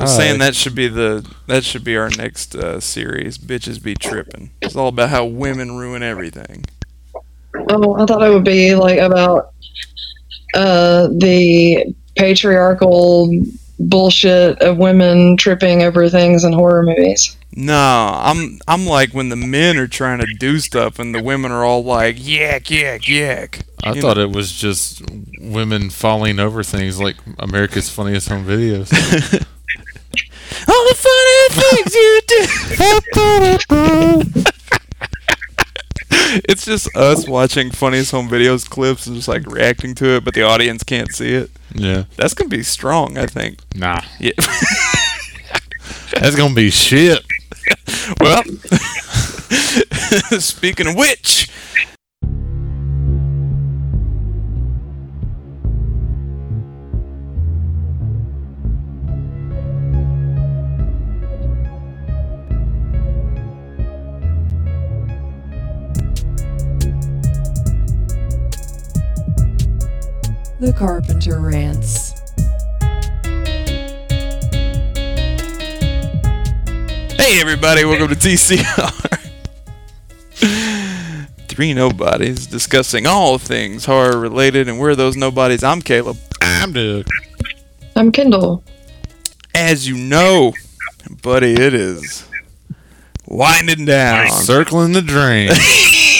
I'm saying that should be the that should be our next uh, series. Bitches be tripping. It's all about how women ruin everything. Oh, I thought it would be like about uh, the patriarchal bullshit of women tripping over things in horror movies. No, I'm I'm like when the men are trying to do stuff and the women are all like yak yak yak. I You thought it was just women falling over things like America's Funniest Home Videos. All the funny things you do. it's just us watching funniest home videos clips and just like reacting to it, but the audience can't see it. yeah. That's gonna be strong, I think. Nah. Yeah. That's gonna be shit. well, speaking of which, The Carpenter Rants. hey everybody, welcome to TCR. Three nobodies discussing all things horror related, and we're those nobodies. I'm Caleb. I'm Doug. I'm Kendall. As you know, buddy, it is winding down. Circling the drain.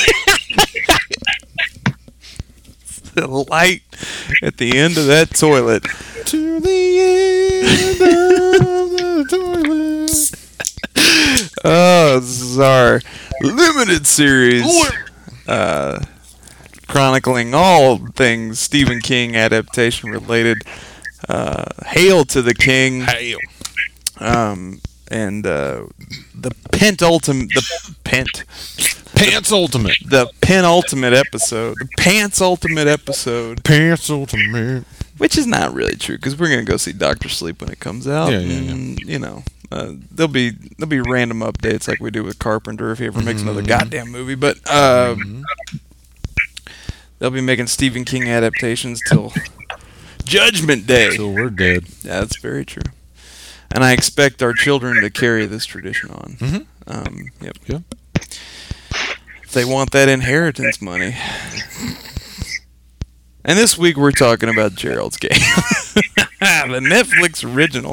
the light at the end of that toilet. to the end of the toilet. Oh, this is our limited series, uh, chronicling all things Stephen King adaptation related. Uh, Hail to the King, Hail. um, and uh, the pentultimate, the pent, Pants Ultimate. the penultimate episode, the pants ultimate episode, Pants Ultimate. which is not really true because we're gonna go see Doctor Sleep when it comes out. Yeah, yeah, yeah. and, You know, uh, there'll be there'll be random updates like we do with Carpenter if he ever makes another goddamn movie. But uh, they'll be making Stephen King adaptations till Judgment Day. Till we're dead. Yeah, that's very true. And I expect our children to carry this tradition on. Mhm. Um, yep. Yep. If they want that inheritance money. And this week we're talking about Gerald's Game, the Netflix original,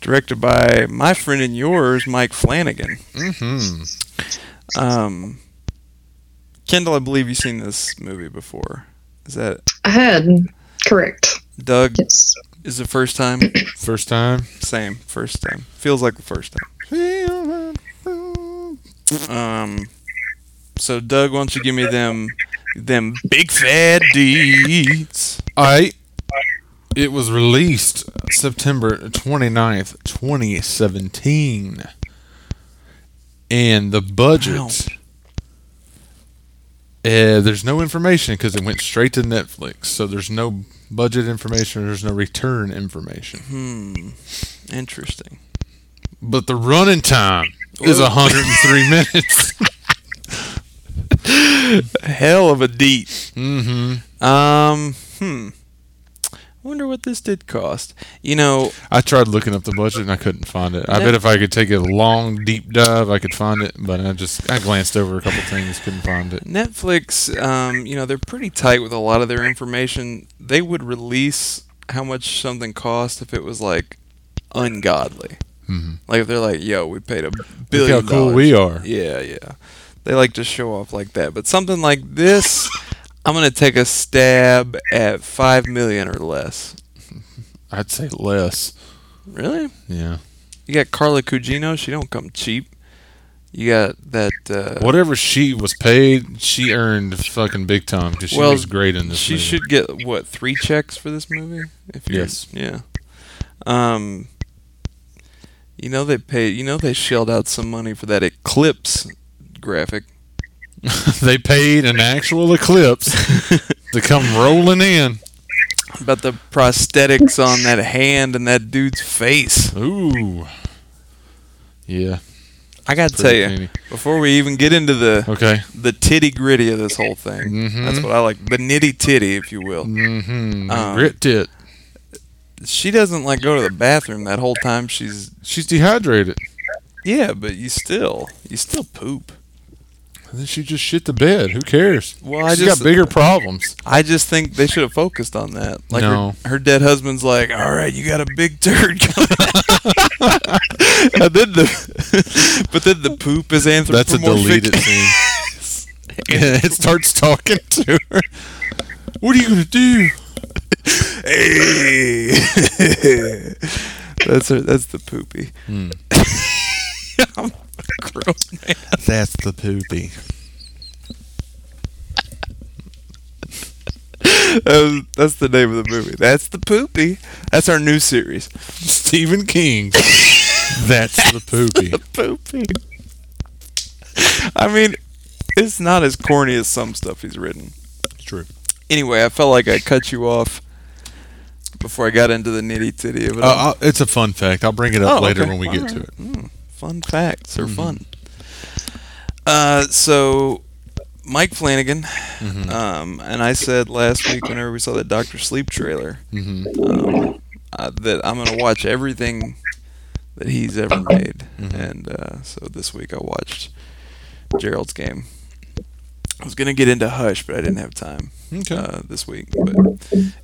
directed by my friend and yours, Mike Flanagan. Mm-hmm. Um, Kendall, I believe you've seen this movie before. Is that I had correct. Doug? Yes. Is the first time? First time. Same, first time. Feels like the first time. Um, so Doug, why don't you give me them, them big fat deeds? I. It was released September 29th, 2017. And the budget. Wow. Uh, there's no information because it went straight to Netflix. So there's no budget information. There's no return information. Hmm, interesting. But the running time is Whoa. 103 minutes. Hell of a deep. mm-hmm. Um, hmm. I wonder what this did cost. You know, I tried looking up the budget and I couldn't find it. I bet if I could take a long deep dive, I could find it. But I just I glanced over a couple things, couldn't find it. Netflix, um, you know, they're pretty tight with a lot of their information. They would release how much something cost if it was like ungodly. Mhm. Like if they're like, "Yo, we paid a Look billion how cool dollars." we are. Yeah, yeah. They like to show off like that. But something like this, I'm gonna take a stab at five million or less. I'd say less. Really? Yeah. You got Carla Gugino. She don't come cheap. You got that. Uh, Whatever she was paid, she earned fucking big time because she Well, was great in this. Movie. She movie. should get what three checks for this movie? If Yes. Yeah. Um. You know they pay. You know they shelled out some money for that Eclipse graphic. they paid an actual eclipse to come rolling in. About the prosthetics on that hand and that dude's face. Ooh. Yeah. I gotta tell you, before we even get into the Okay. the titty gritty of this whole thing, Mhm. that's what I like. The nitty titty, if you will. Mm-hmm. Um, Grit tit. she doesn't like go to the bathroom that whole time she's She's dehydrated. yeah, but you still you still poop. And then she just shit the bed. Who cares? Well, I She's just got bigger problems. I just think they should have focused on that. Like No. her, her dead husband's like, "All right, you got a big turd coming." and then the, but then the poop is anthropomorphic. That's a deleted scene. And it starts talking to her. What are you gonna do? hey, that's her, that's the poopy. Hmm. Man. That's the poopy. That's the name of the movie. That's the poopy. That's our new series. Stephen King. That's the poopy. The Poopy. I mean, it's not as corny as some stuff he's written. True. Anyway, I felt like I cut you off before I got into the nitty titty of it. Uh, it's a fun fact. I'll bring it up Oh, later okay. when we All get right. to it. Mm, fun facts are Mhm. fun. Uh, so Mike Flanagan, Mhm. um, and I said last week whenever we saw the Doctor Sleep trailer hmm um, uh, that I'm gonna watch everything that he's ever made, Mhm. and uh, so this week I watched Gerald's Game. I was gonna get into Hush, but I didn't have time Okay. uh, this week. But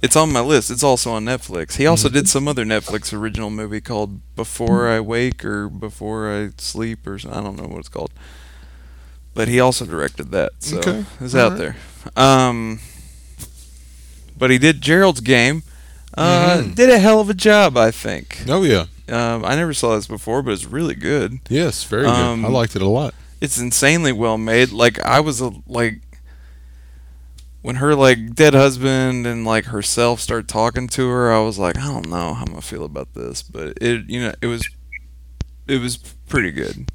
it's on my list. It's also on Netflix. He also Mhm. did some other Netflix original movie called Before I Wake or Before I Sleep or I don't know what it's called. But he also directed that, so Okay. it's out Alright. there. Um, but he did Gerald's Game. Uh, Mhm. Did a hell of a job, I think. oh yeah. Um, I never saw this before, but it's really good Yes. Very Um, good. I liked it a lot. It's insanely well made. Like I was a, like when her like dead husband and like herself start talking to her, I was like, I don't know how I'm gonna feel about this, but it you know it was it was pretty good.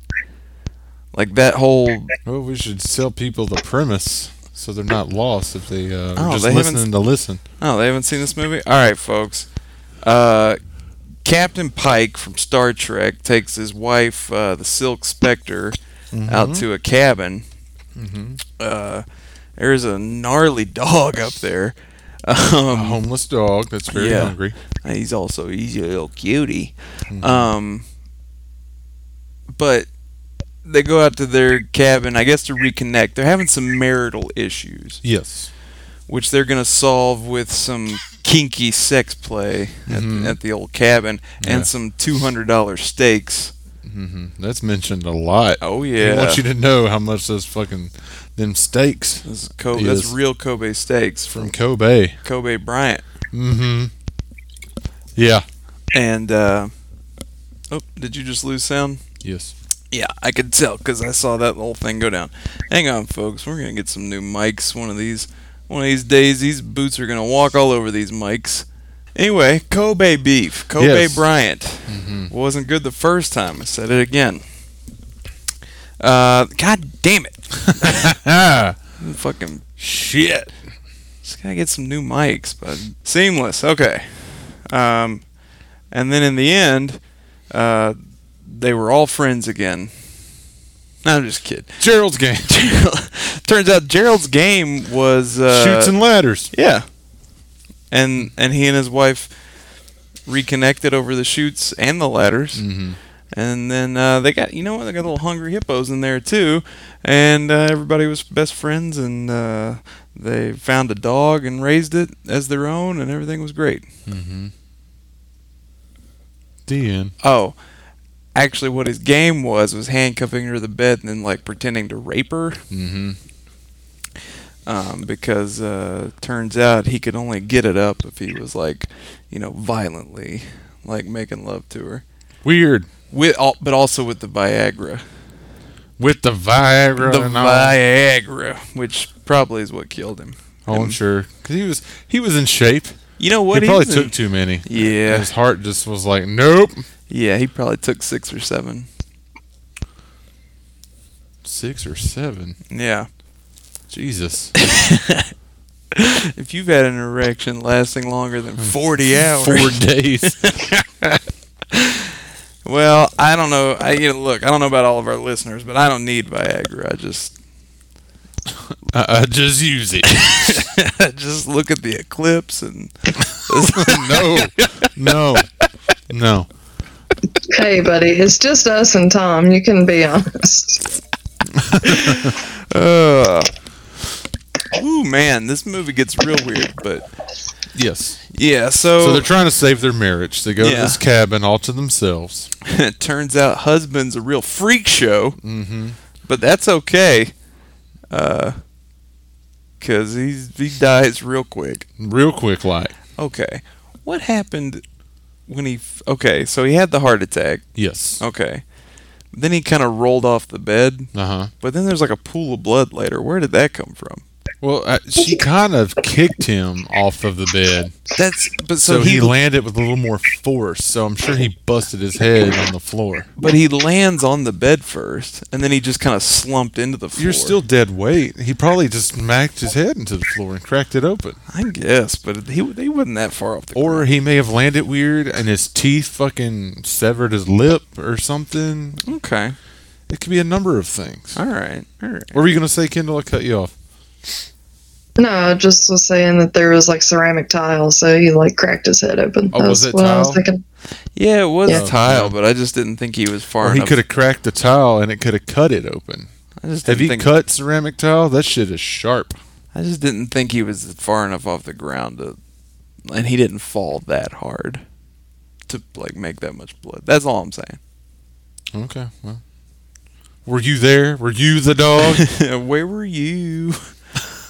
Like that whole Well, we should sell people the premise so they're not lost if they uh, Oh, are just they listening to listen. oh they haven't seen this movie. All right, folks. Uh, Captain Pike from Star Trek takes his wife, uh, the Silk Spectre, out to a cabin. hmm uh, there's a gnarly dog up there. a Um, homeless dog that's very yeah. hungry. he's also he's a little cutie. Mhm. Um, but they go out to their cabin, I guess, to reconnect. They're having some marital issues, yes. which they're gonna solve with some kinky sex play at, Mhm. at the old cabin Yeah. and some two hundred dollar steaks. hmm That's mentioned a lot. Oh yeah. I want you to know how much those fucking them steaks Kobe, that's real Kobe steaks from from Kobe. Kobe Bryant. Mm-hmm. Yeah. And uh, oh, did you just lose sound? Yes. Yeah, I could tell because I saw that whole thing go down. Hang on, folks. We're gonna get some new mics one of these. One of these days, these boots are gonna walk all over these mics. Anyway, Kobe beef, Kobe Yes. Bryant Mm-hmm. wasn't good the first time. I said it again. Uh, God damn it! Fucking Shit. just gotta get some new mics, but seamless. Okay. Um, and then in the end, uh, they were all friends again. No, I'm just kidding. Gerald's game. Turns out Gerald's game was uh, Chutes and ladders. yeah, and and he and his wife reconnected over the chutes and the ladders, Mm-hmm. and then uh, they got you know what they got little hungry hippos in there too, and uh, everybody was best friends, and uh, they found a dog and raised it as their own, and everything was great. Mm-hmm. The end. Oh. Actually, what his game was was handcuffing her to the bed and then like pretending to rape her. Mm-hmm. Um, because uh, turns out he could only get it up if he was like, you know, violently like making love to her. Weird. With all, but also with the Viagra, With the Viagra the and. Viagra, which probably is what killed him. Oh, I'm sure. Because he was, he was in shape. You know what? he probably in- took too many. Yeah, His heart just was like, nope. yeah, he probably took six or seven. Six or seven. Yeah. Jesus. if you've had an erection lasting longer than forty hours, Four days. Well, I don't know. I you know, look. I don't know about all of our listeners, but I don't need Viagra. I just I, I just use it. just look at the eclipse and no. No, no. Hey, buddy, it's just us and Tom. You can be honest. Uh, ooh, man, this movie gets real weird, but Yes. yeah. So So, they're trying to save their marriage. They go to Yeah. this cabin all to themselves. it turns out husband's a real freak show, Mm-hmm. but that's okay, uh, cause he's he dies real quick. Real quick, like. Okay, what happened when he? f- Okay, so he had the heart attack. Yes. Okay, then he kind of rolled off the bed, Uh huh. but then there's like a pool of blood later. Where did that come from? Well, uh, she kind of kicked him off of the bed, That's but so, so, he, he landed with a little more force. So I'm sure he busted his head on the floor. But he lands on the bed first, and then he just kind of slumped into the floor. You're still dead weight. He probably just smacked his head into the floor and cracked it open. I guess, but he he wasn't that far off the. Or ground. he may have landed weird and his teeth fucking severed his lip or something. okay, It could be a number of things. all right, all right. What were you going to say, Kendall? I cut you off. No, I just was saying that there was like ceramic tile, so he like cracked his head open. Oh, That was it what I was tile? thinking. Yeah, it was Yeah. tile, but I just didn't think he was far Or he could have cracked the tile and it could have cut it open. I just Have didn't you think, cut ceramic tile? That shit is sharp. I just didn't think he was far enough off the ground to, and he didn't fall that hard to like make that much blood. That's all I'm saying. Okay, well. Were you there? Were you the dog? Where were you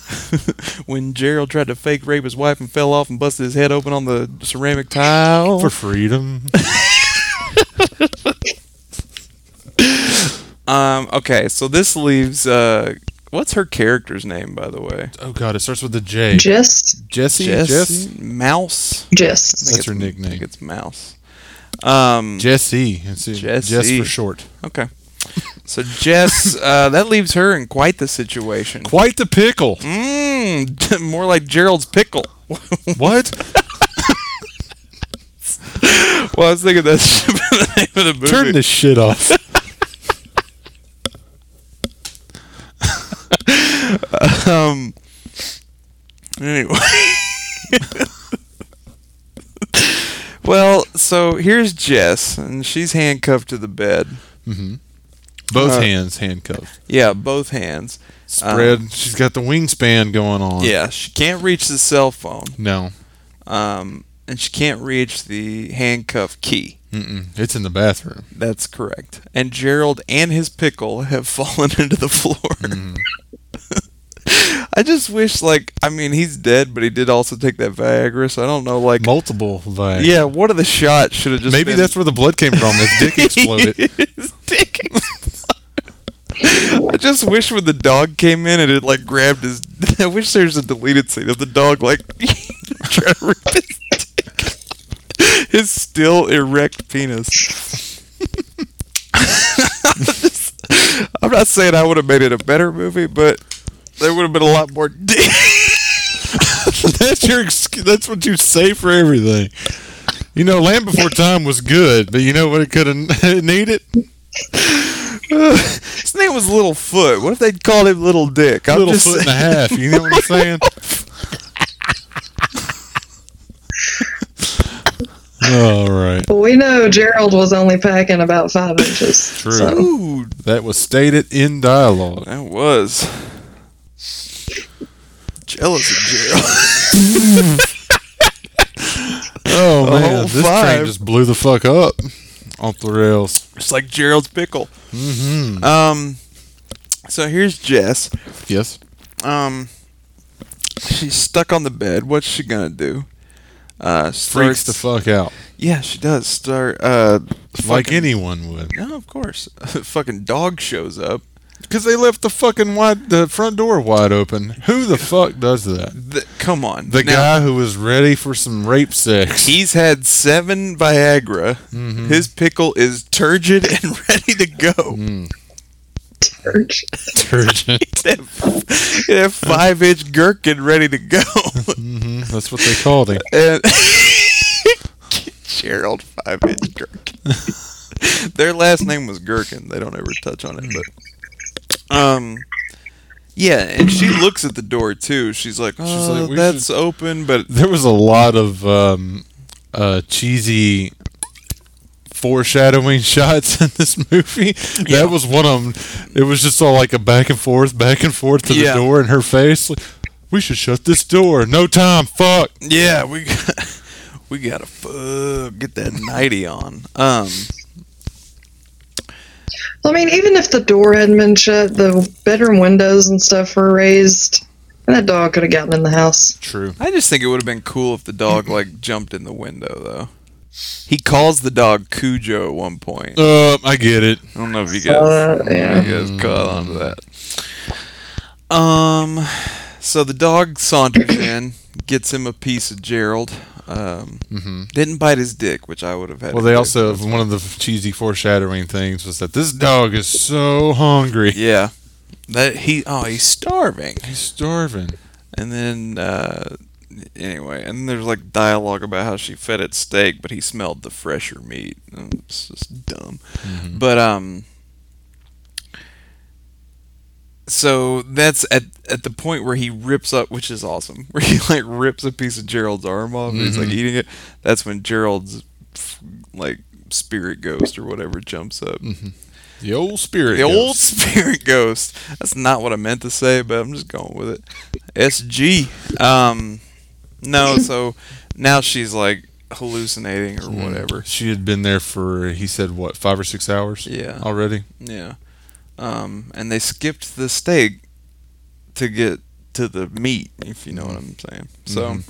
when Gerald tried to fake rape his wife and fell off and busted his head open on the ceramic tile? For freedom. Um. Okay. So this leaves. Uh. What's her character's name, by the way? Oh god, it starts with a J. Just, Jesse? Jess. Jess? Mouse. I just. That's her nickname. I think it's Mouse. Um. Jesse. It's Jess Jesse. for short. Okay. So Jess. uh. That leaves her in quite the situation. Quite the pickle. Mmm. More like Gerald's pickle. What? Well, I was thinking that's the name of the movie. Turn this shit off. Um. Anyway. well, so here's Jess, and she's handcuffed to the bed. Both Uh, hands handcuffed. Yeah, both hands. Spread. She's got the wingspan going on. Yeah, she can't reach the cell phone, No. um, and she can't reach the handcuff key. Mm-mm. It's in the bathroom. That's correct. And Gerald and his pickle have fallen into the floor. Mm-hmm. I just wish, like, I mean, he's dead, but he did also take that Viagra, so I don't know, like, Multiple Viagra. yeah, one of the shots should have just Maybe been- that's where the blood came from. His dick exploded. His dick exploded. I just wish when the dog came in and it like grabbed his. I wish there's a deleted scene of the dog like trying to rip his dick. His still erect penis. I'm not saying I would have made it a better movie, but there would have been a lot more dick. that's your. That's what you say for everything. You know, Land Before Time was good, but you know what it could have needed? His name was Little Foot. What if they'd called him Little Dick? I'm Little just foot and a half. You know what I'm saying? All right. Well, we know Gerald was only packing about five inches. True. so- Dude, That was stated in dialogue. that was jealous of Gerald. Oh A man, this five. train just blew the fuck up off the rails. It's like Gerald's pickle. Mm-hmm. Um, so here's Jess. Yes. Um, she's stuck on the bed. What's she gonna do? Uh, Freaks the fuck out, Yeah, she does. Start. Uh, like fucking- anyone would. No, of course. fucking dog shows up. Because they left the fucking wide, the front door wide open. Who the fuck does that? The, come on. The Now, guy who was ready for some rape sex. He's had seven Viagra. Mhm. His pickle is turgid and ready to go. Mm, Church. detergent. He'd have five inch gherkin ready to go. hmm That's what they called him. and Gerald five inch gherkin. Their last name was Gherkin. They don't ever touch on it, but um, yeah. And she looks at the door too. She's like, She's "Oh, like, we that's open," but There was a lot of um, uh, cheesy foreshadowing shots in this movie. That was one of them. It was just all like a back and forth, back and forth to the Yeah. door in her face. Like, we should shut this door. No time. Fuck. Yeah, we got, we gotta fuck, get that nighty on. Um, I mean, even if the door hadn't been shut, the bedroom windows and stuff were raised, and that dog could have gotten in the house. True. I just think it would have been cool if the dog like jumped in the window though. He calls the dog Cujo at one point. Uh, I get it. I don't know if you Saw guys, that, yeah. you guys caught on to that. Um, so the dog saunters in, gets him a piece of Gerald. Um, hmm didn't bite his dick, which I would have had. Well, they also one of the cheesy foreshadowing things was that this dog is so hungry. yeah, that he oh he's starving, He's starving. and then uh, anyway, and there's like dialogue about how she fed it steak, but he smelled the fresher meat. And It's just dumb. Mhm. But um so that's at at the point where he rips up which is awesome. Where he like rips a piece of Gerald's arm off and he's like Mhm. eating it. That's when Gerald's like spirit ghost or whatever jumps up. The old spirit. The old ghost. spirit ghost. That's not what I meant to say, but I'm just going with it. SG. Um no, so now she's like hallucinating or Mm. whatever. She had been there for he said what five or six hours Yeah. already. Yeah. Um, and they skipped the steak to get to the meat, if you know what I'm saying. So, Mhm.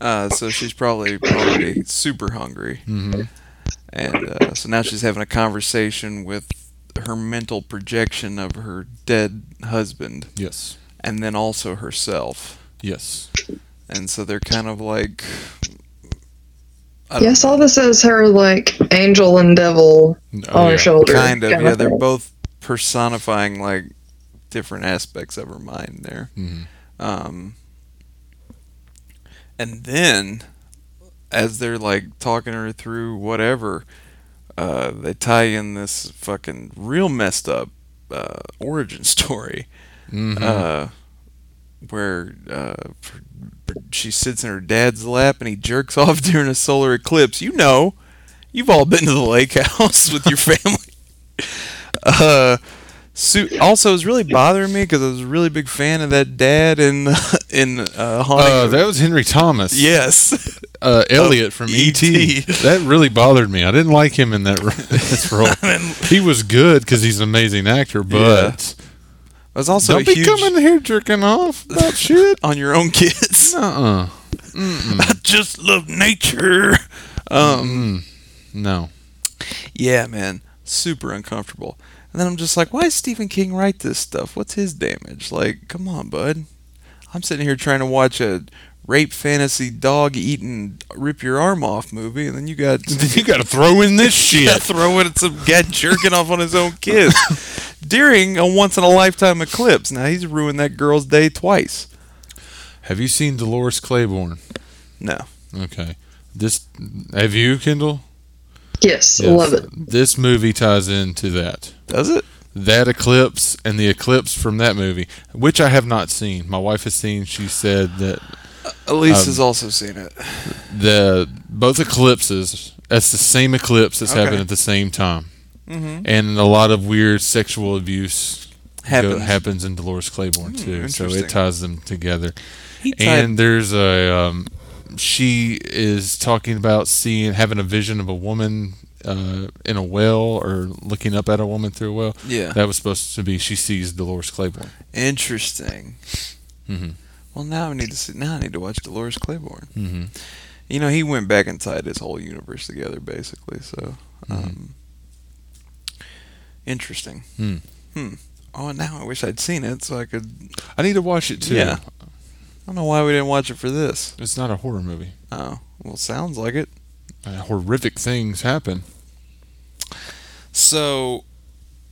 uh, so she's probably already super hungry, Mm-hmm. and uh, so now she's having a conversation with her mental projection of her dead husband, Yes. and then also herself. Yes. And so they're kind of like, I don't Yeah, I know. saw this is her like angel and devil Oh, on yeah. her shoulder. kind of kinda yeah they're thing. both personifying like different aspects of her mind there Mhm. um and then as they're like talking her through whatever uh they tie in this fucking real messed up uh origin story Mhm. uh where uh she sits in her dad's lap and he jerks off during a solar eclipse you know you've all been to the lake house with your family uh Su- also it was really bothering me because I was a really big fan of that dad in in uh, Uh, that was Henry Thomas. yes Uh, Elliot from E.T.. E.T. That really bothered me. I didn't like him in that role. he was good because he's an amazing actor, but I was also don't a be huge coming here jerking off about shit. on your own kids Uh-uh. I just love nature um Mm. No. Yeah, man. Super uncomfortable. And then I'm just like, why does Stephen King write this stuff? What's his damage? Like, come on, bud. I'm sitting here trying to watch a rape fantasy dog eating rip your arm off movie, and then you got you got to throw in this you shit. throw in some guy jerking off on his own kids during a once in a lifetime eclipse. Now he's ruined that girl's day twice. Have you seen Dolores Claiborne? No. Okay. This have you, Kendall? Yes, Yes. love it. This movie ties into that. Does it? That eclipse and the eclipse from that movie, which I have not seen. My wife has seen. She said that Elise Um, has also seen it. the both eclipses that's the same eclipse that's Okay. happened at the same time Mm-hmm. and a lot of weird sexual abuse go- Happens. happens in dolores claiborne Hmm, too so it ties them together tied- and there's a um, she is talking about seeing having a vision of a woman uh, in a well or looking up at a woman through a well yeah. that was supposed to be she sees dolores claiborne Interesting. Mhm. Well, now I need to see, now I need to watch Dolores Claiborne. mm-hmm. You know, he went back and tied his whole universe together, basically. So, um, interesting. Hmm. Hmm. Oh, now I wish I'd seen it so I could. i need to watch it too Yeah. I don't know why we didn't watch it for this. it's not a horror movie Oh, well, sounds like it. uh, horrific things happen So,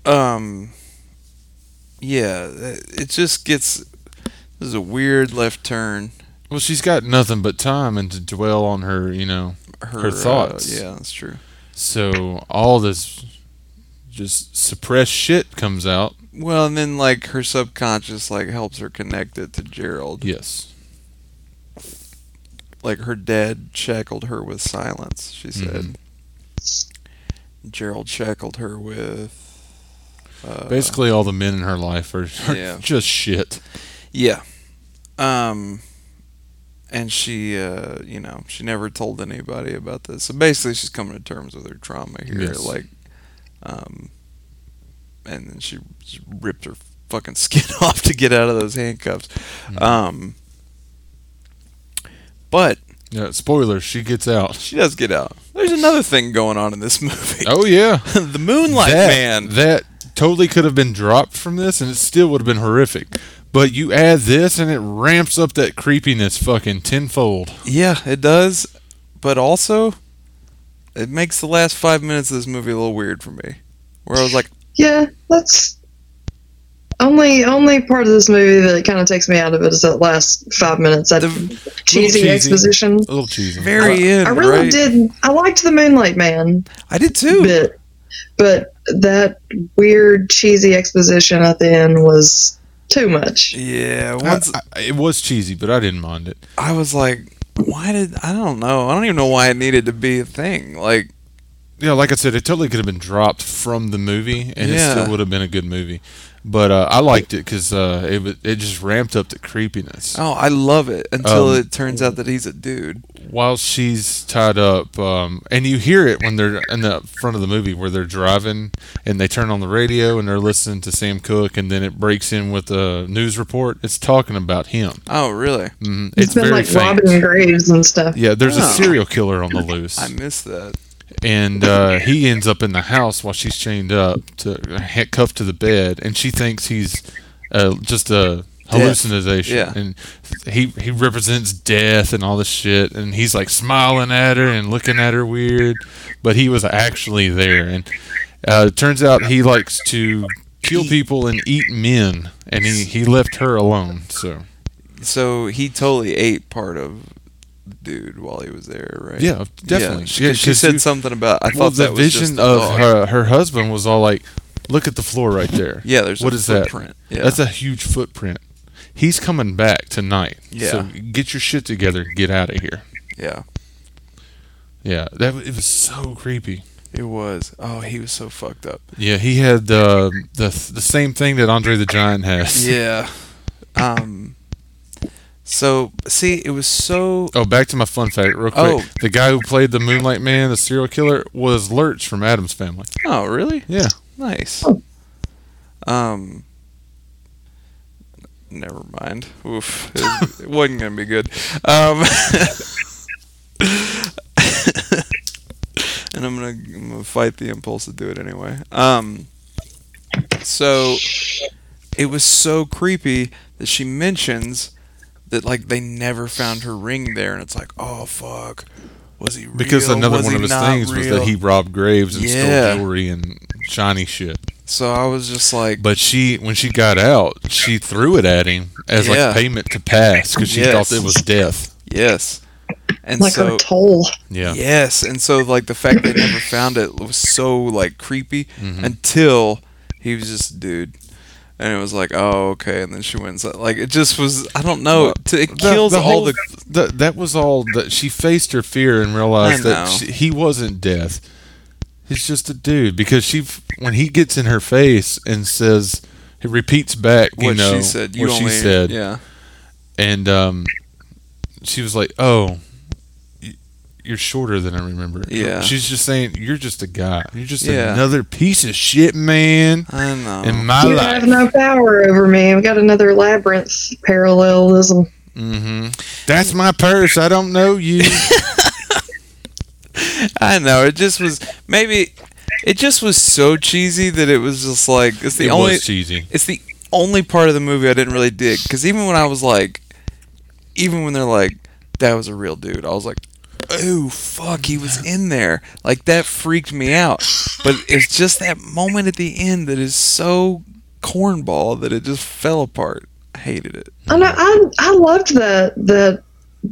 um, yeah, it just gets. This is a weird left turn. Well, she's got nothing but time and to dwell on her, you know. Her, Her thoughts. Uh, yeah, that's true. So all this just suppressed shit comes out. Well, and then like her subconscious like helps her connect it to Gerald. Yes. like her dad shackled her with silence. She said. Gerald shackled her with. Uh, Basically, all the men in her life are, are Yeah. just shit. Yeah. Um and she uh you know, she never told anybody about this. So basically she's coming to terms with her trauma here Yes. like um and then she ripped her fucking skin off to get out of those handcuffs. Mm-hmm. Um but Yeah, spoilers. She gets out. she does get out. There's another thing going on in this movie. Oh yeah, the Moonlight that, Man. That totally could have been dropped from this, and it still would have been horrific. But you add this, and it ramps up that creepiness fucking tenfold. Yeah, it does. But also, it makes the last five minutes of this movie a little weird for me. Where I was like, Yeah, that's only only part of this movie that kind of takes me out of it is that last five minutes. That The- cheesy, cheesy. exposition. A little cheesy. very end, I really right? did. I liked the Moonlight Man I did too. bit, but that weird cheesy exposition at the end was too much. Yeah, once I- it was cheesy, but I didn't mind it. I was like, why did I don't know. I don't even know why it needed to be a thing. Like, Yeah, like I said, it totally could have been dropped from the movie, and it still would have been a good movie. But uh, I liked it because uh, it it just ramped up the creepiness. oh, I love it until Um, it turns out that he's a dude. While she's tied up, um, and you hear it when they're in the front of the movie where they're driving and they turn on the radio and they're listening to Sam Cooke, and then it breaks in with a news report. It's talking about him. Oh, really? Mm, It's it's been very like faint. robbing graves and stuff. Yeah, there's a Oh. serial killer on the loose. I missed that. And uh, he ends up in the house while she's chained up to cuffed to the bed, and she thinks he's uh, just a hallucination. Yeah. and he he represents death and all this shit, and he's like smiling at her and looking at her weird, but he was actually there, and uh, it turns out he likes to kill people and eat men, and he he left her alone. So So he totally ate part of dude while he was there, right? yeah, definitely. Yeah, she, Yeah, she said you- something about. I well, thought the that vision of dog. her her husband was all like, "Look at the floor right there." Yeah, there's What a is that? footprint. Yeah. That's a huge footprint. He's coming back tonight. Yeah. So get your shit together. Get out of here. yeah. Yeah. That it was so creepy. It was. Oh, he was so fucked up. Yeah, he had uh, the the same thing that Andre the Giant has. Yeah. Um. So see, it was so. Oh, back to my fun fact, real quick. Oh. The guy who played the Moonlight Man, the serial killer, was Lurch from Addams Family. Oh, really? Yeah. Nice. Um. Never mind. Oof. It, was, it wasn't gonna be good. Um. and I'm gonna, I'm gonna fight the impulse to do it anyway. Um. So, it was so creepy that she mentions that like they never found her ring there, and it's like, oh fuck, was he real? Because another Was one of his not things was that he robbed graves and Yeah. stole jewelry and shiny shit. So I was just like, But she, when she got out, she threw it at him as Yeah. like payment to pass because she Yes. thought it was death. yes, and Like so a toll. Yeah. yes, and so like the fact they never found it was so like creepy Mhm. until he was just a dude. And it was like, oh, okay. And then she wins. Like, it just was, I don't know. Well, to, it The- kills the all whole- the. the- that was all that she faced her fear and realized that she, he wasn't death. He's just a dude because she, when he gets in her face and says, he repeats back, you What know, she said. You what only, she said, Yeah. and um, she was like, "Oh, you're shorter than I remember." Yeah. she's just saying, "You're just a guy. You're just Yeah. another piece of shit, man." I know. In my you life, have no power over me. I've got another labyrinth parallelism. Mm-hmm. that's my purse. I don't know you. I know. It just was, maybe, it just was so cheesy that it was just like, it's the it only. was cheesy. it's the only part of the movie I didn't really dig because even when I was like, even when they're like, that was a real dude, I was like, oh fuck, he was in there. Like that freaked me out. But it's just that moment at the end that is so cornball that it just fell apart. I hated it. I. I I loved that that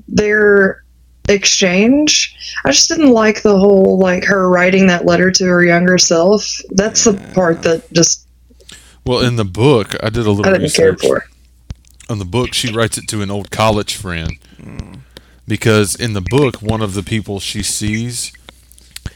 their exchange. I just didn't like the whole like her writing that letter to her younger self. That's the part that just Well, in the book, I did a little I didn't care for. On the book, she writes it to an old college friend mm. Because in the book, one of the people she sees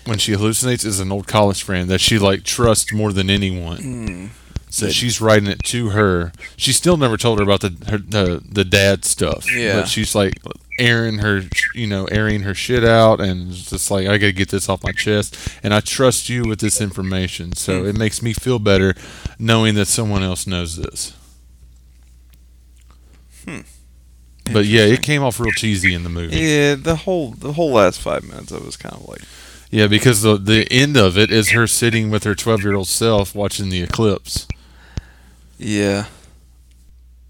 when she hallucinates is an old college friend that she like trusts more than anyone. Hmm. So she's writing it to her. She still never told her about the her, the the dad stuff. Yeah. but she's like airing her, you know, airing her shit out, and just like I gotta get this off my chest, and I trust you with this information. So Hmm. it makes me feel better knowing that someone else knows this. But yeah, it came off real cheesy in the movie. Yeah, the whole the whole last five minutes, I was kind of like, Yeah, because the the end of it is her sitting with her twelve year old self watching the eclipse. yeah.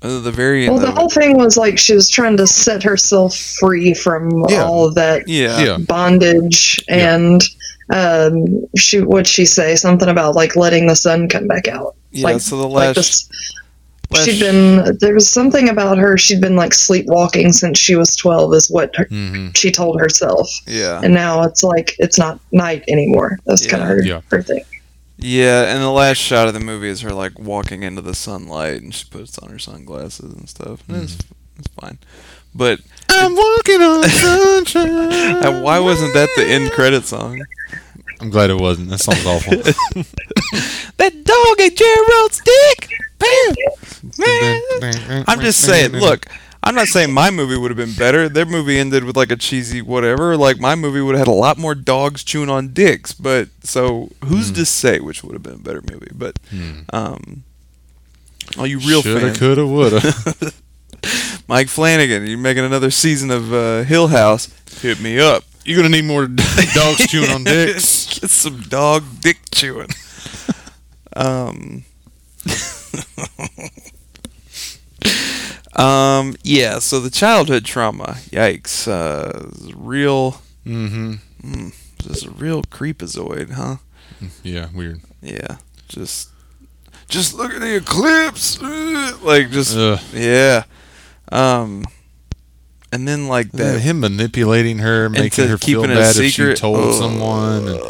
Uh, the very end Well, the whole it, thing was like she was trying to set herself free from Yeah. all of that yeah, Yeah. bondage Yeah. and um she what'd she say something about like letting the sun come back out yeah. like- so the like last, this last she'd been there was something about her she'd been like sleepwalking since she was 12 is what her, hmm she told herself yeah, and now it's like it's not night anymore that's kind of her, Yeah. her thing yeah. And the last shot of the movie is her like walking into the sunlight, and she puts on her sunglasses and stuff. And it's it's fine, but I'm walking on sunshine. why wasn't that the end credit song? I'm glad it wasn't. That song's awful. That dog ate Gerald's dick. Bam. Man. I'm just saying, look, I'm not saying my movie would have been better. Their movie ended with like a cheesy whatever. Like my movie would have had a lot more dogs chewing on dicks. But so who's to say which would have been a better movie? But um, all you real Shoulda, fans, coulda, woulda. Mike Flanagan, you're making another season of uh, Hill House? Hit me up. You're gonna need more dogs chewing on dicks. Get some dog dick chewing. um. um. Yeah. So the childhood trauma. Yikes. Uh, real. Mm-hmm. Just a real creepazoid, huh? Yeah, weird. Yeah. Just. Just look at the eclipse. Like just. Ugh. Yeah. Um. And then like That him manipulating her, making her feel bad if she secret. told Ugh. someone. And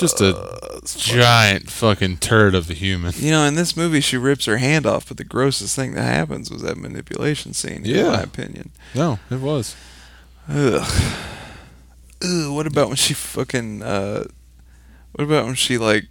just a giant fucking turd of a human. You know, in this movie, she rips her hand off, but the grossest thing that happens was that manipulation scene, in Yeah. my opinion. No, it was. Ugh. Ugh, what about when she fucking, uh, what about when she, like,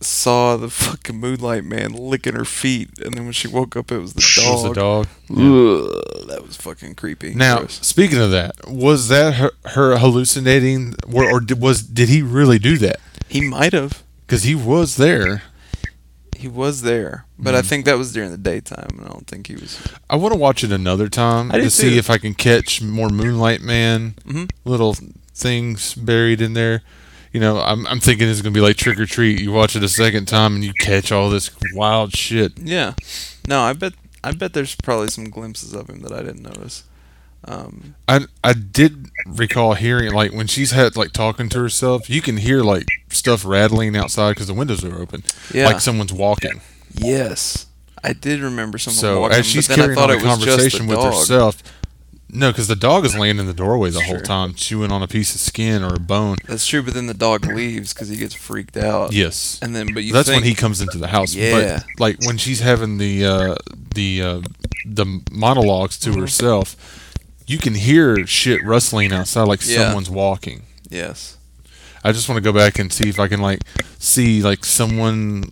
saw the fucking Moonlight Man licking her feet, and then when she woke up, it was the dog. It was a dog. Ugh, that was fucking creepy. Now, Gross. speaking of that, was that her, her hallucinating, or, or did, was did he really do that? he might have. Because he was there. He was there, but Mm-hmm. I think that was during the daytime, and I don't think he was. I want to watch it another time to see too. if I can catch more Moonlight Man Mhm. little things buried in there. You know, I'm, I'm thinking it's gonna be like Trick or Treat. You watch it a second time and you catch all this wild shit. Yeah. No, I bet. I bet there's probably some glimpses of him that I didn't notice. Um, I I did recall hearing like when she's had like talking to herself, you can hear like stuff rattling outside because the windows are open, yeah. like someone's walking. yes, I did remember someone so walking. as she's but then I carrying on a it was just the conversation with herself, no, because the dog is laying in the doorway the whole Sure. time, chewing on a piece of skin or a bone. That's true, but then the dog leaves because he gets freaked out. Yes, And then, but you that's think, when he comes into the house. Yeah. But like when she's having the uh, the uh, the monologues Mm-hmm. to herself, you can hear shit rustling outside, like Yeah. someone's walking. Yes. I just want to go back and see if I can like see like someone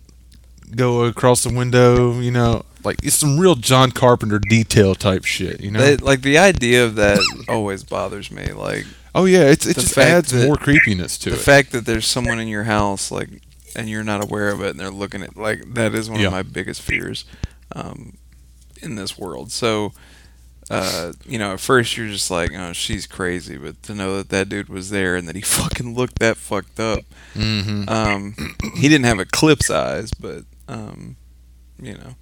go across the window. You know, like it's some real John Carpenter detail type shit. You know? That- like the idea of that always bothers me. Like oh yeah, it's it just adds more creepiness to the it. The fact that there's someone in your house, like, and you're not aware of it, and they're looking at like that is one Yeah. of my biggest fears um, in this world. So. Uh, you know, at first you're just like, oh, she's crazy, but to know that that dude was there and that he fucking looked that fucked up, hmm Um, he didn't have eclipse eyes, but um, you know,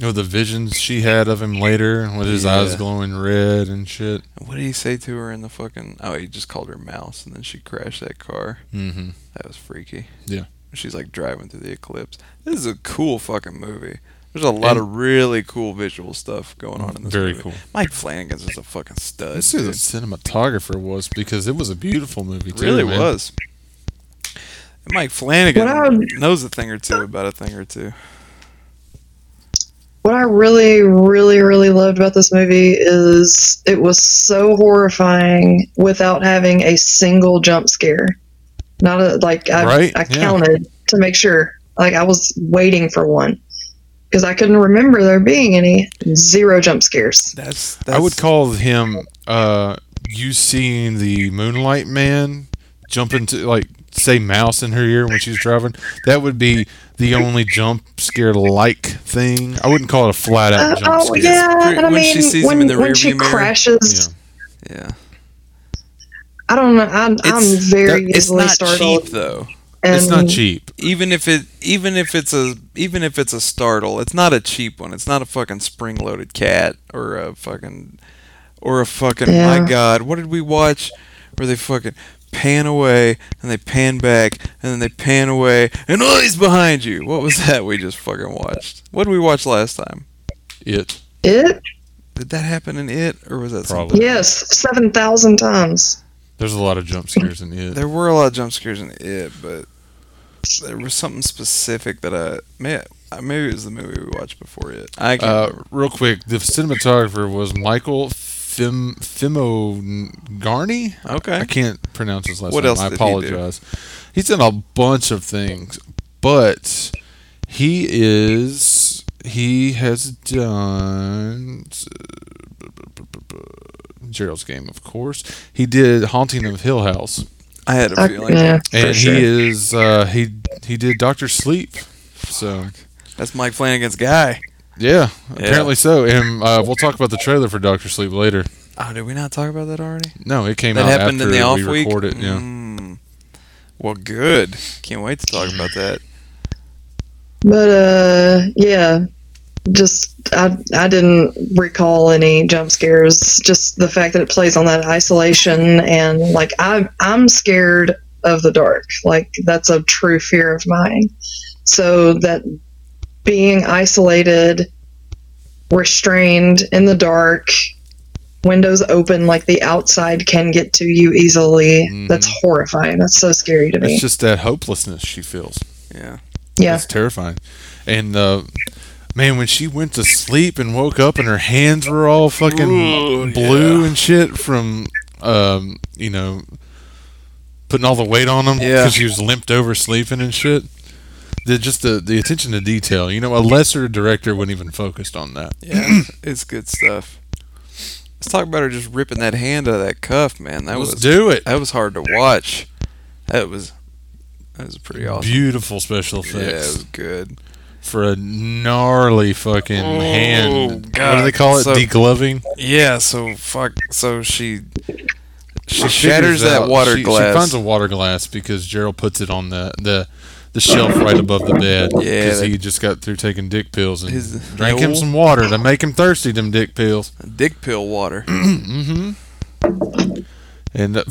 know the visions she had of him later, with his eyes glowing red and shit. what did he say to her in the fucking? Oh, he just called her mouse, and then she crashed that car. Mm-hmm. That was freaky. Yeah. she's like driving through the eclipse. This is a cool fucking movie. There's a lot And- of really cool visual stuff going on in this Very movie. cool. Mike Flanagan's just a fucking stud. Let's see who the cinematographer was because it was a beautiful movie. It Too, really man. was. And Mike Flanagan I knows a thing or two about a thing or two. what I really, really, really loved about this movie is it was so horrifying without having a single jump scare. Not a like I, Right, I yeah. counted to make sure. Like I was waiting for one because I couldn't remember there being any zero jump scares. That's, that's I would call him uh, you seeing the Moonlight Man jump into like say mouse in her ear when she's driving. That would be the only jump scare like thing. I wouldn't call it a flat out Uh, jump oh scare. yeah, pretty- and I mean she sees him when, in the when she rearview mirror. crashes, Yeah. yeah. I don't know. I'm, I'm very that- it's easily not startled. cheap though. And It's not cheap. Even if it, even if it's a, even if it's a startle, it's not a cheap one. It's not a fucking spring-loaded cat or a fucking, or a fucking. Yeah. My God, what did we watch? Where they fucking pan away and they pan back and then they pan away and oh, he's behind you. What was that we just fucking watched? What did we watch last time? It It Did that happen in it or was that Probably. something? yes, seven thousand times. there's a lot of jump scares in it. There were a lot of jump scares in it, but there was something specific that I may maybe it was the movie we watched before it. I can't Uh, real quick, the cinematographer was Michael Fim Fimogarni. I Okay. I can't pronounce his last What name. else I did he do? apologize. He's done a bunch of things, but he is he has done Gerald's Game, of course. He did Haunting of Hill House, I had a feeling. yeah, and sure. he is uh, he he did Doctor Sleep. So That's Mike Flanagan's guy. Yeah, apparently so. And uh, we'll talk about the trailer for Doctor Sleep later. Oh, did we not talk about that already? No, it came that out happened after in the off we week. recorded. Yeah. Mm. Well, good. Can't wait to talk about that. But uh, yeah, just I I didn't recall any jump scares. Just the fact that it plays on that isolation and like I I'm scared of the dark. Like that's a true fear of mine. So that being isolated, restrained in the dark, windows open, like the outside can get to you easily. Mhm. That's horrifying. That's so scary to me. It's just that hopelessness she feels. Yeah. yeah. It's terrifying. And uh, man, when she went to sleep and woke up and her hands were all fucking Ooh, blue yeah. and shit from, um, you know, putting all the weight on them Yeah. because she was limped over sleeping and shit. The, just the, the attention to detail. You know, a lesser director wouldn't even focused on that. Yeah. it's good stuff. Let's talk about her just ripping that hand out of that cuff, man. That Let's was do it. that was hard to watch. That was that was pretty awesome. Beautiful special effects. Yeah, it was good. for a gnarly fucking Oh, hand. what do they call it? So- Degloving. Yeah, so fuck. So she she She shatters that out- water she, glass. She finds a water glass because Gerald puts it on the the, the shelf right above the bed. Yeah, because he just got through taking dick pills and His- drank him some water to make him thirsty. Them dick pills. dick pill water. mm-hmm. And uh,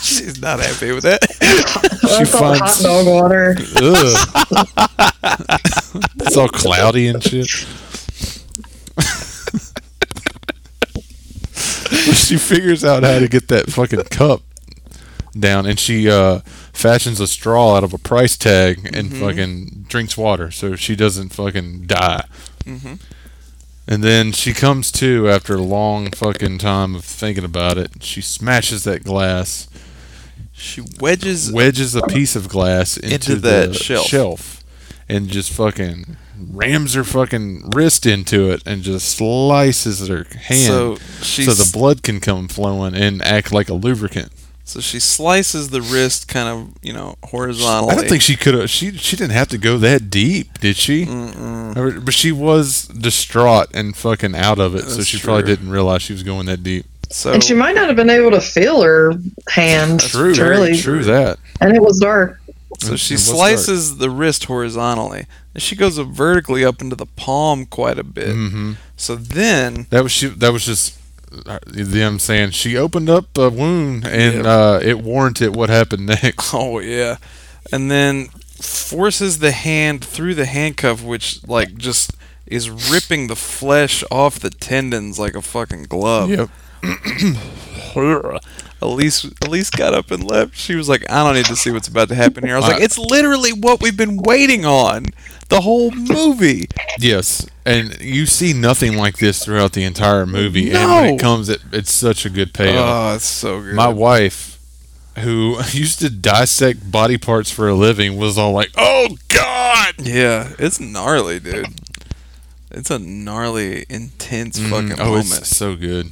She's not happy with that. she That's all hot dog water. ugh. it's all cloudy and shit. she figures out how to get that fucking cup down, and she uh, fashions a straw out of a price tag and fucking drinks water, so she doesn't fucking die. Mhm. And then she comes to after a long fucking time of thinking about it. She smashes that glass, She wedges wedges a piece of glass into, Into the that shelf. shelf, and just fucking rams her fucking wrist into it and just slices her hand so so, the blood can come flowing and act like a lubricant. So she slices the wrist kind of you know horizontally. I don't think she could have. She she didn't have to go that deep, did she? Mm-mm. But she was distraught and fucking out of it, so That's she probably didn't realize she was going that deep. So And she might not have been able to feel her hand. True, really. true that. And it was dark. so she It was dark. slices the wrist horizontally, and she goes vertically up into the palm quite a bit. hmm So then That was she. That was just them saying she opened up a wound and Yep. uh, it warranted what happened next. Oh yeah, and then forces the hand through the handcuff, which like just is ripping the flesh off the tendons like a fucking glove. Yep. Elise Elise got up and left. She was like, I don't need to see what's about to happen here. I was like, it's literally what we've been waiting on the whole movie. Yes, and you see nothing like this throughout the entire movie. And when it comes, it, it's such a good payoff. Oh, it's so good. My wife, who used to dissect body parts for a living, was all like, "Oh God!" yeah, it's gnarly, dude. It's a gnarly, intense fucking oh, moment. it's so good.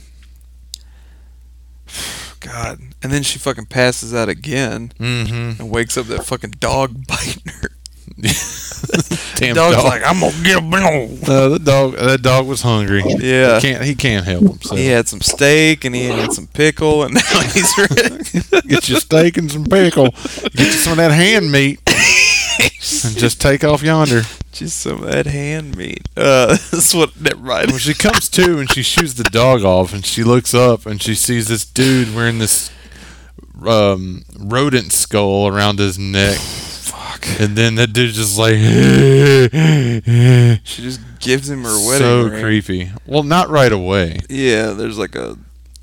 God. And then she fucking passes out again Mm-hmm. and wakes up that fucking dog biting her. Damn Dog's dog. like, I'm gonna get him. Uh, the dog. That dog was hungry. Yeah. He can't. He can't help himself. He had some steak and he had some pickle and now he's ready. Get your steak and some pickle. Get you some of that hand meat, and just take off yonder. Just some of that hand meat. Uh, that's what that right. When she comes to and she shoos the dog off, and she looks up and she sees this dude wearing this um, rodent skull around his neck, Fuck. and then that dude's just like, She just gives him her wedding ring. so ring. creepy. Well, not right away, Yeah, there's like a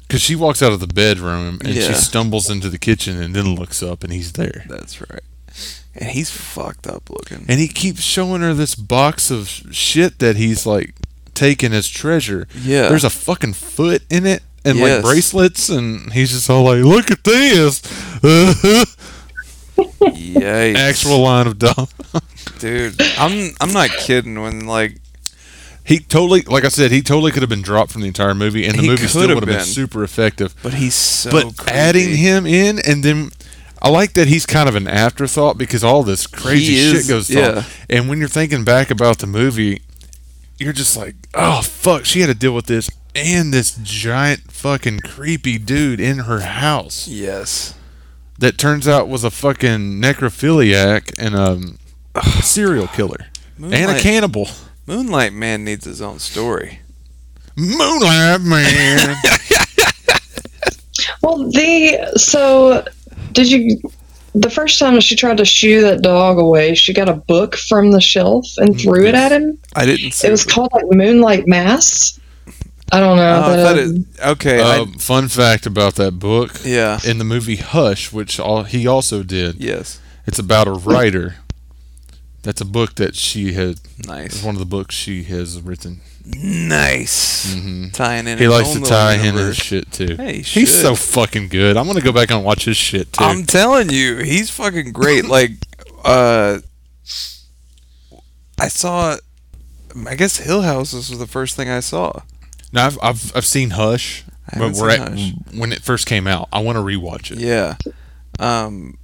because she walks out of the bedroom and Yeah. she stumbles into the kitchen and then looks up and he's there. that's right. And he's fucked up looking. And he keeps showing her this box of shit that he's like taken as treasure. Yeah. There's a fucking foot in it and Yes. like bracelets, and he's just all like, "Look at this!" Yikes. Actual line of dumb. dude. I'm I'm not kidding when like He totally, like I said, he totally could have been dropped from the entire movie, and the He movie still could would have been been. super effective. but he's so but creepy. adding him in, and then I like that he's kind of an afterthought because all this crazy He shit is, goes yeah. on. And when you're thinking back about the movie, you're just like, oh fuck, she had to deal with this and this giant fucking creepy dude in her house Yes. That turns out was a fucking necrophiliac and um, a serial killer and a cannibal. Moonlight Man needs his own story. Moonlight man. Well, the so did you the first time she tried to shoo that dog away, she got a book from the shelf and mm, threw it at him. I didn't see It It was the- called like Moonlight Mass. I don't know. Oh, I but, thought um, it, okay. I- Um, fun fact about that book. yeah. In the movie Hush, which all, he also did, Yes. it's about a writer. That's a book that she had. Nice. one of the books she has written. Nice. hmm Tying in. He likes to tie in his shit too. Hey, he He's so fucking good. I'm gonna go back and watch his shit too. I'm telling you, he's fucking great. like, uh, I saw. I guess Hill House was the first thing I saw. Now I've, I've I've seen Hush, I but seen at, Hush. when it first came out. I want to rewatch it. Yeah. Um,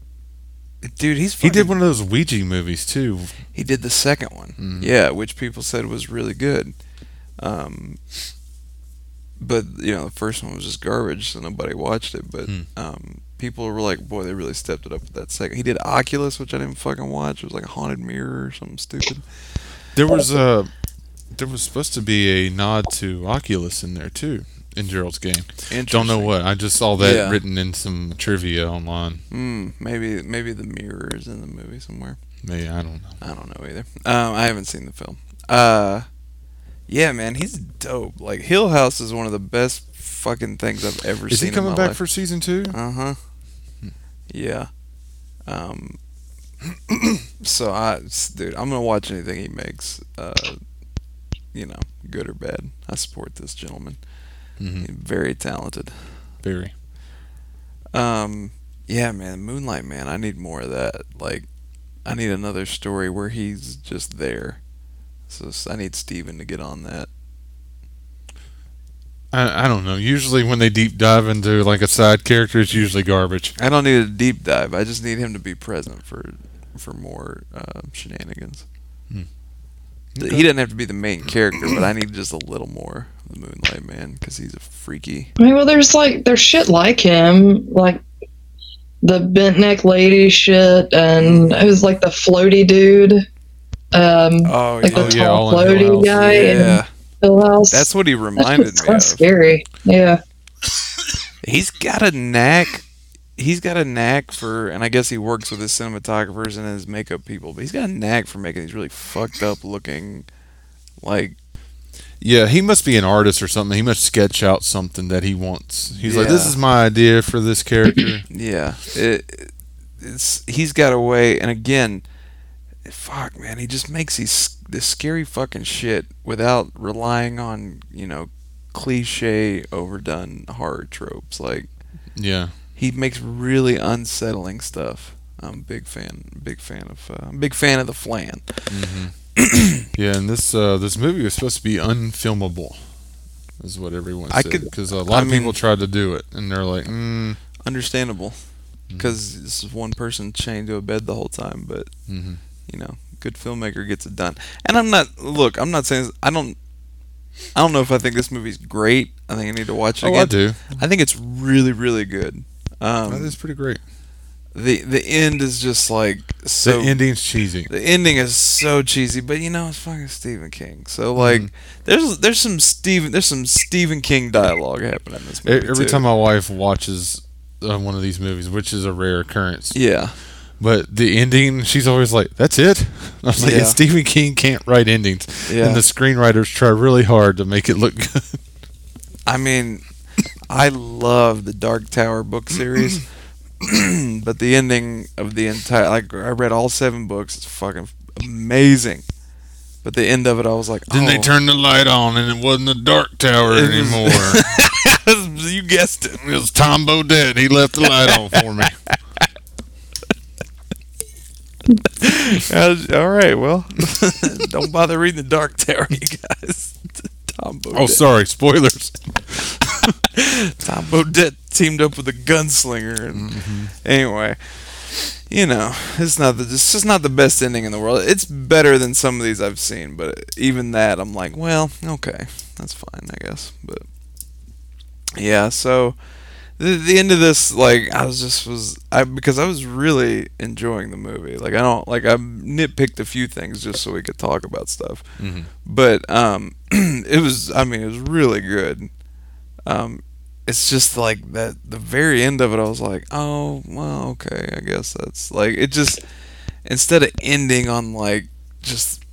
dude, he's He did one of those Ouija movies too. He did the second one. Mhm. Yeah, which people said was really good. Um, but you know, the first one was just garbage, so nobody watched it. But Hmm. um, people were like, "Boy, they really stepped it up with that second. He did Oculus, which I didn't fucking watch. It was like a haunted mirror or something stupid. There was a there was supposed to be a nod to Oculus in there too in Gerald's game. Don't know what. I just saw that Yeah. written in some trivia online. Hmm, maybe maybe the mirror is in the movie somewhere. Maybe I don't know. I don't know either. Um, I haven't seen the film. Uh, yeah, man, he's dope. Like Hill House is one of the best fucking things I've ever Is seen. Is he coming back life. for season two? Uh huh. Yeah. Um. so I, dude, I'm gonna watch anything he makes. Uh, you know, good or bad. I support this gentleman. hmm very talented. Very. Um. Yeah, man, Moonlight Man. I need more of that. Like, I need another story where he's just there. So I need Stephen to get on that. I, I don't know. Usually when they deep dive into like a side character, it's usually garbage. I don't need a deep dive. I just need him to be present for for more uh, shenanigans. Th- He doesn't have to be the main character, but I need just a little more of the Moonlight Man because he's a freaky. I mean, well, there's like there's shit like him, like the bent neck lady shit, and it was like the floaty dude, um, Oh like yeah. the Oh, yeah, tall in floaty House. guy yeah. in Hill House. That's what he reminded shit's me kinda of. scary. Yeah. He's got a knack. He's got a knack for, and I guess he works with his cinematographers and his makeup people. But he's got a knack for making these really fucked up looking, like Yeah, he must be an artist or something. He must sketch out something that he wants. He's like, "This is my idea for this character." Yeah, it, it's he's got a way, and again, fuck, man, he just makes these this scary fucking shit without relying on you know cliche, overdone horror tropes. Like yeah, he makes really unsettling stuff. I'm a big fan, big fan of, uh, I'm a big fan of the Flan. yeah. And this uh, this movie was supposed to be unfilmable, is what everyone I said. Because a lot I of people tried to do it, and they're like, mm, Understandable, because this is one person chained to a bed the whole time, but Mhm. you know, good filmmaker gets it done. And I'm not look, I'm not saying I don't I don't know if I think this movie's great. I think I need to watch it "Oh, again. I do. I think it's really really good. That Um, is pretty great." the the end is just like so the ending's cheesy. the ending is so cheesy, but you know it's fucking Stephen King. So like Mhm. there's there's some Stephen there's some Stephen King dialogue happening in this movie. Every too. time my wife watches uh, one of these movies, which is a rare occurrence, Yeah. but the ending, she's always like, "That's it." I was like, yeah. "Stephen King can't write endings, Yeah. and the screenwriters try really hard to make it look good." I mean, I love the Dark Tower book series, but the ending of the entire like I read all seven books. It's fucking amazing. But the end of it, I was like, Then they oh. turned the light on, and it wasn't the Dark Tower It was- anymore. you guessed it. it was Tom Bodett. He left the light on for me. Was- all right, well, don't bother reading the Dark Tower, you guys. Tom Bodett. Oh, sorry, spoilers. Tom Bodett teamed up with a gunslinger, and mm-hmm. anyway, you know, it's not the it's just not the best ending in the world. It's better than some of these I've seen, but even that, I'm like, well, okay, that's fine, I guess. But yeah, so the the end of this, like, I was just was I because I was really enjoying the movie. Like, I don't like I nitpicked a few things just so we could talk about stuff, Mhm. but um, it was I mean it was really good. Um, it's just like that the very end of it i was like oh well okay i guess that's like it just instead of ending on like just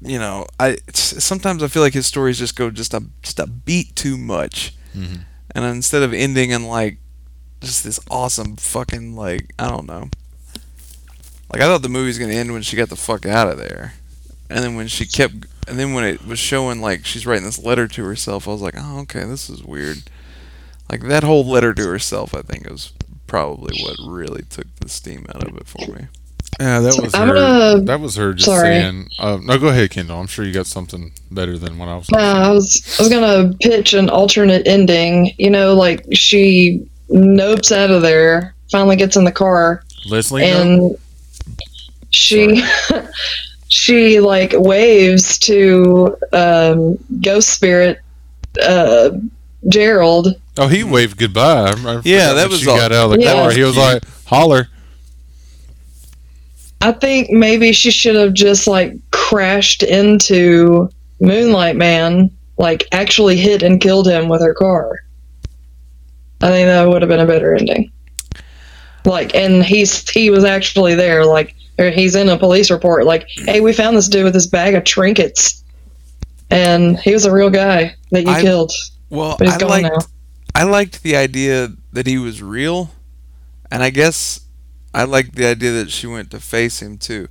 you know i sometimes i feel like his stories just go just a just a beat too much Mhm. And instead of ending in like just this awesome fucking like i don't know. Like i thought the movie was gonna end when she got the fuck out of there. And then when she kept and then when it was showing like she's writing this letter to herself i was like oh okay this is weird. Like that whole letter to herself i think was probably what really took the steam out of it for me Yeah, that was I'm her. gonna- that was her just sorry. saying. Uh, no, go ahead, Kendall. I'm sure you got something better than what I was. Uh, I was I was gonna pitch an alternate ending. You know, like she nopes out of there, finally gets in the car, Leslie, no? and she she like waves to um, ghost spirit uh, Gerald. oh, he waved goodbye. I, I forgot that was she all- got out of the Yeah. car. He was was like, "Holler." I think maybe she should have just like crashed into Moonlight Man, like actually hit and killed him with her car. I think that would have been a better ending. Like, and he's he was actually there. Like, or he's in a police report. Like, hey, we found this dude with this bag of trinkets, and he was a real guy that you I- killed, well i liked now. i liked the idea that he was real and i guess i liked the idea that she went to face him too.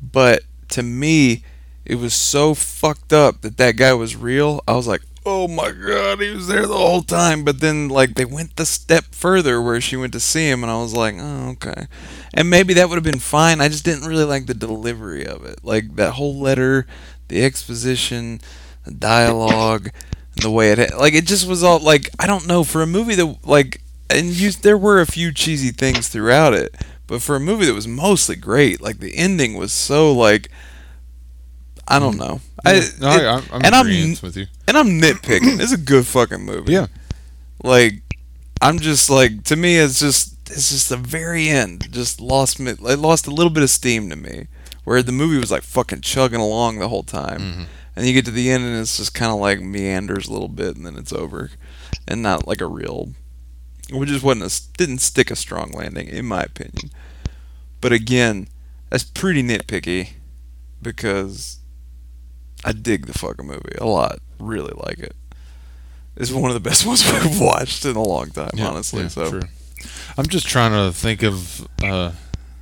But to me it was so fucked up that that guy was real. I was like oh my god he was there the whole time. But then like they went the step further where she went to see him and i was like oh okay. And maybe that would have been fine. I just didn't really like the delivery of it. Like that whole letter the exposition the dialogue and the way it like it just was all like i don't know. For a movie that like and you there were a few cheesy things throughout it but for a movie that was mostly great like the ending was so like i don't know. I, no, it- I, I'm, I'm and I'm with you. and i'm nitpicking. It's a good fucking movie. Yeah. like i'm just like to me it's just it's just the very end just lost me it lost a little bit of steam to me where the movie was like fucking chugging along the whole time. Mm-hmm. and you get to the end and it's just kind of like meanders a little bit and then it's over. And not like a real which just wasn't a didn't stick a strong landing in my opinion but again that's pretty nitpicky because I dig the fucking movie a lot. Really like it. It's one of the best ones we've watched in a long time, Yeah, honestly. yeah, so true. I'm just trying to think of uh,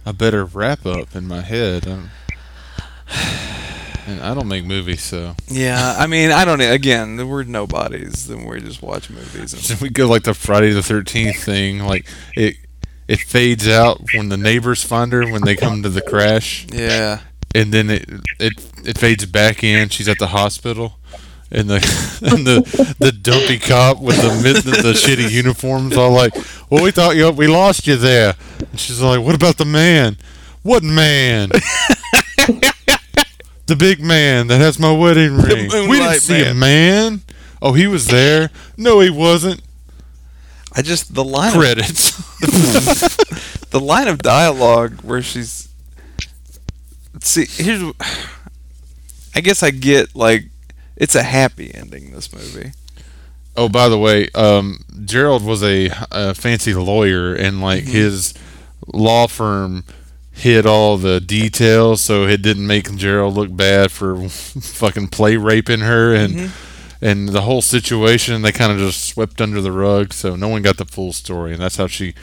a better wrap up in my head. Um, and I don't make movies, so yeah, I mean, I don't. Again, we're nobodies. Then we just watch movies. And, we go like the Friday the Thirteenth thing, like it it fades out when the neighbors find her when they come to the crash, yeah, and then it it it fades back in. She's at the hospital. And the and the the dumpy cop with the the, the shitty uniforms all like, well, we thought you we lost you there. And she's like, what about the man? What man? the big man that has my wedding ring. we didn't see a Man. man. Oh, he was there. No, he wasn't. I just the line. Of, Credits. the line of dialogue where she's see here's I guess I get like it's a happy ending this movie. Oh, by the way, um, Gerald was a, a fancy lawyer, and like Mm-hmm. his law firm hid all the details, so it didn't make Gerald look bad for fucking play raping her, and Mm-hmm. And the whole situation they kind of just swept under the rug, so no one got the full story, and that's how she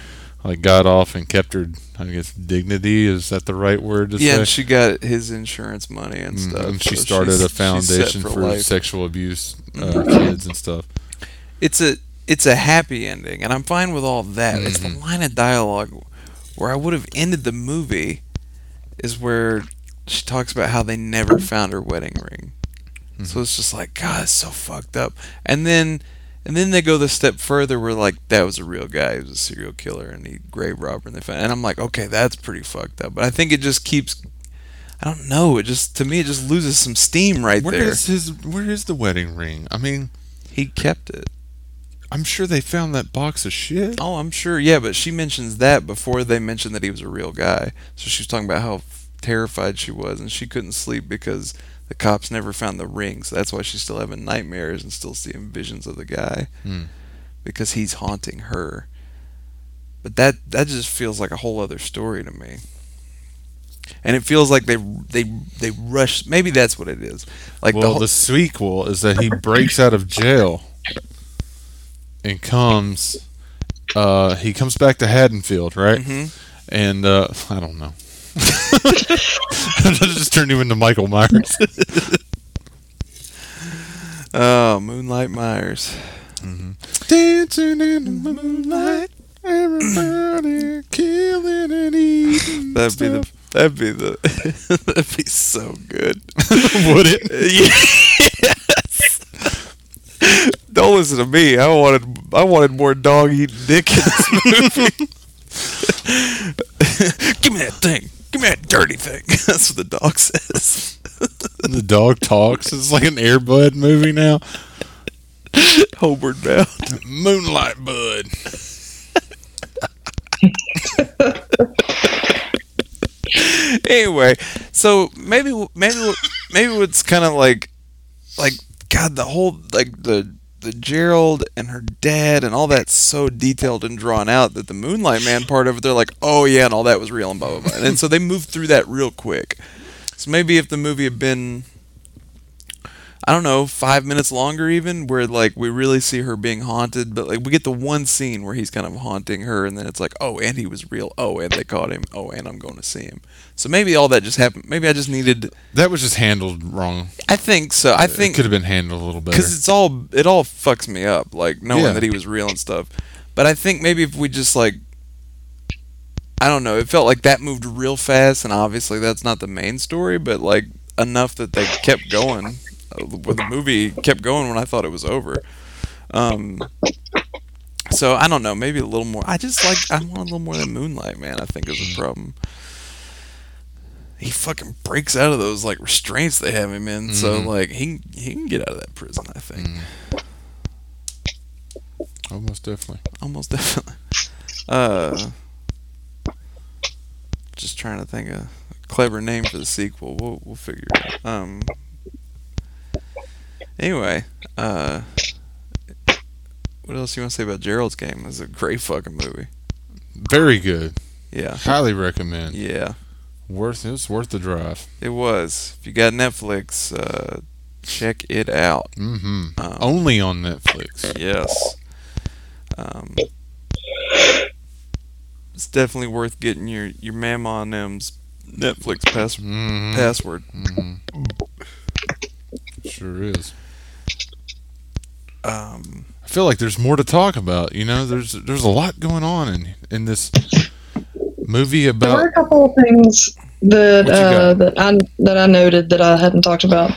like got off and kept her, I guess, dignity. Is that the right word to Yeah, say? and she got his insurance money and Mm, stuff. and she so started a foundation for, life. sexual abuse uh, kids and stuff. It's a it's a happy ending, and I'm fine with all that. It's Mm-hmm. the line of dialogue where I would have ended the movie is where she talks about how they never found her wedding ring. Mm-hmm. So it's just like God, it's so fucked up. And then and then they go the step further where like that was a real guy, he was a serial killer and he grave robber and they found and I'm like, okay, that's pretty fucked up. But I think it just keeps I don't know, it just to me it just loses some steam right Where there. is his? Where is the wedding ring? I mean, He kept it. I'm sure they found that box of shit. Oh, I'm sure. Yeah, but she mentions that before they mentioned that he was a real guy. So she was talking about how f- terrified she was, and she couldn't sleep because the cops never found the ring. So that's why she's still having nightmares and still seeing visions of the guy Hmm. because he's haunting her. But that that just feels like a whole other story to me. And it feels like they they they rush. Maybe that's what it is. Like well, the, the, sequel is that he breaks out of jail and comes. Uh, he comes back to Haddonfield, right? Mhm. And uh, I don't know. I just turned him into Michael Myers. oh Moonlight Myers. Mm-hmm. Dancing in the moonlight, everybody killing and eating. That'd be the that'd be the that'd be so good. Would it? yes. Don't listen to me. I wanted I wanted more dog eating dick in this movie. Give me that thing. Give me that dirty thing. That's what the dog says. The dog talks. It's like an Airbud movie now. Homeward bound. Moonlight Bud. anyway, so maybe maybe maybe what's kind of like like God, the whole like the the Gerald and her dad and all that's so detailed and drawn out that the Moonlight Man part of it, they're like, oh yeah, and all that was real and blah blah blah, and so they moved through that real quick. So maybe if the movie had been I don't know, five minutes longer even, where like we really see her being haunted, but like we get the one scene where he's kind of haunting her, and then it's like, oh, and he was real. Oh, and they caught him. Oh, and I'm going to see him. So maybe all that just happened. Maybe I just needed. That was just handled wrong. I think so. I think it could have been handled a little better. because it's all it all fucks me up, like knowing Yeah. that he was real and stuff. But I think maybe if we just like. I don't know. It felt like that moved real fast, and obviously that's not the main story, but like enough that they kept going. The movie kept going when I thought it was over. Um, so I don't know. Maybe a little more. I just like I want a little more than Moonlight, man. I think is a problem. He fucking breaks out of those like restraints they have him in, so Mhm. like he he can get out of that prison. I think Almost definitely. almost definitely. Uh, just trying to think of a clever name for the sequel. We'll we'll figure it out. Um. Anyway, uh, what else you want to say about Gerald's Game? It's a great fucking movie. Very good. Yeah, Highly recommend. yeah, Worth it's worth the drive. it was. If you got Netflix, uh, check it out. Mm-hmm. Um, Only on Netflix. Yes. Um, it's definitely worth getting your your mama and them's Netflix pass- Mm-hmm. password. Mm-hmm. Sure is. Um, I feel like there's more to talk about. You know, there's there's a lot going on in in this movie about. There were a couple of things that uh, that I that I noted that I hadn't talked about.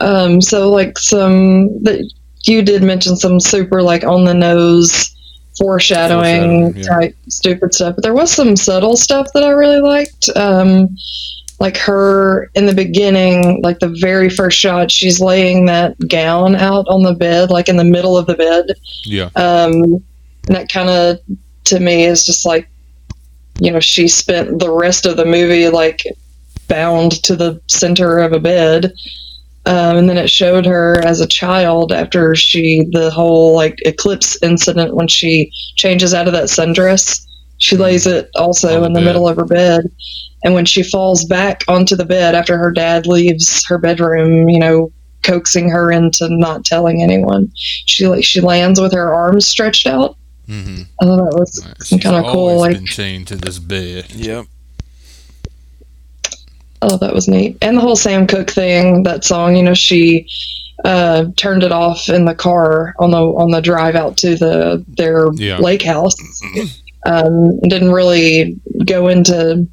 Um, so like some that you did mention some super like on the nose foreshadowing, Foreshadowing, yeah. type stupid stuff, but there was some subtle stuff that I really liked. Um, like her in the beginning, like the very first shot, she's laying that gown out on the bed, like in the middle of the bed. Yeah. Um, and that kind of, to me, is just like, you know, she spent the rest of the movie like bound to the center of a bed. Um, and then it showed her as a child after she, the whole like eclipse incident when she changes out of that sundress. She lays it also the in the bed. middle of her bed. And when she falls back onto the bed after her dad leaves her bedroom, you know, coaxing her into not telling anyone, she like she lands with her arms stretched out. Mm-hmm. I thought that was She's kind of cool. always Like, been chained to this bed. yep. oh, that was neat. And the whole Sam Cooke thing, that song, you know, she uh, turned it off in the car on the on the drive out to the their Yeah. lake house. Um, didn't really go into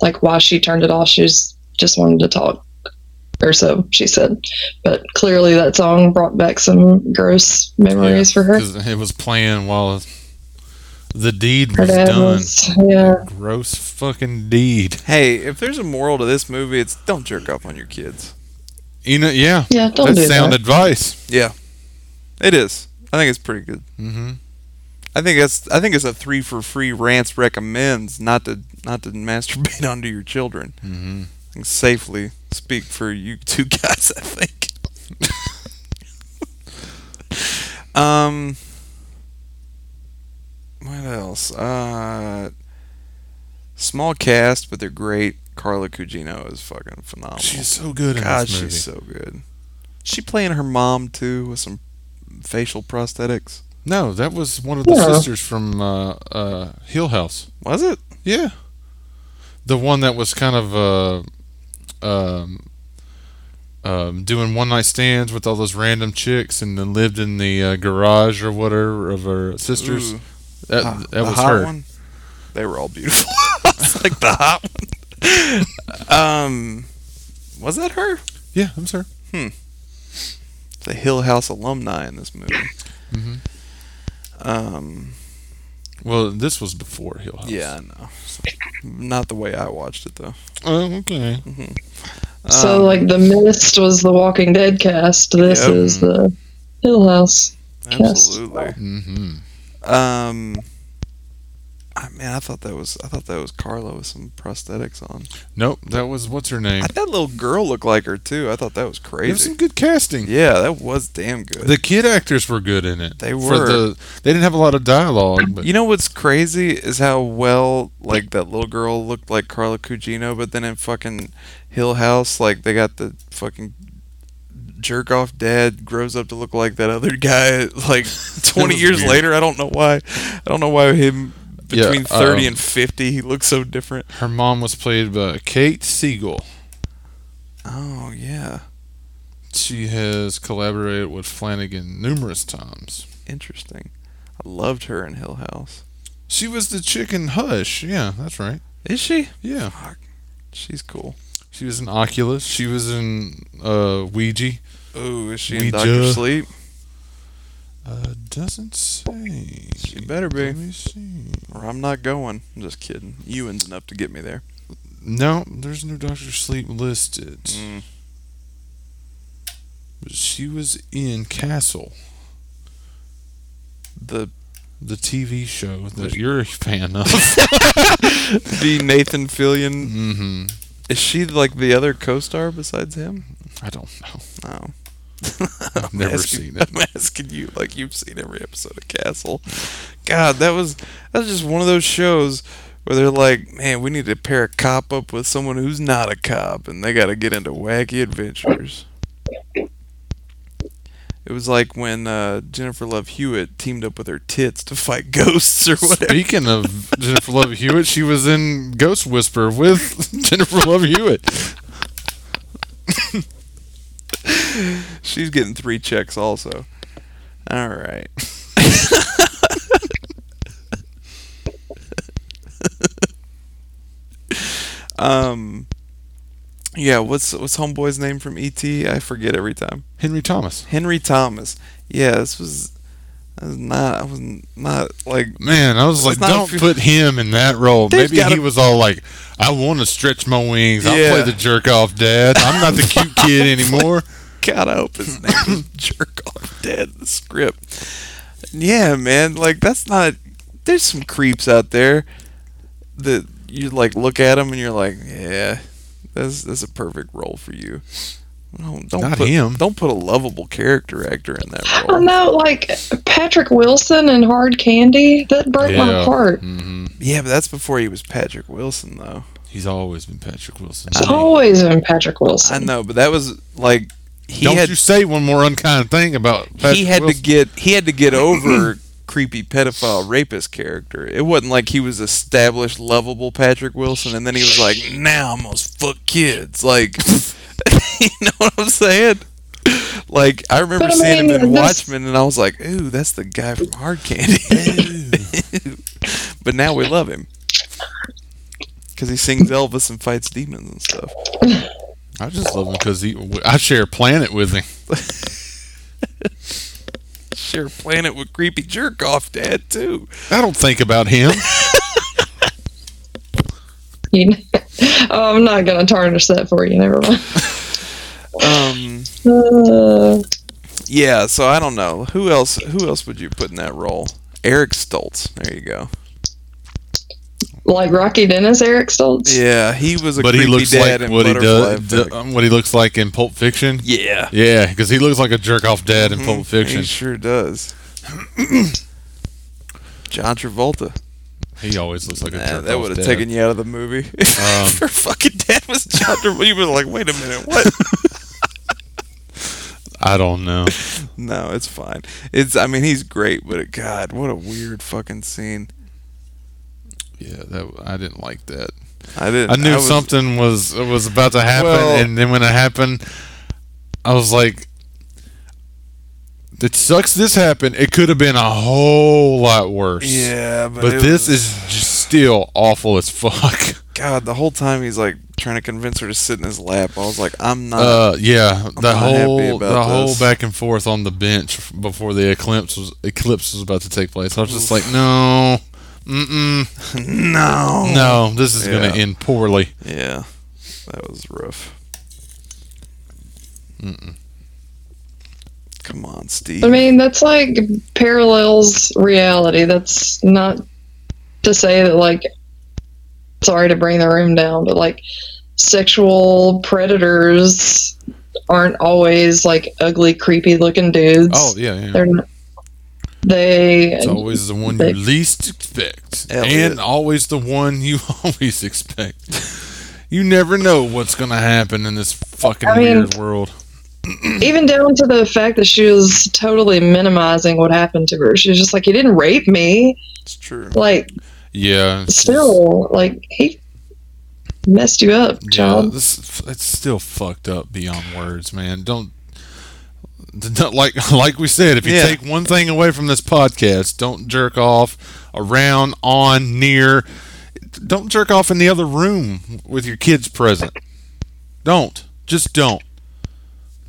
like why she turned it off. She was, just wanted to talk, or so she said. But clearly, that song brought back some gross memories for her. it was playing while the deed Her was done. was, yeah. Gross fucking deed. Hey, if there's a moral to this movie, it's don't jerk off on your kids. You know, yeah. Yeah, don't That's do sound that. advice. Yeah, it is. I think it's pretty good. Mm-hmm. I think that's. I think it's a three for free. Rants recommends not to not to masturbate onto your children. Mm-hmm. I can safely speak for you two guys. I think. um. What else? Uh. Small cast, but they're great. Carla Gugino is fucking phenomenal. She's so good in God, this movie. she's so good. She playing her mom too with some facial prosthetics. No, that was one of the Yeah. sisters from uh, uh, Hill House. Was it? Yeah, the one that was kind of uh, um, um, doing one night stands with all those random chicks, and then lived in the uh, garage or whatever of her sisters. Ooh. That, Ah, that the was hot her. one. They were all beautiful. like the hot one. um, was that her? Yeah, that was her. The Hill House alumni in this movie. Mhm. Um, Well, this was before Hill House. yeah, I know. Not the way I watched it though. Oh, okay. So, Um, like, the Mist was the Walking Dead cast. This Yep. is the Hill House. absolutely. Mm-hmm. Um, I man, I thought that was I thought that was Carla with some prosthetics on. Nope, that was what's her name? I, that little girl looked like her too. I thought that was There was crazy. some good casting. Yeah, that was damn good. The kid actors were good in it. They were. the, they didn't have a lot of dialogue, but You know what's crazy is how well like that little girl looked like Carla Gugino, but then in fucking Hill House, like they got the fucking jerk off dad grows up to look like that other guy. Like twenty years weird. later, I don't know why. I don't know why him Yeah, between thirty um, and fifty he looks so different. her mom was played by Kate Siegel. Oh yeah, She has collaborated with Flanagan numerous times. interesting. I loved her in Hill House. She was the chicken Hush. Yeah, that's right. Is she? Yeah, She's cool. she was in Oculus. She was in uh, Ouija. Oh, is she in Doctor Sleep? Uh, doesn't say. She better be. Let me see. Or I'm not going. I'm just kidding. Ewan's enough to get me there. No, there's no Doctor Sleep listed. Mm. But she was in Castle, The the TV show that you're a fan of. the Nathan Fillion. mm-hmm. Is she like the other co-star besides him? I don't know. No. I've never asking- seen it. I'm asking you like you've seen every episode of Castle. God, that was that was just one of those shows where they're like, man, we need to pair a cop up with someone who's not a cop, and they got to get into wacky adventures. It was like when uh, Jennifer Love Hewitt teamed up with her tits to fight ghosts or whatever. Speaking of Jennifer Love Hewitt, she was in Ghost Whisper with Jennifer Love Hewitt. She's getting three checks also. All right. um yeah, what's what's homeboy's name from ET? I forget every time. Henry Thomas. Henry Thomas. Yeah, this was, I was not I was not like Man, I was like, don't few- put him in that role. Maybe he gotta- was all like, I want to stretch my wings. I'll Yeah. play the jerk off dad. I'm not the cute kid anymore. God, I hope his name was Jerk Off Dead in the script. Yeah, man, like that's not. There's some creeps out there that you like look at them and you're like, yeah, that's that's a perfect role for you. Don't, don't Not put, him. Don't put a lovable character actor in that I role. know, like Patrick Wilson and Hard Candy. That broke my heart. hmm Yeah, but that's before he was Patrick Wilson, though. He's always been Patrick Wilson. It's always been Patrick Wilson. I know, but that was like he Don't had you say one more unkind thing about Patrick he had Wilson. to get he had to get over creepy pedophile rapist character. It wasn't like he was established lovable Patrick Wilson and then he was like, "Now I'm gonna fuck kids." Like, you know what I'm saying? Like I remember But I seeing him in Watchmen and I was like, "Ooh, that's the guy from Hard Candy." but now we love him. Cuz he sings Elvis and fights demons and stuff. I just love him because he. I share a planet with him. Share a planet with creepy jerk off dad too. I don't think about him. You- oh, I'm not gonna tarnish that for you. Never mind. Um Uh, Yeah, so I don't know who else. Who else would you put in that role? Eric Stoltz. There you go. Like Rocky Dennis, Eric Stoltz. Yeah, he was a but he looks dad like what he does. Effect. d- what he looks like in Pulp Fiction. yeah, Yeah, because he looks like a jerk off dad in Pulp Fiction. he sure does. John Travolta. He always looks like a Nah, jerk that would have taken you out of the movie. Um, Her fucking dad was John Travolta. You were like, wait a minute, what? I don't know. no, it's fine. It's. I mean, he's great, but God, what a weird fucking scene. Yeah, that I didn't like that. I didn't. I knew was- something was was about to happen, Well- and then when it happened, I was like, "It sucks. This happened. It could have been a whole lot worse." Yeah, but, but this was- is just still awful as fuck. God, the whole time he's like trying to convince her to sit in his lap. I was like, I'm not. Uh, yeah, the not happy whole about the whole back and forth on the bench before the eclipse was eclipse was about to take place. I was just like, no, mm-mm, no. no, this is Yeah. gonna end poorly. Yeah, that was rough. Mm-mm. Come on, Steve. I mean, that's like parallels reality. That's not to say that, like, sorry to bring the room down, but like, sexual predators aren't always like ugly, creepy looking dudes. Oh yeah, yeah. They're not. They. It's always the one they- you least expect, Elliot. and always the one you always expect. You never know what's gonna happen in this fucking I mean- weird world. even down to the fact that she was totally minimizing what happened to her. She was just like, "He didn't rape me." it's true. Like, Yeah, it's just- still, like he messed you up, yeah, this it's still fucked up beyond words, man. Don't. Like like we said, if you Yeah. take one thing away from this podcast, don't jerk off around, on, near. Don't jerk off in the other room with your kids present. Don't. Just don't.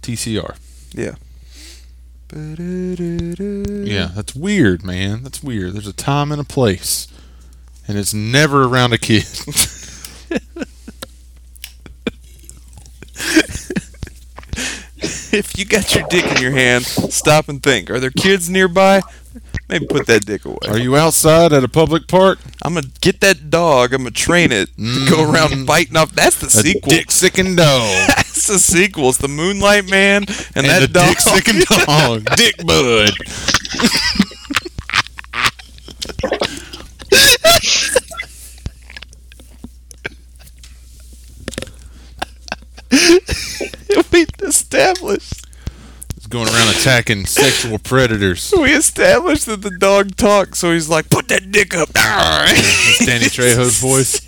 TCR. Yeah. Yeah, that's weird, man. That's weird. There's a time and a place, and it's never around a kid. If you got your dick in your hand, stop and think. Are there kids nearby? Maybe put that dick away. Are you outside at a public park? I'm gonna get that dog. I'm gonna train it to go mm. around biting off. That's the A sequel. dick sicking dog. That's the sequel. It's the Moonlight Man and, and that the dog. dick sicking dog. dick bud. we established He's going around attacking sexual predators. we established that the dog talks, so he's like, "Put that dick up." That's Danny Trejo's voice.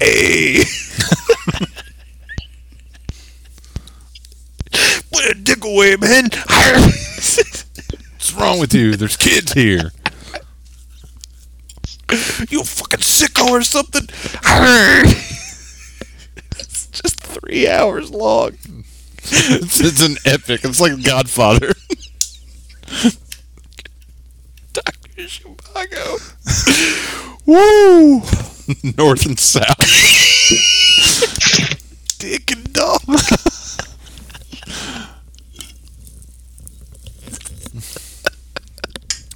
Hey. Put that dick away, man. What's wrong with you? There's kids here. you fucking sicko or something. it's just three hours long. It's, it's an epic. It's like Godfather. Dr. Zhivago. Woo! North and south. Dick and dog.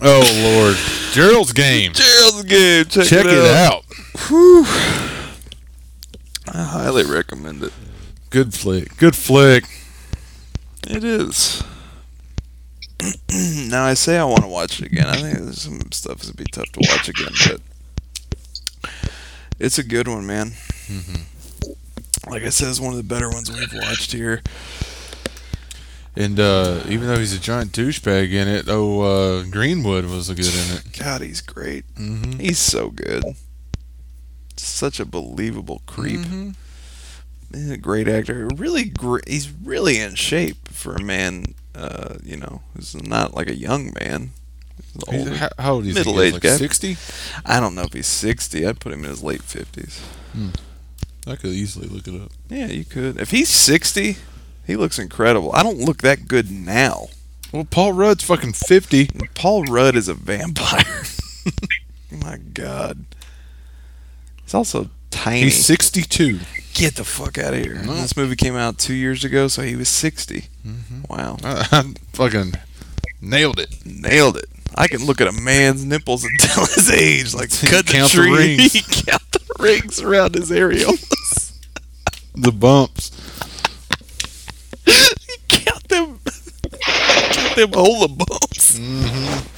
Oh Lord, Gerald's game. Gerald's game. Check, Check it out. I highly recommend it. Good flick. Good flick. It is. now I say I want to watch it again. I think there's some stuff that'd be tough to watch again, but it's a good one, man. Mm-hmm. Like I said, it's one of the better ones we've watched here. And uh, even though he's a giant douchebag in it, oh, uh, Greenwood was a good in it. God, he's great. Mm-hmm. He's so good. Such a believable creep. Mm-hmm. He's a great actor. Really, gr- he's really in shape for a man. Uh, you know, who's not like a young man. He's older. How, how old is he? Middle-aged Like guy. 60? I don't know if he's 60. I'd put him in his late 50s. I could easily look it up. Yeah, you could. If he's 60, he looks incredible. I don't look that good now. Well, Paul Rudd's fucking 50. Paul Rudd is a vampire. My God. He's also tiny. He's 62. Get the fuck out of here. No. This movie came out two years ago, so he was 60. Mm-hmm. Wow. I, I fucking nailed it. Nailed it. I can look at a man's nipples and tell his age. Like, cut the the tree. rings. He count the rings around his areolas. The bumps. he count them. count them hula bumps. Mm-hmm.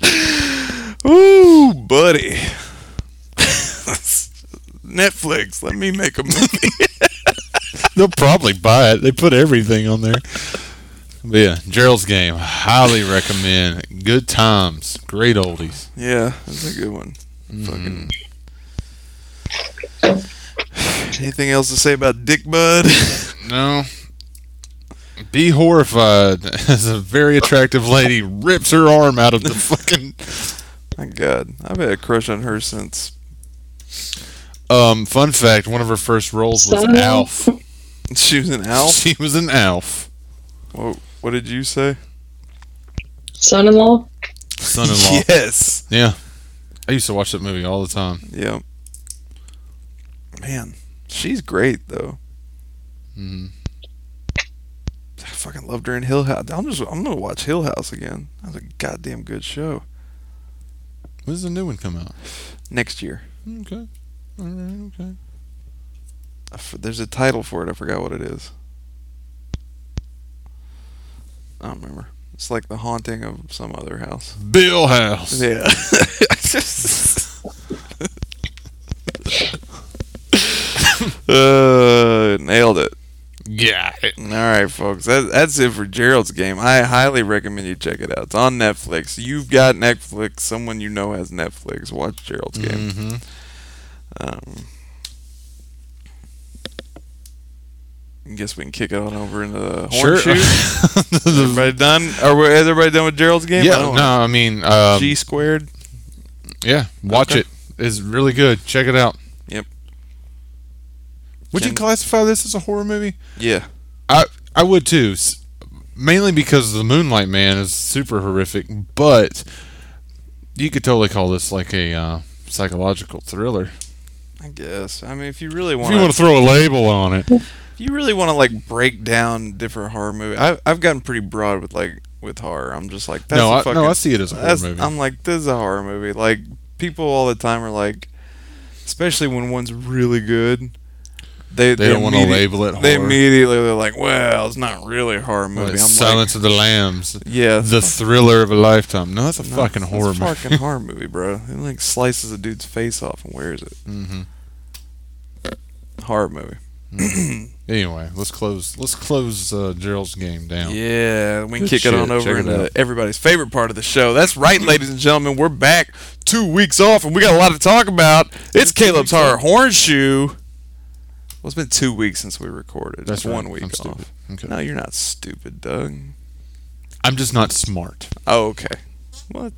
Ooh, buddy. Netflix, let me make a movie. They'll probably buy it. They put everything on there. But yeah, Gerald's game. Highly recommend. Good times. Great oldies. yeah, that's a good one. Fucking. Anything else to say about Dick Bud? No. Be horrified as a very attractive lady rips her arm out of the fucking. My God, I've had a crush on her since. Um, fun fact: one of her first roles was Son-in-law? Alf. She was an Alf. She was an Alf. Whoa, what did you say? Son-in-law. Son-in-law. Yes. Yeah. I used to watch that movie all the time. Yep. Man, she's great though. hmm I fucking loved her in Hill House. I'm just I'm gonna watch Hill House again. That's a goddamn good show. When does the new one come out? Next year, Okay. All right. Okay. F- there's a title for it. I forgot what it is. I don't remember. It's like the haunting of some other house. Bill House. Yeah. uh, nailed it. Yeah. It. All right, folks. That, that's it for Gerald's game. I highly recommend you check it out. It's on Netflix. You've got Netflix. Someone you know has Netflix. Watch Gerald's game. hmm Um, I guess we can kick it on over into the Sure. horn shoot. everybody done? Are we, is everybody done with Gerald's game? Yeah. don't No, I mean, um, G squared. yeah. Watch Okay. it. It's really good. Check it out. Would you classify this as a horror movie? Yeah. I I would too. Mainly because the Moonlight Man is super horrific, but you could totally call this like a uh, psychological thriller. I guess. I mean, if you really want, If you want to throw a label on it, if you really want to like break down different horror movies, I've I've gotten pretty broad with like with horror. I'm just like, that's no, a I, fucking, no, I see it as a horror movie. I'm like, this is a horror movie. Like people all the time are like, especially when one's really good. They They don't wanna label it They immediately they're like, well, it's not really a horror movie. Like I'm Silence of the Lambs, yeah, the thriller of a lifetime. No, that's a no, fucking it's horror a movie. fucking horror movie, bro. It like slices a dude's face off and wears it. Mm-hmm. Horror movie. Anyway, let's close. Let's close uh, Gerald's game down. Yeah, we can Good kick it on over Check into everybody's favorite part of the show. That's right, ladies and gentlemen. We're back two weeks off, and we got a lot to talk about. It's Caleb's Horror off? Hornshoe. Well, it's been two weeks since we recorded. That's one right. week I'm off. stupid. Okay. No, you're not stupid, Doug. I'm just not smart. Oh, okay. What?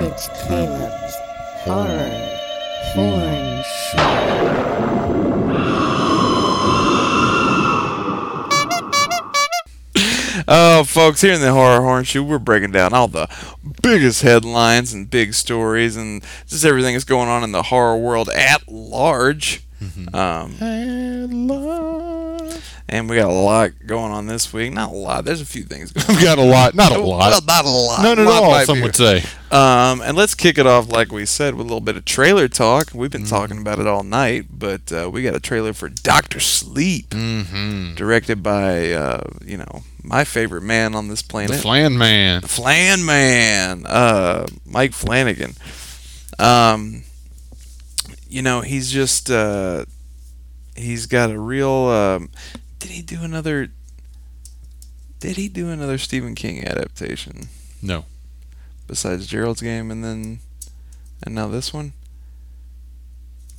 It's Caleb's Horror Horn Show. Oh, folks, here in the Horror Horn Shoe, we're breaking down all the biggest headlines and big stories and just everything that's going on in the horror world at large. Um, and we got a lot going on this week. Not a lot. There's a few things going on. I've got a lot. Not a lot. Well, not a lot. None at Lot all. Some would say. Um, and let's kick it off, like we said, with a little bit of trailer talk. We've been talking about it all night, but uh, we got a trailer for Doctor Sleep, Mm-hmm. directed by, uh, you know, my favorite man on this planet, The Flan Man. the Flan Man, uh, Mike Flanagan. Um, you know, he's just uh, he's got a real. Um, did he do another? Did he do another Stephen King adaptation No. besides Gerald's Game and then and now this one?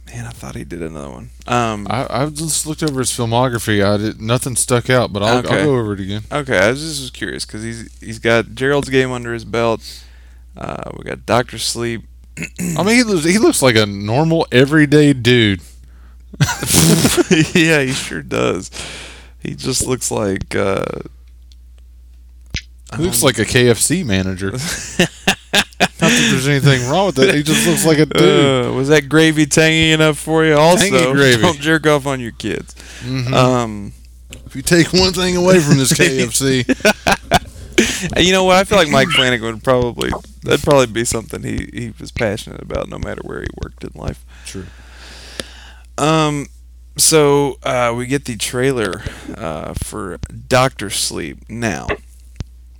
Man, I thought he did another one. Um, I, I just looked over his filmography. I did nothing stuck out, but I'll, Okay. I'll go over it again. Okay, I was just was curious because he's he's got Gerald's Game under his belt. Uh, we got Doctor Sleep. I mean, he looks, he looks like a normal, everyday dude. yeah, he sure does. He just looks like. Uh, He looks like a KFC manager. Not that there's anything wrong with that. He just looks like a dude. Uh, was that gravy tangy enough for you? Also, Tangy gravy. don't jerk off on your kids. Mhm. Um, if you take one thing away from this KFC, you know what? I feel like Mike Flanagan would probably that'd probably be something he he was passionate about, no matter where he worked in life. True. Um, so uh, we get the trailer uh, for Doctor Sleep now.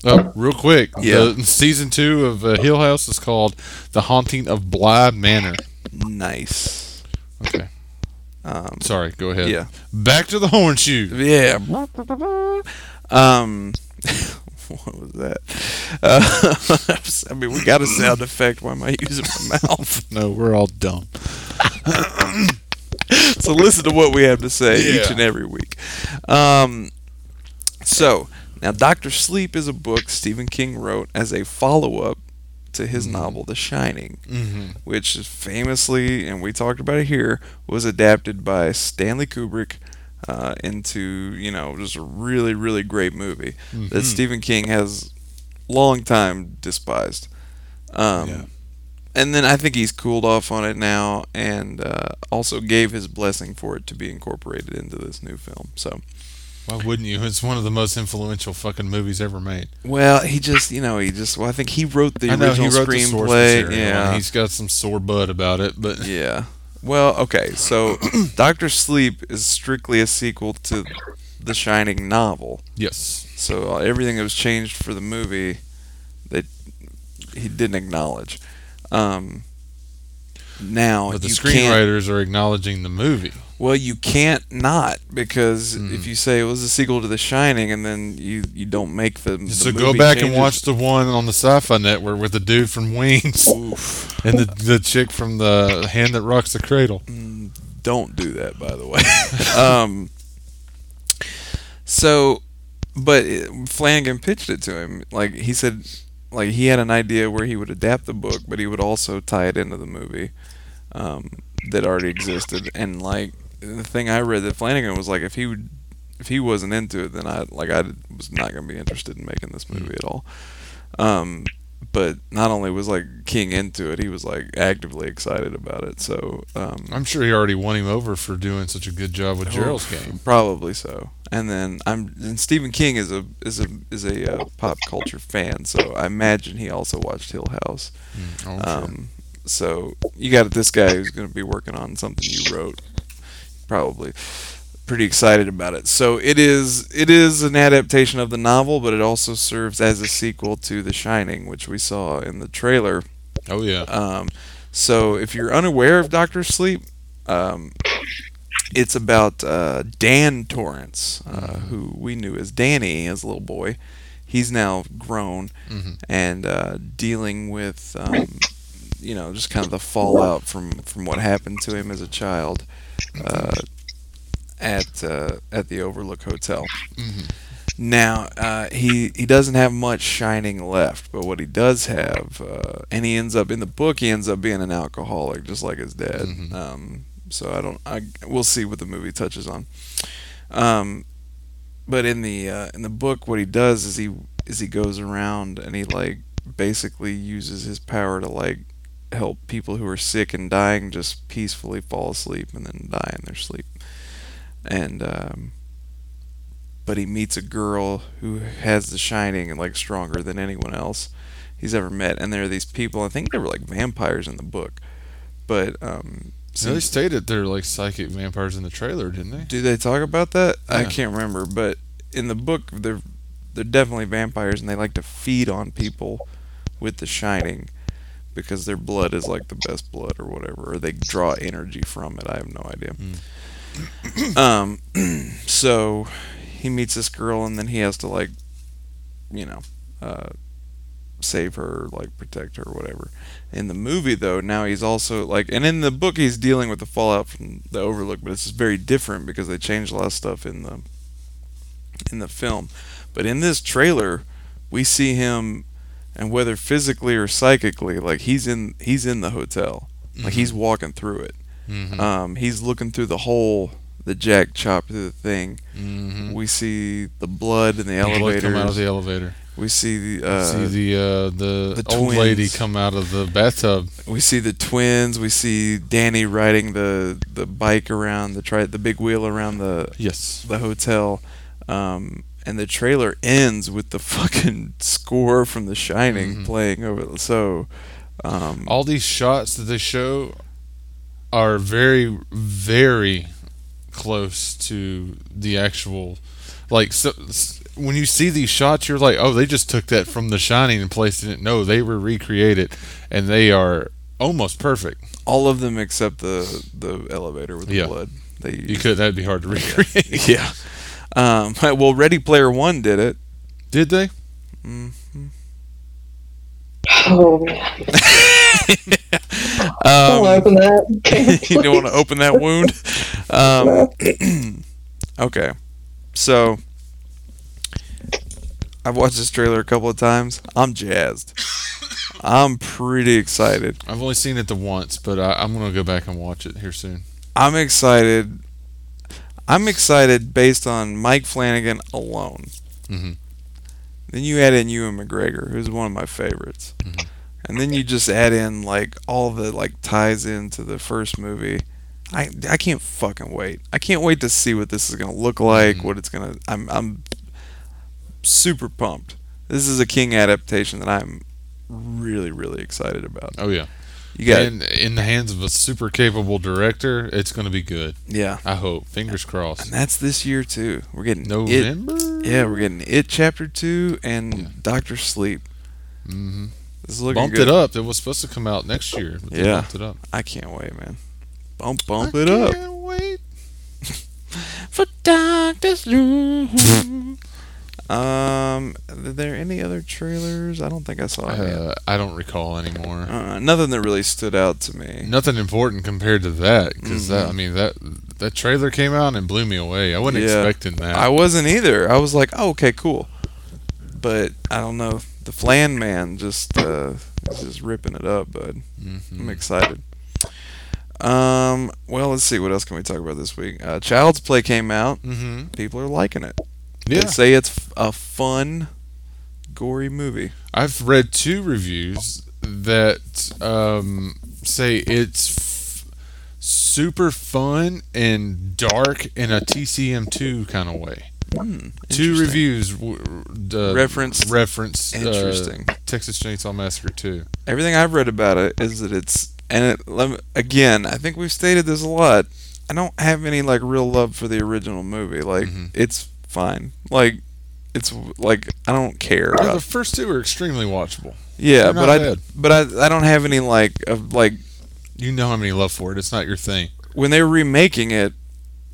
oh, real quick. Yeah. The, season two of uh, Hill House is called The Haunting of Bly Manor. Nice. Okay. Um, Sorry, go ahead. yeah. Back to the horn shoe. Yeah. Um, what was that? Uh, I mean, we got a sound effect. Why am I using my mouth? No, we're all dumb. so listen to what we have to say each and every week. Um, so now, Doctor Sleep is a book Stephen King wrote as a follow-up to his novel The Shining, Mm-hmm. which is famously, and we talked about it here, was adapted by Stanley Kubrick. Uh, into you know just a really really great movie that Stephen King has long time despised. Um, Yeah. And then I think he's cooled off on it now, and uh, also gave his blessing for it to be incorporated into this new film. So, Why wouldn't you? It's one of the most influential fucking movies ever made. well, he just you know he just well I think he wrote the I know original he wrote the screenplay. material, yeah, he's got some sore butt about it, but yeah. Well, okay, so Doctor Sleep is strictly a sequel to the Shining novel. yes, So uh, everything that was changed for the movie, that he didn't acknowledge. Um, now but the you can't. screenwriters are acknowledging the movie. Well, you can't not because Mm. if you say it was a sequel to The Shining and then you you don't make the, the So go back and watch the one on the Sci-Fi Network with the dude from Wings Oof. and the the chick from the Hand That Rocks the Cradle. Don't do that, by the way. um. So, but Flanagan pitched it to him. Like he said, like he had an idea where he would adapt the book, but he would also tie it into the movie um, that already existed. And like the thing I read that Flanagan was like, if he would, if he wasn't into it, then I like I was not going to be interested in making this movie at all. Um, but not only was like King into it, he was like actively excited about it. So um, I'm sure he already won him over for doing such a good job with Gerald's game. Probably so. And then I'm and Stephen King is a is a is a uh, pop culture fan, so I imagine he also watched Hill House. Mm, oh, sure. Um, so you got this guy who's going to be working on something you wrote, probably pretty excited about it. So it is it is an adaptation of the novel, but it also serves as a sequel to The Shining, which we saw in the trailer. Oh yeah. Um, so if you're unaware of Doctor Sleep, um, it's about uh, Dan Torrance, uh, who we knew as Danny as a little boy. He's now grown Mhm. and uh, dealing with, um, you know, just kind of the fallout from, from what happened to him as a child uh, at uh, at the Overlook Hotel. Mhm. Now uh, he he doesn't have much shining left, but what he does have, uh, and he ends up in the book, he ends up being an alcoholic, just like his dad. Mhm. Um, so I don't, I we'll see what the movie touches on. Um, but in the uh, in the book, what he does is he is he goes around and he like basically uses his power to like help people who are sick and dying just peacefully fall asleep and then die in their sleep. And um, but he meets a girl who has the shining and like stronger than anyone else he's ever met. And there are these people. I think they were like vampires in the book, but um, So they stated they're like psychic vampires in the trailer, didn't they? do they talk about that? I can't remember, but in the book, they're they're definitely vampires, and they like to feed on people with the shining because their blood is like the best blood or whatever, or they draw energy from it. I have no idea. Um, so he meets this girl, and then he has to like, you know, uh, save her, like protect her, or whatever. In the movie, though, now he's also like, and in the book, he's dealing with the fallout from the Overlook, but it's very different because they changed a lot of stuff in the in the film. But in this trailer, we see him, and whether physically or psychically, like he's in he's in the hotel, like he's walking through it. Mm-hmm. Um, he's looking through the hole the Jack chopped through the thing. mm-hmm. We see the blood in the elevator. come out of the elevator. we see the uh, See the uh, the, the old lady come out of the bathtub. we see the twins. We see Danny riding the the bike around the tri- the big wheel around the Yes. the hotel. Um, and the trailer ends with the fucking score from The Shining Mhm. playing over. So, um, All these shots that they show are very, very close to the actual. Like so, when you see these shots, you're like, oh, they just took that from The Shining and placed it. in- No, they were recreated, and they are almost perfect. all of them except the the elevator with the Yeah. blood. They You could that'd be hard to recreate. yeah. Um, well, Ready Player One did it. Did they? hmm Oh man, don't Um, open that. can you don't want to open that wound. Um, okay, so I've watched this trailer a couple of times. I'm jazzed. I'm pretty excited. I've only seen it the once, but I, I'm gonna go back and watch it here soon. I'm excited. I'm excited based on Mike Flanagan alone. Mhm. Then you add in Ewan McGregor, who's one of my favorites, Mhm. And then you just add in like all the like ties into the first movie. I I can't fucking wait. I can't wait to see what this is gonna look like. Mhm. What it's gonna. I'm I'm super pumped. This is a King adaptation that I'm really really excited about. Oh yeah, You got and in the hands of a super capable director, it's gonna be good. yeah. I hope. Fingers crossed. And that's this year too. We're getting It, November. yeah, we're getting It Chapter Two and Yeah. Doctor Sleep. hmm This is looking Bumped good. it up. It was supposed to come out next year. But they Yeah. bumped it up. I can't wait, man. Bump bump I it up Can't wait. for Doctor Sleep. um, are there any other trailers? I don't think I saw any. Uh, I don't recall anymore. Uh, nothing that really stood out to me. Nothing important compared to that, because that Mhm. I mean that that trailer came out and blew me away. I wasn't Yeah. expecting that. I wasn't either. I was like, oh, okay, cool. But I don't know. The Flan Man just uh, is just ripping it up, bud. I'm Mhm. excited. Um, well, let's see. What else can we talk about this week? Uh, Child's Play came out. Mhm. People are liking it. Yeah. They say it's a fun, gory movie. I've read two reviews that um, say it's f- super fun and dark in a TCM2 kind of way. Hmm, Two reviews uh, Reference- reference uh, Interesting. Texas Chainsaw Massacre 2. Everything I've read about it is that it's and it, again, I think we've stated this a lot. I don't have any like real love for the original movie. Like Mhm. it's fine. Like it's like I don't care Oh, about the first two are extremely watchable. Yeah, but I but I I don't have any like of like You know how many love for it. It's not your thing. when they were remaking it,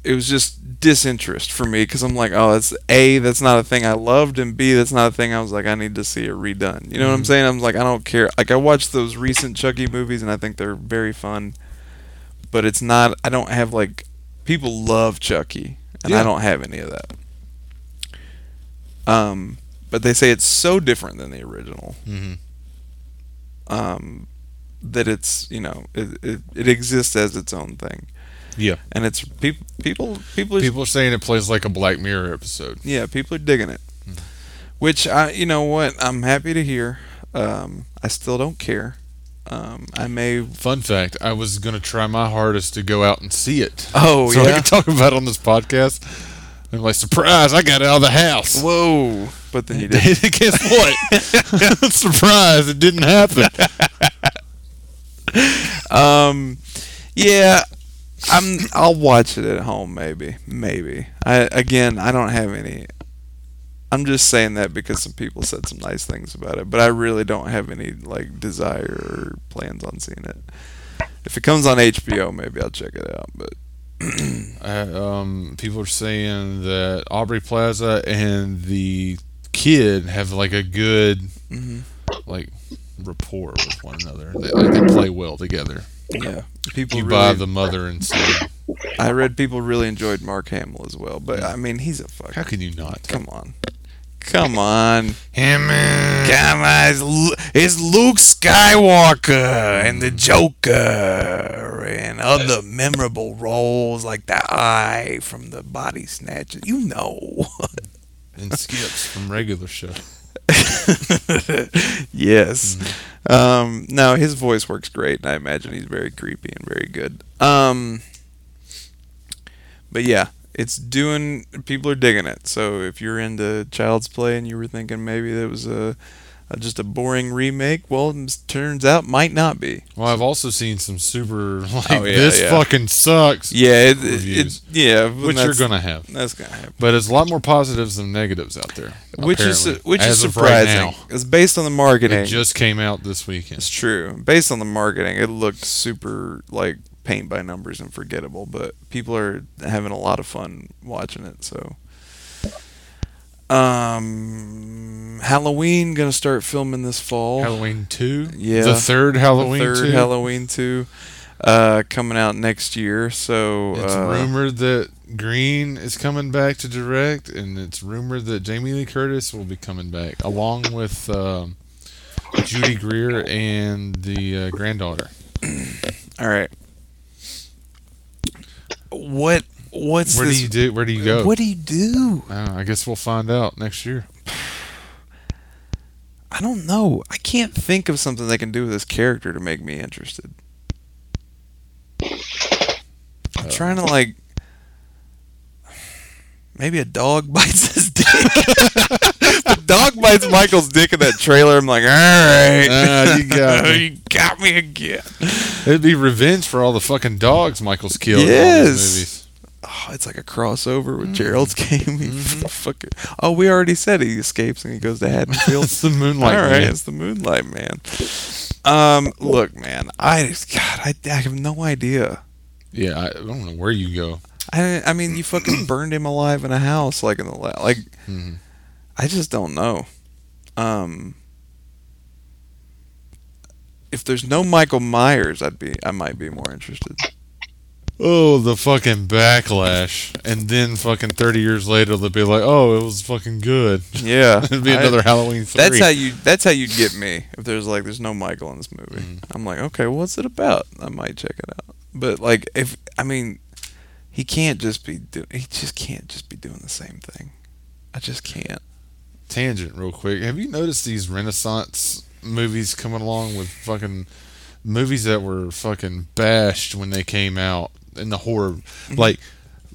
it was just disinterest for me because I'm like, oh, that's a that's not a thing I loved, and b that's not a thing I was like I need to see it redone. You know what I'm Mhm. saying? I'm like I don't care. Like I watched those recent Chucky movies, and I think they're very fun, but it's not. I don't have like people love Chucky, and I don't have any of that. Um, but they say it's so different than the original. Mm-hmm. um, that it's you know it, it, it exists as its own thing. Yeah. and it's people people people are, People are saying it plays like a Black Mirror episode. yeah people are digging it, Hmm. which I you know what I'm happy to hear. Um, I still don't care. Um, I may Fun fact: I was gonna try my hardest to go out and see it, oh so I yeah can talk about it on this podcast. I'm like, surprise! I got out of the house. whoa, but then you did. Guess what? surprise! It didn't happen. Um, yeah, I'm. I'll watch it at home. Maybe, maybe. I again, I don't have any. I'm just saying that because some people said some nice things about it, but I really don't have any like desire or plans on seeing it. If it comes on HBO, maybe I'll check it out. But Uh, um, people are saying that Aubrey Plaza and the kid have like a good Mhm. like rapport with one another. They, like, they play well together. Yeah, people You really. buy the mother and son. I read people really enjoyed Mark Hamill as well, but I mean, he's a fuck. How can you not? Come on, come on. Hammond. Come on, it's, it's Luke Skywalker and the Joker and other memorable roles like the Eye from the Body Snatchers. You know. And skips from regular show. yes. Um, no, his voice works great, and I imagine he's very creepy and very good. Um, but yeah, it's doing. People are digging it. So if you're into Child's Play and you were thinking maybe that was a, a just a boring remake, well, it turns out might not be. Well, I've also seen some super like Oh, yeah, this yeah. fucking sucks, Yeah, it, Reviews. it yeah, which you're gonna have. That's gonna happen. But it's a lot more positives than negatives out there. Which is which is of right surprising. it's based on the marketing. It just came out this weekend. It's true. Based on the marketing, it looked super like paint by numbers and forgettable, but people are having a lot of fun watching it. So, um, Halloween gonna start filming this fall. Halloween two, Yeah. the third The Halloween third two. Halloween two, uh, coming out next year. So It's uh, rumored that Green is coming back to direct, and it's rumored that Jamie Lee Curtis will be coming back, along with um, Judy Greer and the uh, granddaughter. All right. What what's Where this? do you do? Where do you go? What do you do? I, I guess we'll find out next year. I don't know. I can't think of something they can do with this character to make me interested. I'm trying to like maybe a dog bites his dick. the dog bites Michael's dick in that trailer. I'm like, all right, Ah, you got me. you got me again. It'd be revenge for all the fucking dogs Michael's killed Yes. Oh, it's like a crossover with Gerald's game. He fucking- oh, we already said he escapes and he goes to Haddonfield. It's the Moonlight All right, Man. it's the Moonlight Man. Um, look, man, I God, I, I have no idea. Yeah, I, I don't know where you go. I, I mean, you fucking burned him alive in a house, like in the la- like. Mhm. I just don't know. Um, if there's no Michael Myers, I'd be, I might be more interested. Oh, the fucking backlash. And then fucking 30 years later, they'll be like, oh, it was fucking good. Yeah, It'd be I- another Halloween 3. That's how you. That's how you'd get me. If there's like, there's no Michael in this movie, Mhm. I'm like, okay, well, what's it about? I might check it out. But like, if I mean, he can't just be. Do, he just can't just be doing the same thing. I just can't. tangent real quick. Have you noticed these Renaissance movies coming along with fucking movies that were fucking bashed when they came out in the horror, like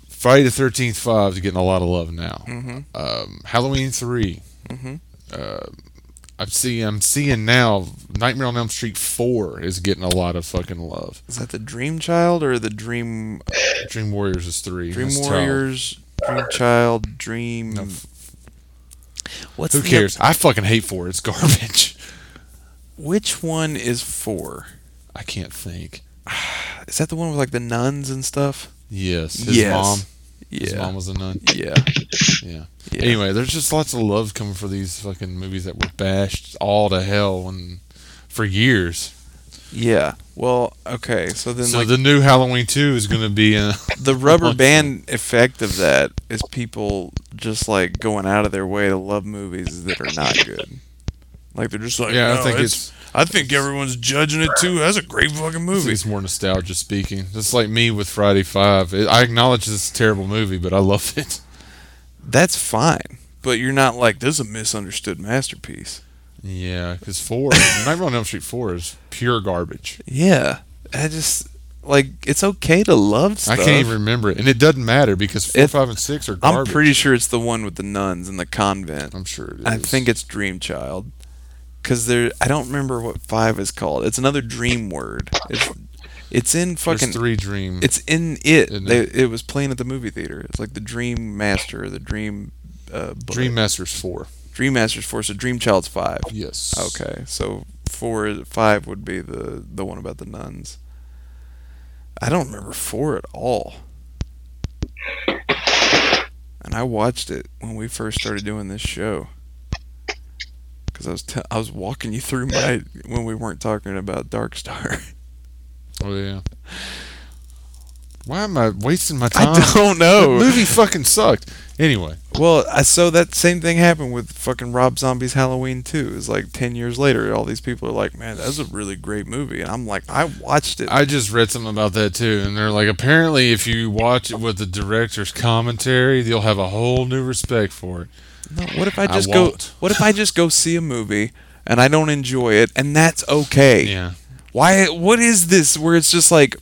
Friday the Thirteenth Five is getting a lot of love now. Mhm. Um, Halloween 3 Mhm. Uh, I'm seeing I'm seeing now Nightmare on Elm Street Four is getting a lot of fucking love. Is that the Dream Child or the Dream Dream Warriors is three. Dream That's. Warriors, Dream Child, Dream? No. What's Who cares? I fucking hate four. It's garbage. Which one is four? I can't think. Is that the one with like the nuns and stuff? Yes, his Yes. mom. Yeah. His mom was a nun. Yeah. Yeah. Yeah. Anyway, there's just lots of love coming for these fucking movies that were bashed all to hell and for years. Yeah. Well, okay. So then, so like the new Halloween two is going to be in. the rubber band effect of that is people just like going out of their way to love movies that are not good. Like they're just like, yeah, I think it's, it's, I think everyone's judging it too. That's a great fucking movie. it's more nostalgia speaking. It's like me with Friday Five. It, I acknowledge it's a terrible movie, but I love it. That's fine, but you're not like this is a misunderstood masterpiece. Yeah, because four, Nightmare on Elm Street four is pure garbage. Yeah, I just like it's okay to love stuff. I can't even remember it, and it doesn't matter because four, It- five, and six are I'm pretty sure it's the one with the nuns and the convent. I'm sure it is. I think it's Dream Child. Cause there, I don't remember what five is called. It's another dream word. It's, it's in There's three dream. It's in it. They, it? it was playing at the movie theater. It's like the Dream Master, the Dream. Uh. Dream Masters four. Dream Master's four. So Dream Child's five. Yes. Okay, so four, five would be the the one about the nuns. I don't remember four at all. And I watched it when we first started doing this show. Because I was t- I was walking you through my when we weren't talking about Dark Star. Oh yeah. Why am I wasting my time? I don't The know. movie fucking sucked. Anyway, Well, I, so that same thing happened with fucking Rob Zombie's Halloween 2. It's like 10 years later, all these people are like, man, that's a really great movie. And I'm like, I watched it. I just read something about that too, and they're like, apparently, if you watch it with the director's commentary, you'll have a whole new respect for it. No, what if I I just go? What if I just go see a movie and I don't enjoy it, and that's okay? Yeah. Why? What is this? Where it's just like,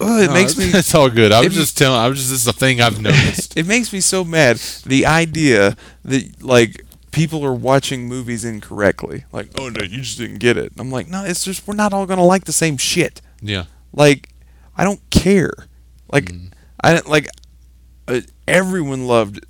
Ugh, it No, makes me. It's all good. I was just telling. I was just. This is a thing I've noticed. It makes me so mad. The idea that like people are watching movies incorrectly. Like, oh no, you just didn't get it. I'm like, no, it's just we're not all gonna like the same shit. yeah. Like, I don't care. Like, Mm-hmm. I like. Uh, everyone loved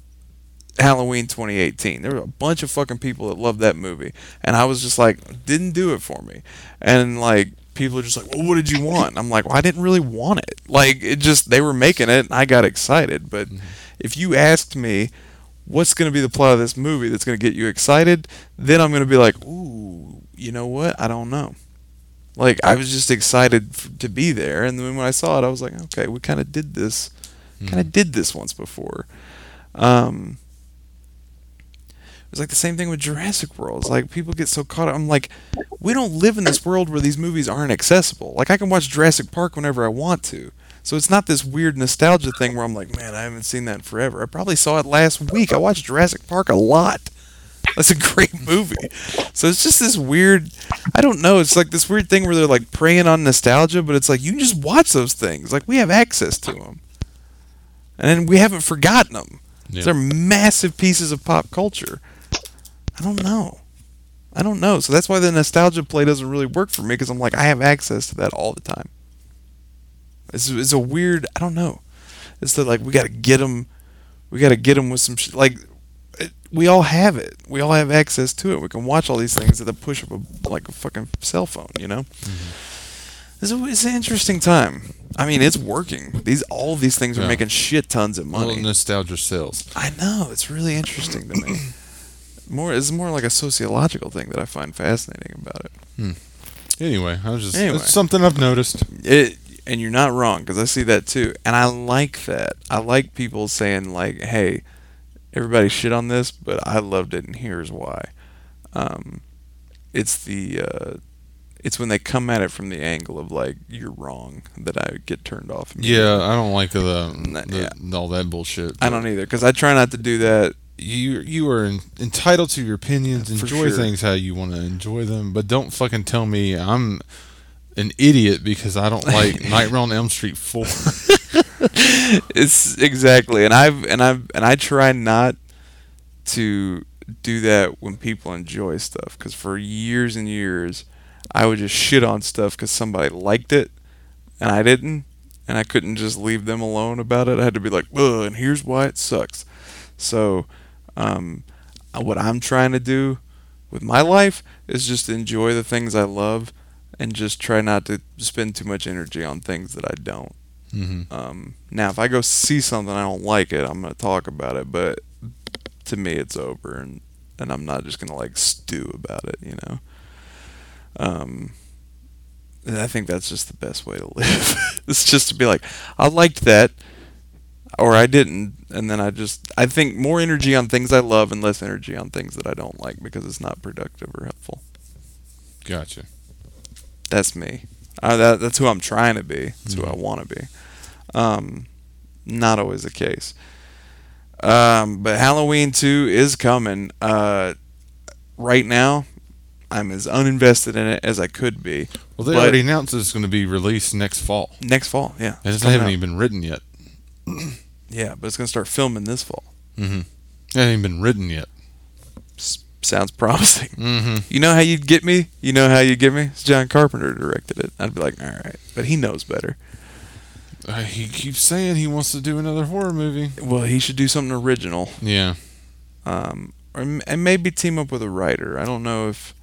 Halloween 2018. There were a bunch of fucking people that loved that movie, and I was just like, didn't do it for me. And like, people are just like, well, what did you want? I'm like, well, I didn't really want it. Like, it just they were making it, and I got excited. But if you asked me. What's going to be the plot of this movie that's going to get you excited? Then I'm going to be like, ooh, you know what? I don't know. Like I was just excited f- to be there, and then when I saw it, I was like, okay, we kind of did this, kind of did this once before. Um, was like the same thing with Jurassic World. It's like people get so caught up. I'm like, we don't live in this world where these movies aren't accessible. Like I can watch Jurassic Park whenever I want to. So it's not this weird nostalgia thing where I'm like, man, I haven't seen that in forever. I probably saw it last week. I watched Jurassic Park a lot. That's a great movie. So it's just this weird. I don't know. It's like this weird thing where they're like preying on nostalgia, but it's like you can just watch those things. Like we have access to them, and we haven't forgotten them. Yeah. They're massive pieces of pop culture. I don't know. I don't know. So that's why the nostalgia play doesn't really work for me because I'm like I have access to that all the time. It's, it's a weird. I don't know. It's that like we got to get them. We got to get them with some sh- like. It, we all have it. We all have access to it. We can watch all these things at the push of a like a fucking cell phone. You know. Mm-hmm. It's, a, it's an interesting time. I mean, it's working. These all these things are Yeah. making shit tons of money. nostalgia sells. I know. It's really interesting to me. More, it's more like a sociological thing that I find fascinating about it. Hmm. Anyway, I was just. Anyway. It's something I've noticed. It, and you're not wrong because I see that too, and I like that. I like people saying like, "Hey, everybody shit on this, but I loved it, and here's why." Um, it's the uh, it's when they come at it from the angle of like you're wrong that I get turned off. Yeah, I don't like the, Nah, the all that bullshit. I don't either because I try not to do that you you are en- entitled to your opinions. For Enjoy sure. things how you want to enjoy them, but don't fucking tell me I'm an idiot because I don't like Nightmare on Elm Street four. it's exactly, and I've and I've and I try not to do that when people enjoy stuff because for years and years I would just shit on stuff because somebody liked it and I didn't, and I couldn't just leave them alone about it. I had to be like, "Ugh," and here's why it sucks. So, um, what I'm trying to do with my life is just enjoy the things I love and just try not to spend too much energy on things that I don't. hmm Um, now, if I go see something I don't like it, I'm gonna talk about it. But to me, it's over, and and I'm not just gonna like stew about it. You know. Um, and I think that's just the best way to live. it's just to be like, I liked that, or I didn't, and then I just I think more energy on things I love and less energy on things that I don't like because it's not productive or helpful. Gotcha. That's me. Uh, that, that's who I'm trying to be. That's who I Mhm. want to be. Um, not always the case. Um, but Halloween 2 is coming. Uh, right now, I'm as uninvested in it as I could be. Well, they But- already announced it's going to be released next fall. Next fall, yeah. And It's it's coming haven't out. even been written yet. Yeah, but it's going to start filming this fall. Mm-hmm. It hasn't even been written yet. S- sounds promising. Mm-hmm. You know how you'd get me? You know how you'd get me? It's John Carpenter directed it. I'd be like, all right. But he knows better. Uh, he keeps saying he wants to do another horror movie. Well, he should do something original. Yeah. um, or and maybe team up with a writer. I don't know if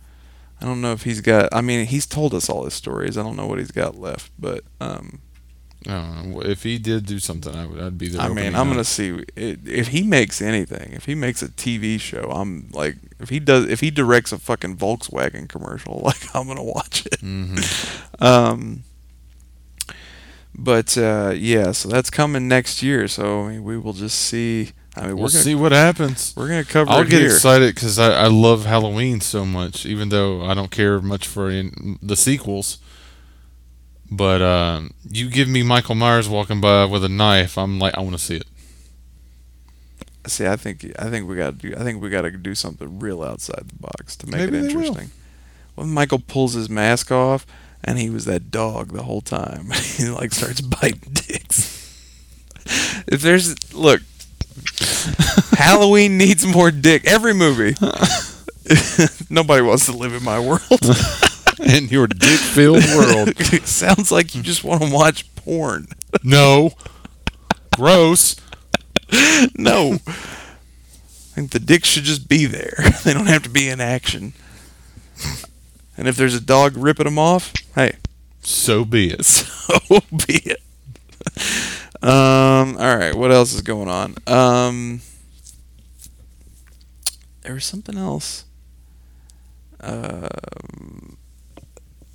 I don't know if he's got. I mean, he's told us all his stories. I don't know what he's got left, but um, know. If he did do something, I would, I'd be there. I mean, I'm gonna see if he makes anything. If he makes a TV show, I'm like, if he does, if he directs a fucking Volkswagen commercial, like I'm gonna watch it. Mhm. Um, but uh, yeah, so that's coming next year. So I mean, we will just see. I mean, We'll we're gonna see what happens. we're gonna cover I'll it get here. excited because I, I love Halloween so much, even though I don't care much for in, the sequels. But um, you give me Michael Myers walking by with a knife, I'm like, I want to see it. See, I think I think we got to do. I think we got to do something real outside the box to make Maybe it interesting. When Michael pulls his mask off and he was that dog the whole time, he like starts biting dicks. if there's look, Halloween needs more dick. Every movie. Nobody wants to live in my world. In your dick-filled world, it sounds like you just want to watch porn. no, gross. No. I think the dicks should just be there. They don't have to be in action. And if there's a dog ripping them off, hey, So be it. so be it. Um, all right, what else is going on? Um, there was something else. Um,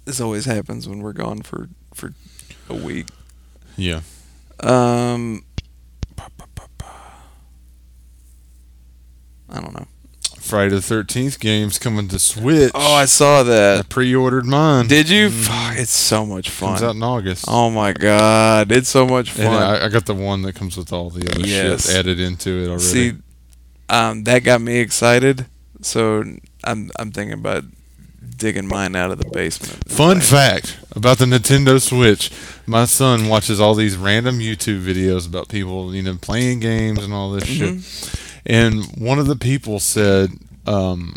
this always happens when we're gone for for a week. Yeah. Um. I don't know. Friday the Thirteenth game's coming to Switch. Oh, I saw that. I pre-ordered mine. Did you? Mhm. Fuck, it's so much fun. Comes out in August. Oh my god, it's so much And fun. I, I got the one that comes with all the other Yes. shit added into it already. See, um, that got me excited. So I'm I'm thinking about digging mine out of the basement. Fun fact about the Nintendo Switch: my son watches all these random YouTube videos about people, you know, playing games and all this Mhm. shit. And one of the people said, um,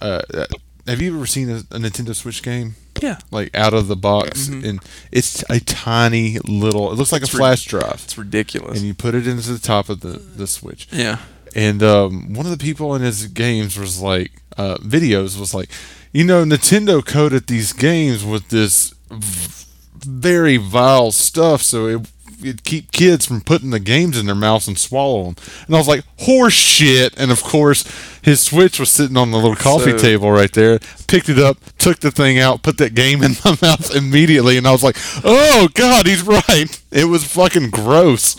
uh, uh, "Have you ever seen a, a Nintendo Switch game?" Yeah. like out of the box, Mhm. and it's a tiny little. It looks like It's a flash drive, It's ridiculous. and you put it into the top of the the Switch. yeah. And um, one of the people in his games was like, uh, videos was like, you know, Nintendo coded these games with this very vile stuff, so it it keep kids from putting the games in their mouths and swallow them. And I was like, horse shit. And of course, his Switch was sitting on the little coffee So- table right there. Picked it up, took the thing out, put that game in my mouth immediately, and I was like, oh god, he's right. It was fucking gross.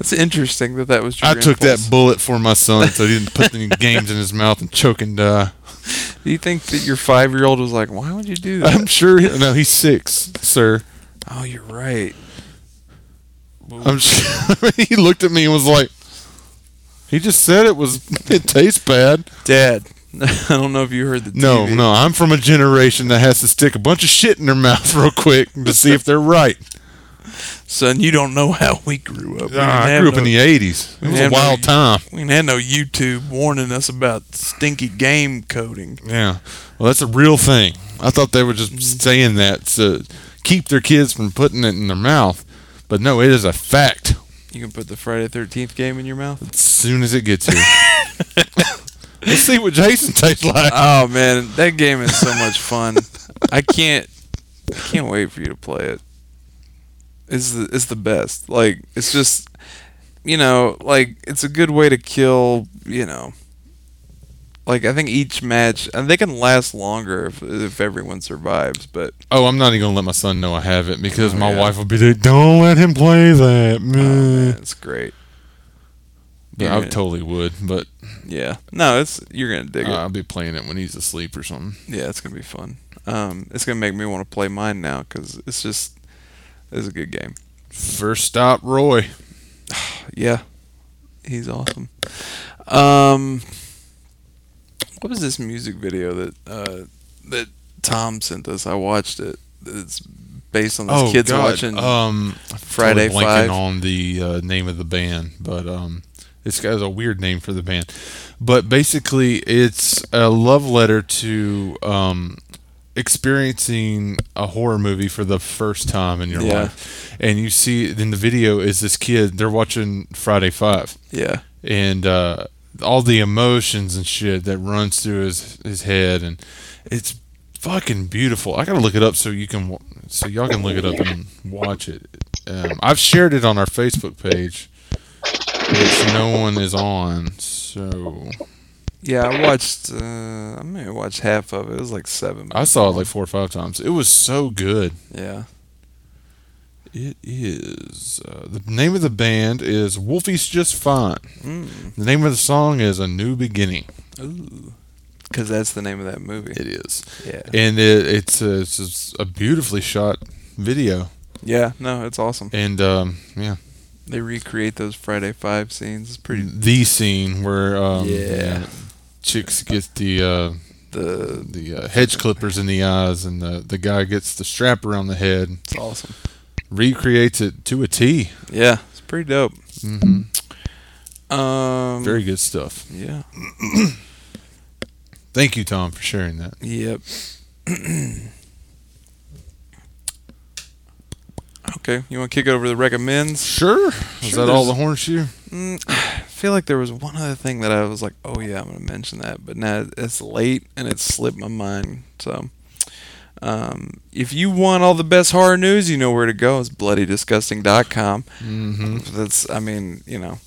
It's interesting that that was. I took that bullet for my son so he didn't put any games in his mouth and choke and die. Do you think that your five year old was like, "Why would you do that?" I'm sure. He, no, he's six, sir. oh, you're right. I'm sure. he looked at me and was like, He just said it was. It tastes bad. Dad, I don't know if you heard the TV. No, no. I'm from a generation that has to stick a bunch of shit in their mouth real quick to see if they're right. Son, you don't know how we grew up. We Ah, I grew up in the '80s. It was a wild time. We didn't have no YouTube warning us about stinky game coding. Yeah. Well, that's a real thing. I thought they were just saying that to keep their kids from putting it in their mouth, but no, it is a fact. You can put the Friday Thirteenth game in your mouth. As soon as it gets here. Let's see what Jason tastes like. Oh man, that game is so much fun. I can't, I can't wait for you to play it. It's the it's the best. Like it's just, you know, like it's a good way to kill. You know, like I think each match and they can last longer if if everyone survives. But Oh, I'm not even gonna let my son know I have it because Oh, my yeah. wife will be like, "Don't let him play that." oh, meh." man, it's great. Yeah, I totally would, but Yeah, no, it's you're gonna dig it. I'll be playing it when he's asleep or something. Yeah, it's gonna be fun. Um, it's gonna make me want to play mine now because it's just it's a good game. First stop, Roy. Yeah, he's awesome. Um, what was this music video that uh, that Tom sent us? I watched it. It's based on this kids watching. um Friday totally blanking Five. on the uh, name of the band, but um, this guy's a weird name for the band. But basically, it's a love letter to um, experiencing a horror movie for the first time in your Yeah. life. And you see in the video is this kid. They're watching Friday Five, yeah, and uh, all the emotions and shit that runs through his his head, and it's fucking beautiful. I gotta look it up so you can so y'all can look it up and watch it. Um, I've shared it on our Facebook page, which no one is on. So yeah. I watched. Uh, I may have watched half of it. It was like seven. I saw it like four or five times. It was so good. yeah. It is uh, the name of the band is Wolfie's Just Fine. Mm. The name of the song is A New Beginning. Ooh. Because that's the name of that movie. It is. Yeah. and it, it's, a, it's a beautifully shot video Yeah. No, it's awesome. and um, yeah They recreate those Friday Five scenes. It's pretty. the scene where um, Yeah. Chicks get the uh, The the uh, hedge clippers in the eyes and the, the guy gets the strap around the head it's awesome. recreates it to a T Yeah, it's pretty dope. Mm-hmm. Um. very good stuff Yeah. thank you Tom for sharing that Yep. okay, you want to kick it over the recommends? sure is Sure, that all the horseshoe Mm, feel like there was one other thing that I was like, oh yeah, I'm gonna mention that, but now it's late and it slipped my mind. So, um, if you want all the best horror news, you know where to go. It's bloodydisgusting.com. mm-hmm. That's, I mean, you know,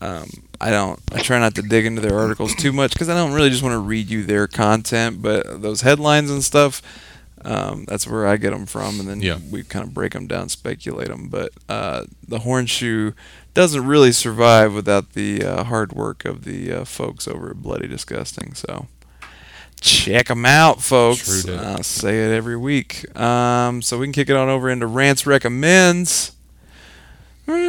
um, I don't, I try not to dig into their articles too much because I don't really just want to read you their content, but those headlines and stuff, um, that's where I get them from, and then Yeah. we kind of break them down, speculate them. But uh, the Hornshoe doesn't really survive without the uh, hard work of the uh, folks over at Bloody Disgusting. So check them out, folks. I'll say it every week. Um, so we can kick it on over into Rants Recommends. or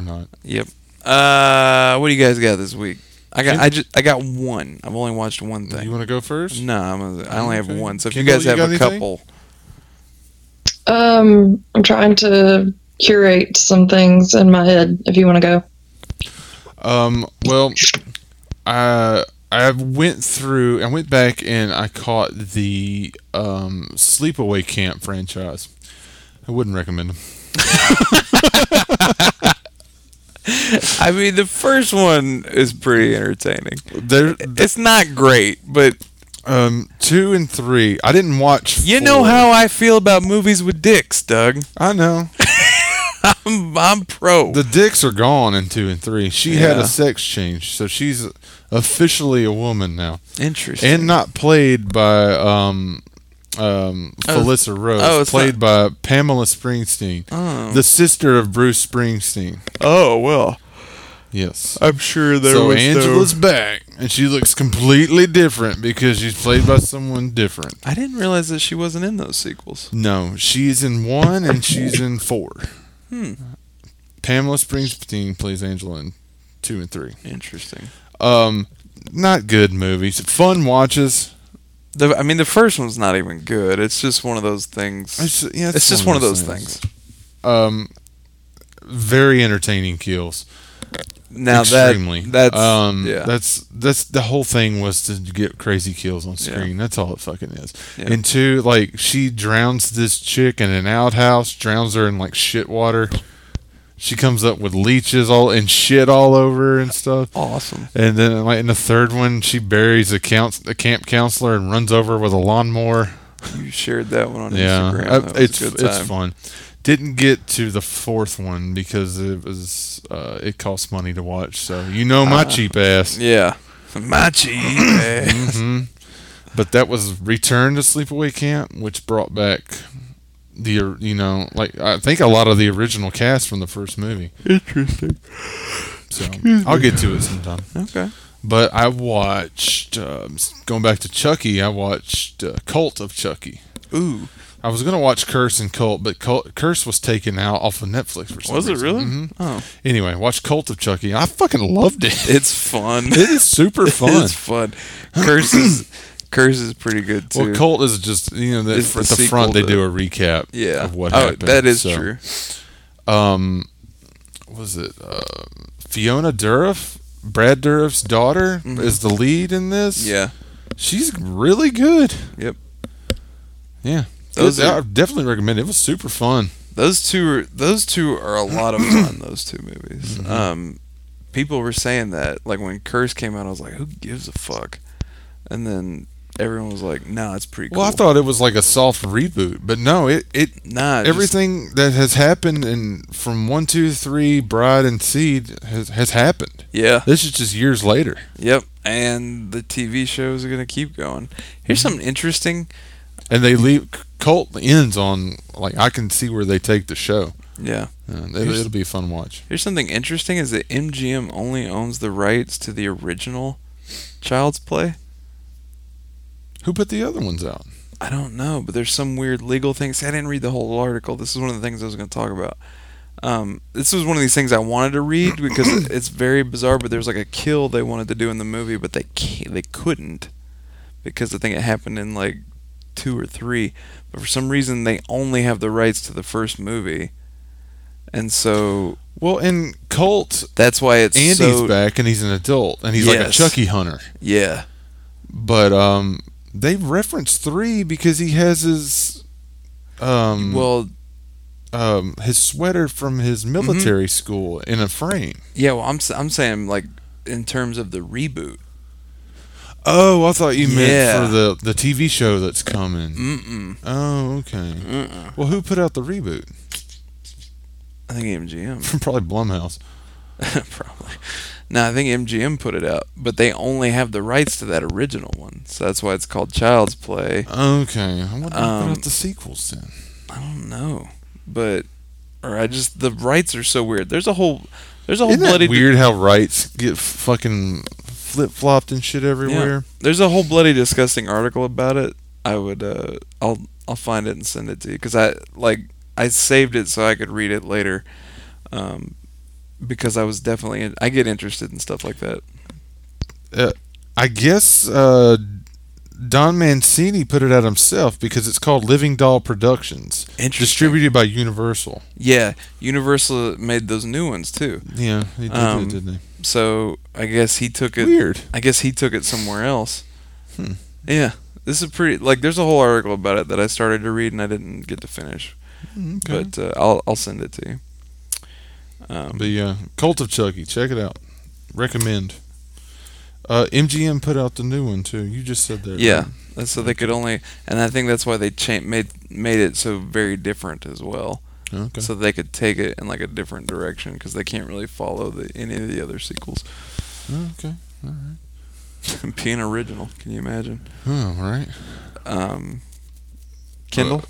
not Yep. Uh, what do you guys got this week? I got I just I got one. I've only watched one thing. you want to go first no, I'm a, I only have Okay. one. So if Kendall, you guys you have a anything? couple, Um, I'm trying to curate some things in my head. If you want to go, Um, well, I I went through. I went back and I caught the um, Sleepaway Camp franchise. I wouldn't recommend them. I mean the first one is pretty entertaining. They're, It's not great, but um, two and three. I didn't watch. you know how I feel about movies with dicks, Doug. I know I'm I'm pro. the dicks are gone in two and three. She had a sex change, so she's officially a woman now, Interesting. and not played by um, um, Oh, Felissa Rose. oh, it's played by Pamela Springsteen, oh. the sister of Bruce Springsteen. oh well, Yes. I'm sure there so was Angela's no- back, and she looks completely different because she's played by someone different. I didn't realize that she wasn't in those sequels. No, she's in one and she's in four. Hmm. Pamela Springsteen plays Angela in two and three. Interesting. Um, not good movies. Fun watches. The, I mean, the first one's not even good. It's just one of those things. It's, yeah, It's just one of those things. Um, very entertaining kills. Now Extremely. that that's um, yeah. that's that's the whole thing was to get crazy kills on Yeah. screen. That's all it fucking is. Yeah. And two, like she drowns this chick in an outhouse, drowns her in like shit water. She comes up with leeches all and shit all over and stuff. awesome. And then like in the third one, she buries a count a camp counselor and runs over with a lawnmower. You shared that one on Yeah, Instagram. uh, That it's it's fun. Didn't get to the fourth one because it was uh, it cost money to watch. So you know my Ah. cheap ass. Yeah, Machi. hmm But that was Return to Sleepaway Camp, which brought back the you know like I think a lot of the original cast from the first movie. Interesting. So I'll get to it sometime. Okay. But I watched um, going back to Chucky. I watched uh, Cult of Chucky. Ooh, I was gonna watch Curse and Cult, but Cult, Curse was taken out off of Netflix for some was it reason. really? Mhm. Oh, Anyway, watch Cult of Chucky. I fucking loved it. it's fun. it is super fun. It's fun. Curse is Curse is pretty good too. Well, Cult is just you know It's the at the sequel front they to- do a recap. yeah. of what oh, happened. that is So, true. Um, what was it uh, Fiona Dourif? Brad Dourif's daughter Mhm. is the lead in this. Yeah. she's really good. Yep. Yeah, Those are- I definitely recommend it. It was super fun. Those two are those two are a lot of fun. Those two movies. Mhm. Um, people were saying that like when Curse came out, I was like, who gives a fuck? And then everyone was like, nah, it's pretty cool. Well, I thought it was like a soft reboot, but no, it it nah, just- everything that has happened in from one, two, three, Bride and Seed has has happened. yeah. This is just years later. Yep. And the TV shows are gonna keep going. Here's Mm-hmm. something interesting. And they leave cult ends on like I can see where they take the show. Yeah. Uh, it, it'll be a fun watch. Here's something interesting: is that MGM only owns the rights to the original Child's Play. Who put the other ones out? I don't know, but there's some weird legal thing. See, I didn't read the whole article. This is one of the things I was going to talk about. Um, this was one of these things I wanted to read because it's very bizarre. But there's like a kill they wanted to do in the movie, but they they couldn't because I think it happened in like two or three. But for some reason, they only have the rights to the first movie, and so Well, in Cult, that's why it's Andy's so back and he's an adult and he's like a Yes. Chucky hunter. yeah. But um, they reference three because he has his um Well, um his sweater from his military school in a frame. yeah. Well, I'm I'm saying like in terms of the reboot. Oh, I thought you meant Yeah. for the the TV show that's coming. Mm-mm. Oh, okay. Mm-mm. Well, who put out the reboot? I think MGM. Probably Blumhouse. Probably. No, I think MGM put it out, but they only have the rights to that original one, so that's why it's called Child's Play. Okay, I wonder put Um, out the sequels then. I don't know, but or I just the rights are so weird. There's a whole there's a whole Isn't bloody that weird how rights get fucking flip flopped and shit everywhere? there's a whole bloody disgusting article about it. I would uh I'll I'll find it and send it to you because I like I saved it so I could read it later. Um, because I was definitely I get interested in stuff like that. I guess uh, Don Mancini put it out himself because it's called Living Doll Productions, Interesting. distributed by Universal. Yeah, Universal made those new ones too. Yeah, he did, Um, that, didn't So I guess he took it. Weird. I guess he took it somewhere else. Hmm. Yeah, this is pretty. Like, there's a whole article about it that I started to read and I didn't get to finish, Okay. but uh, I'll I'll send it to you. Um, But yeah, Cult of Chucky, check it out. Recommend. Uh, MGM put out the new one too. You just said that. yeah, right? so they could only, and I think that's why they cha- made made it so very different as well, Okay. so they could take it in like a different direction because they can't really follow the any of the other sequels. okay. All right. Being original, can you imagine? Oh, all right. Um, Kendall.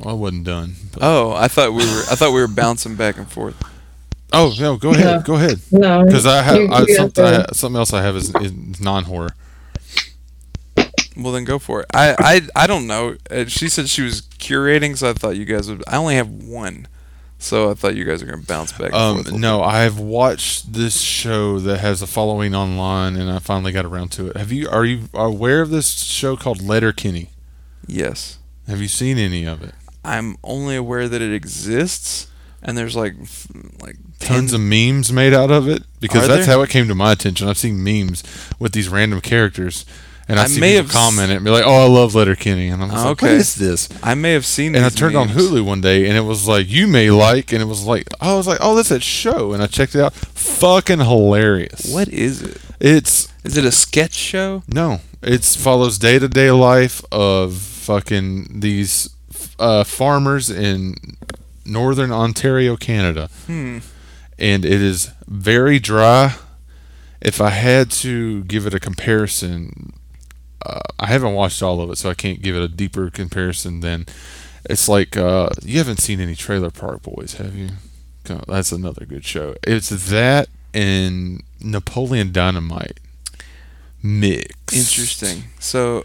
Well, I wasn't done. but- Oh, I thought we were. I thought we were bouncing back and forth. oh no, go ahead. Yeah. Go ahead. No, Because I have I, something, I the- something else I have is, is non horror. Well, then go for it. I I, I don't know. Uh, she said she was curating, so I thought you guys would. I only have one, So I thought you guys are gonna bounce back. Um, no, I've watched this show that has a following online, and I finally got around to it. Have you? Are you aware of this show called Letterkenny? Yes, Have you seen any of it? I'm only aware that it exists, and there's like like Tons of memes made out of it because Are that's there? how it came to my attention. I've seen memes with these random characters, and I, I see may have s- comment it and be like, "Oh, I love Letterkenny," and I'm just like, "What Okay. is this?" I may have seen. And I turned on. Hulu one day, and it was like, "You may like," and it was like, I was like, "Oh, that's that show," and I checked it out. Fucking hilarious. What is it? It's Is it a sketch show? No, it follows day to day life of fucking these uh, farmers in northern Ontario, Canada, Hmm. and it is very dry. If I had to give it a comparison, uh, I haven't watched all of it, so I can't give it a deeper comparison than it's like uh, you haven't seen any Trailer Park Boys, have you? That's another good show. It's that and Napoleon Dynamite mixed. Interesting. So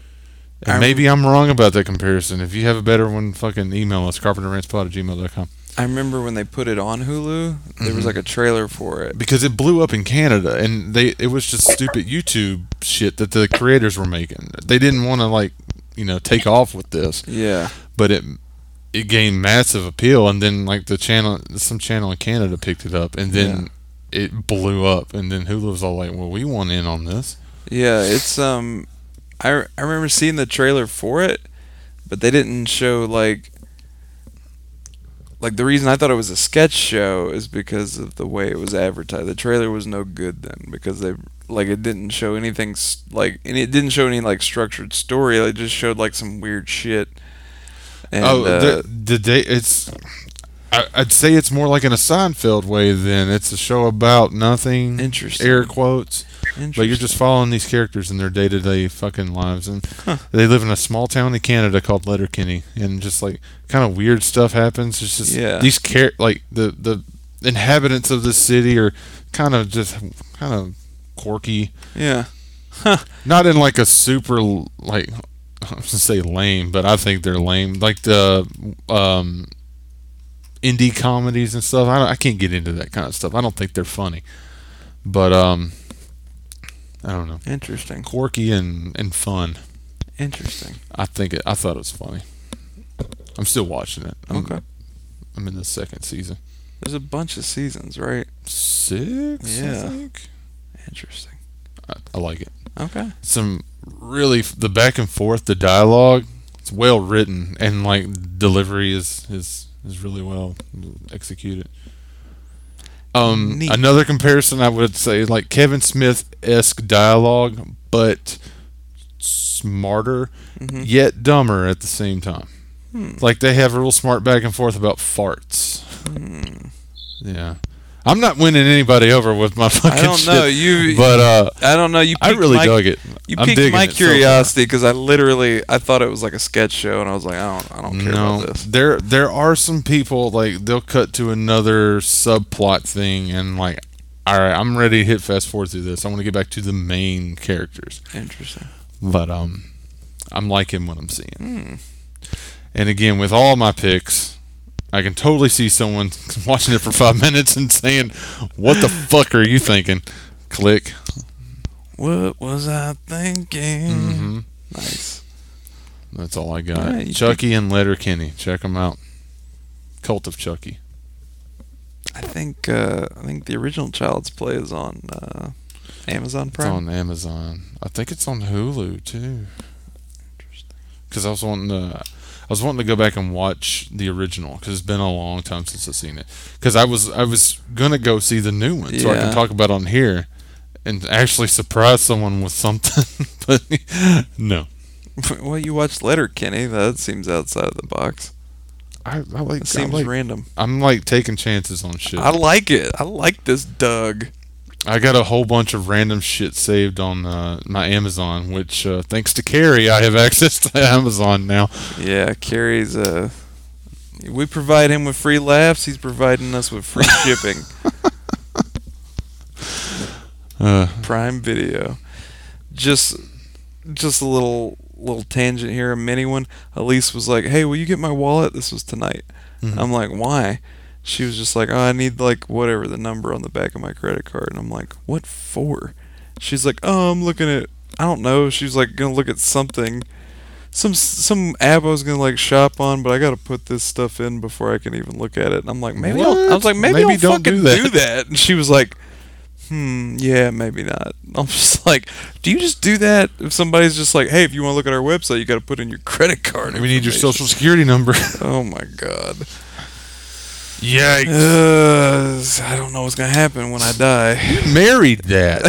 And maybe I'm wrong about that comparison. If you have a better one, fucking email us, carpenterrantspod at gmail.com. I remember when they put it on Hulu, there was Mhm. like a trailer for it. Because it blew up in Canada, and they it was just stupid YouTube shit that the creators were making. They didn't want to like, you know, take off with this, Yeah. but it it gained massive appeal, and then like the channel, some channel in Canada picked it up, and then it blew up, and then Hulu was all like, "Well, we want in on this." Yeah, it's um I I remember seeing the trailer for it, but they didn't show like like the reason I thought it was a sketch show is because of the way it was advertised. The trailer was no good then because they like it didn't show anything like and it didn't show any like structured story. It just showed like some weird shit. And, oh, uh, the, the day it's. I, I'd say it's more like in a Seinfeld way. Then it's a show about nothing. interesting. Air quotes. Interesting. But you're just following these characters in their day to day fucking lives, and Huh. they live in a small town in Canada called Letterkenny, and just like kind of weird stuff happens. It's just Yeah. these char- like the the inhabitants of the city are kind of just kind of quirky, yeah. Huh. not in like a super like I was gonna say lame, but I think they're lame. Like the um indie comedies and stuff. I don't, I can't get into that kind of stuff. I don't think they're funny, but um I don't know Interesting. quirky and, and fun. Interesting. I think it, I thought it was funny. I'm still watching it. I'm, Okay. I'm in the second season. There's a bunch of seasons, right? Six, Yeah. I think. Interesting. I, I like it. Okay. Some really the back and forth, the dialogue, it's well written, and like delivery is is is really well executed. Um, Neat. another comparison I would say like Kevin Smith esque dialogue, but smarter hmm yet dumber at the same time. Hmm. Like they have a real smart back and forth about farts. Hmm. Yeah, I'm not winning anybody over with my fucking I don't shit, know. You, but uh, I don't know. You. I really my, dug it. You I'm piqued my so curiosity because I literally I thought it was like a sketch show, and I was like, I don't, I don't care no, about this. there there are some people like they'll cut to another subplot thing and like, all right, I'm ready to hit fast forward through this. I want to get back to the main characters, Interesting. but um, I'm liking what I'm seeing. Hmm. And again, with all my picks, I can totally see someone watching it for five minutes and saying, "What the fuck are you thinking?" Click. What was I thinking? hmm Nice. That's all I got. Chucky and Letterkenny. Check them out. Cult of Chucky. I think uh, I think the original Child's Play is on uh, Amazon Prime. It's on Amazon. I think it's on Hulu too. Interesting. Because I was wanting to, I was wanting to go back and watch the original because it's been a long time since I've seen it. Because I was I was gonna go see the new one so I Yeah. can talk about it on here, and actually surprise someone with something. but no, well, you watched Letterkenny. That seems outside of the box. I, I like. It I seems like random. I'm like taking chances on shit. I like it. I like this Doug. I got a whole bunch of random shit saved on uh, my Amazon, which uh, thanks to Carrie, I have access to Amazon now. Yeah, Carrie's uh we provide him with free laughs, he's providing us with free shipping. Uh, Prime Video. Just just a little little tangent here, a mini one. Elise was like, "Hey, will you get my wallet? This was tonight." Mhm. I'm like, "Why?" She was just like, "Oh, I need like whatever the number on the back of my credit card," and I'm like, "What for?" She's like, "Oh, I'm looking at I don't know." She's like gonna look at something, some some app I was gonna like shop on, but I gotta put this stuff in before I can even look at it. And I'm like, maybe I'll, I was like, maybe, Maybe I'll don't fucking do that. do that. And she was like, hmm, yeah, maybe not. I'm just like, do you just do that if somebody's just like, hey, if you want to look at our website, you got to put in your credit card. We need your social security number. Oh my god. Yikes. Uh, I don't know what's gonna happen when I die. Married that.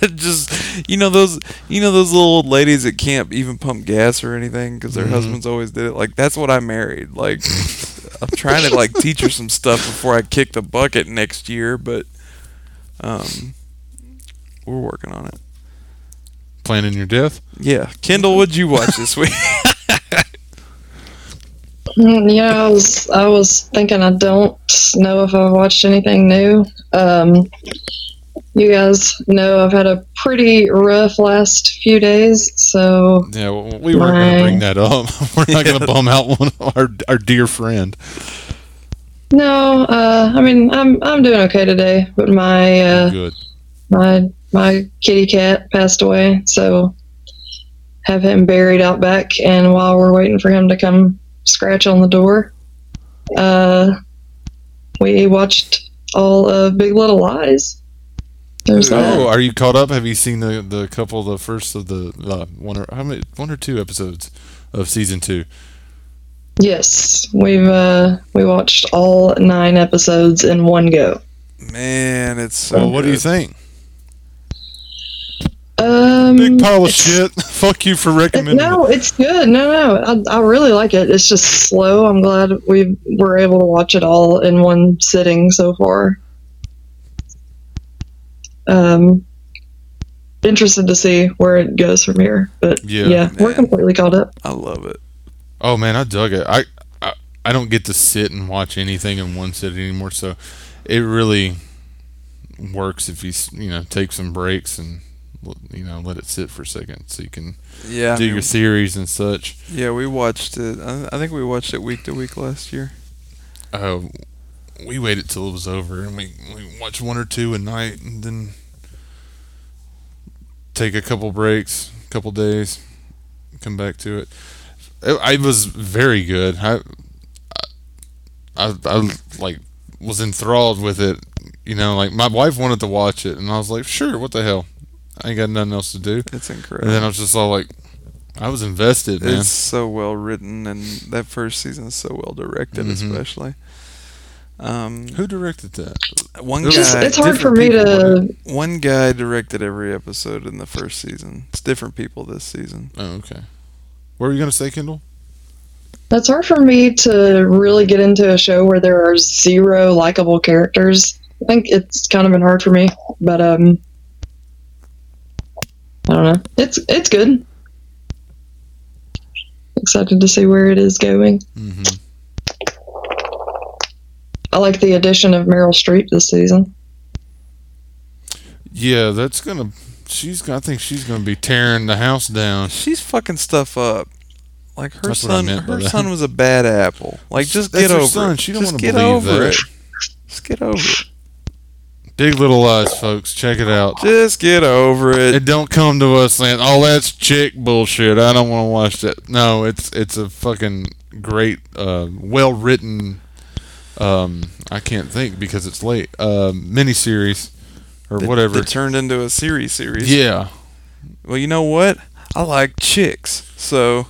just you know those you know those little old ladies that can't even pump gas or anything because their Mhm. husbands always did it. Like that's what I married. Like I'm trying to like teach her some stuff before I kick the bucket next year, but um, we're working on it. Planning your death. Yeah, Kendall, what'd you watch this week? Mm, Yeah, I was I was thinking I don't know if I've watched anything new. Um, you guys know I've had a pretty rough last few days, so Yeah, well, we weren't going to bring that up. We're not going to bum out one of our our dear friend. no. Uh, I mean, I'm I'm doing okay today, but my uh, Good. my my kitty cat passed away, so have him buried out back. And while we're waiting for him to come scratch on the door, uh, we watched all of Big Little Lies. There's that. Oh, are you caught up? Have you seen the the couple, the first of the uh, one or how many, one or two episodes of season two? Yes, we've uh, we watched all nine episodes in one go. Man, it's so. Well, what do you think? Um, Big pile of shit. Fuck you for recommending No, it. it's good. No, no, I, I really like it. It's just slow. I'm glad we were able to watch it all in one sitting so far. Um, interested to see where it goes from here, but Yeah, yeah, we're completely caught up. I love it. Oh man, I dug it. I, I I don't get to sit and watch anything in one sitting anymore, so it really works if you you know take some breaks and l- you know let it sit for a second so you can Yeah, I do mean, your theories and such. yeah. We watched it. I, I think we watched it week to week last year. Uh, we waited till it was over and we, we watched one or two a night and then take a couple breaks, couple days, come back to it. It, I was very good. I, I, I like was enthralled with it. You know, like my wife wanted to watch it, and I was like, sure, what the hell? I ain't got nothing else to do. It's incredible. And then I was just all like, I was invested, man. It's so well written, and that first season is so well directed, Mhm. especially. Um, Who directed that? one guy, just- It's hard for me people, to. one guy directed every episode in the first season. It's different people this season. Oh, okay. What were you gonna say, Kendall? That's hard for me to really get into a show where there are zero likable characters. I think it's kind of been hard for me, but um, I don't know. It's it's good. Excited to see where it is going. Mm-hmm. I like the addition of Meryl Streep this season. Yeah, that's gonna. She's. I think she's gonna be tearing the house down. She's fucking stuff up. Like her That's what I son, her that. son was a bad apple. Like just That's get her over son. it. She don't wanna get believe over that. it. Just get over it. Big Little Lies, folks. Check it out. Just get over it. It don't come to us saying, "Oh, that's chick bullshit." I don't want to watch that. No, it's it's a fucking great, uh, well written. Um, I can't think because it's late. Um, miniseries or That- whatever. That turned into a series series. yeah, Well, you know what? I like chicks, so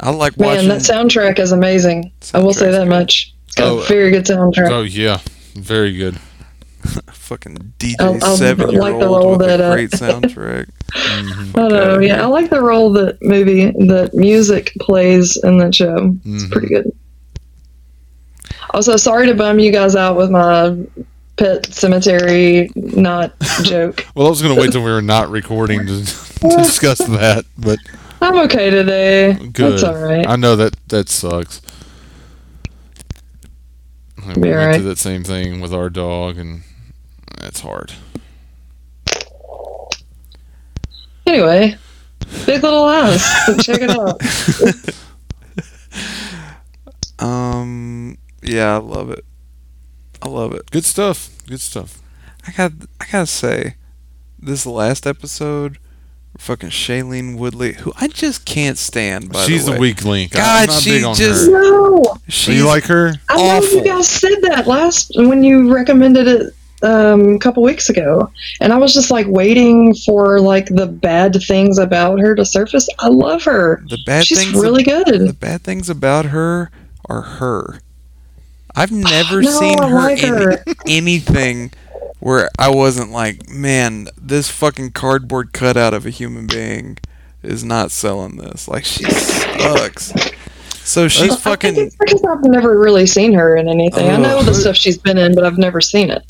I like Man, watching. that soundtrack is amazing. I will say that good. much. It's got Oh, a very good soundtrack. Oh yeah, very good. fucking DJ seven year like old with that, a uh, great soundtrack. Mhm. I know, yeah, I like the role that movie that music plays in that show. It's Mhm. pretty good. Also, sorry to bum you guys out with my pet cemetery not joke. Well, I was gonna wait till we were not recording to, to discuss that, but I'm okay today. good. That's all right. I know that that sucks. We went alright. through that same thing with our dog, and that's hard. Anyway, Big Little Lies. Check it out. Um, yeah, I love it. I love it. Good stuff. Good stuff. I got I gotta say, this last episode, fucking Shailene Woodley, who I just can't stand. By She's the, the, weak link. I'm God, not she big on just- her. No, Do you like her? I know you guys said that last when you recommended it um, a couple weeks ago, and I was just like waiting for like the bad things about her to surface. I love her. the bad She's things. really The good. bad things about her are her. I've never No, seen her like in her. anything where I wasn't like, man, this fucking cardboard cutout of a human being is not selling this. Like she sucks. So she's I think fucking. it's because I've never really seen her in anything. I know the stuff she's been in, but I've never seen it.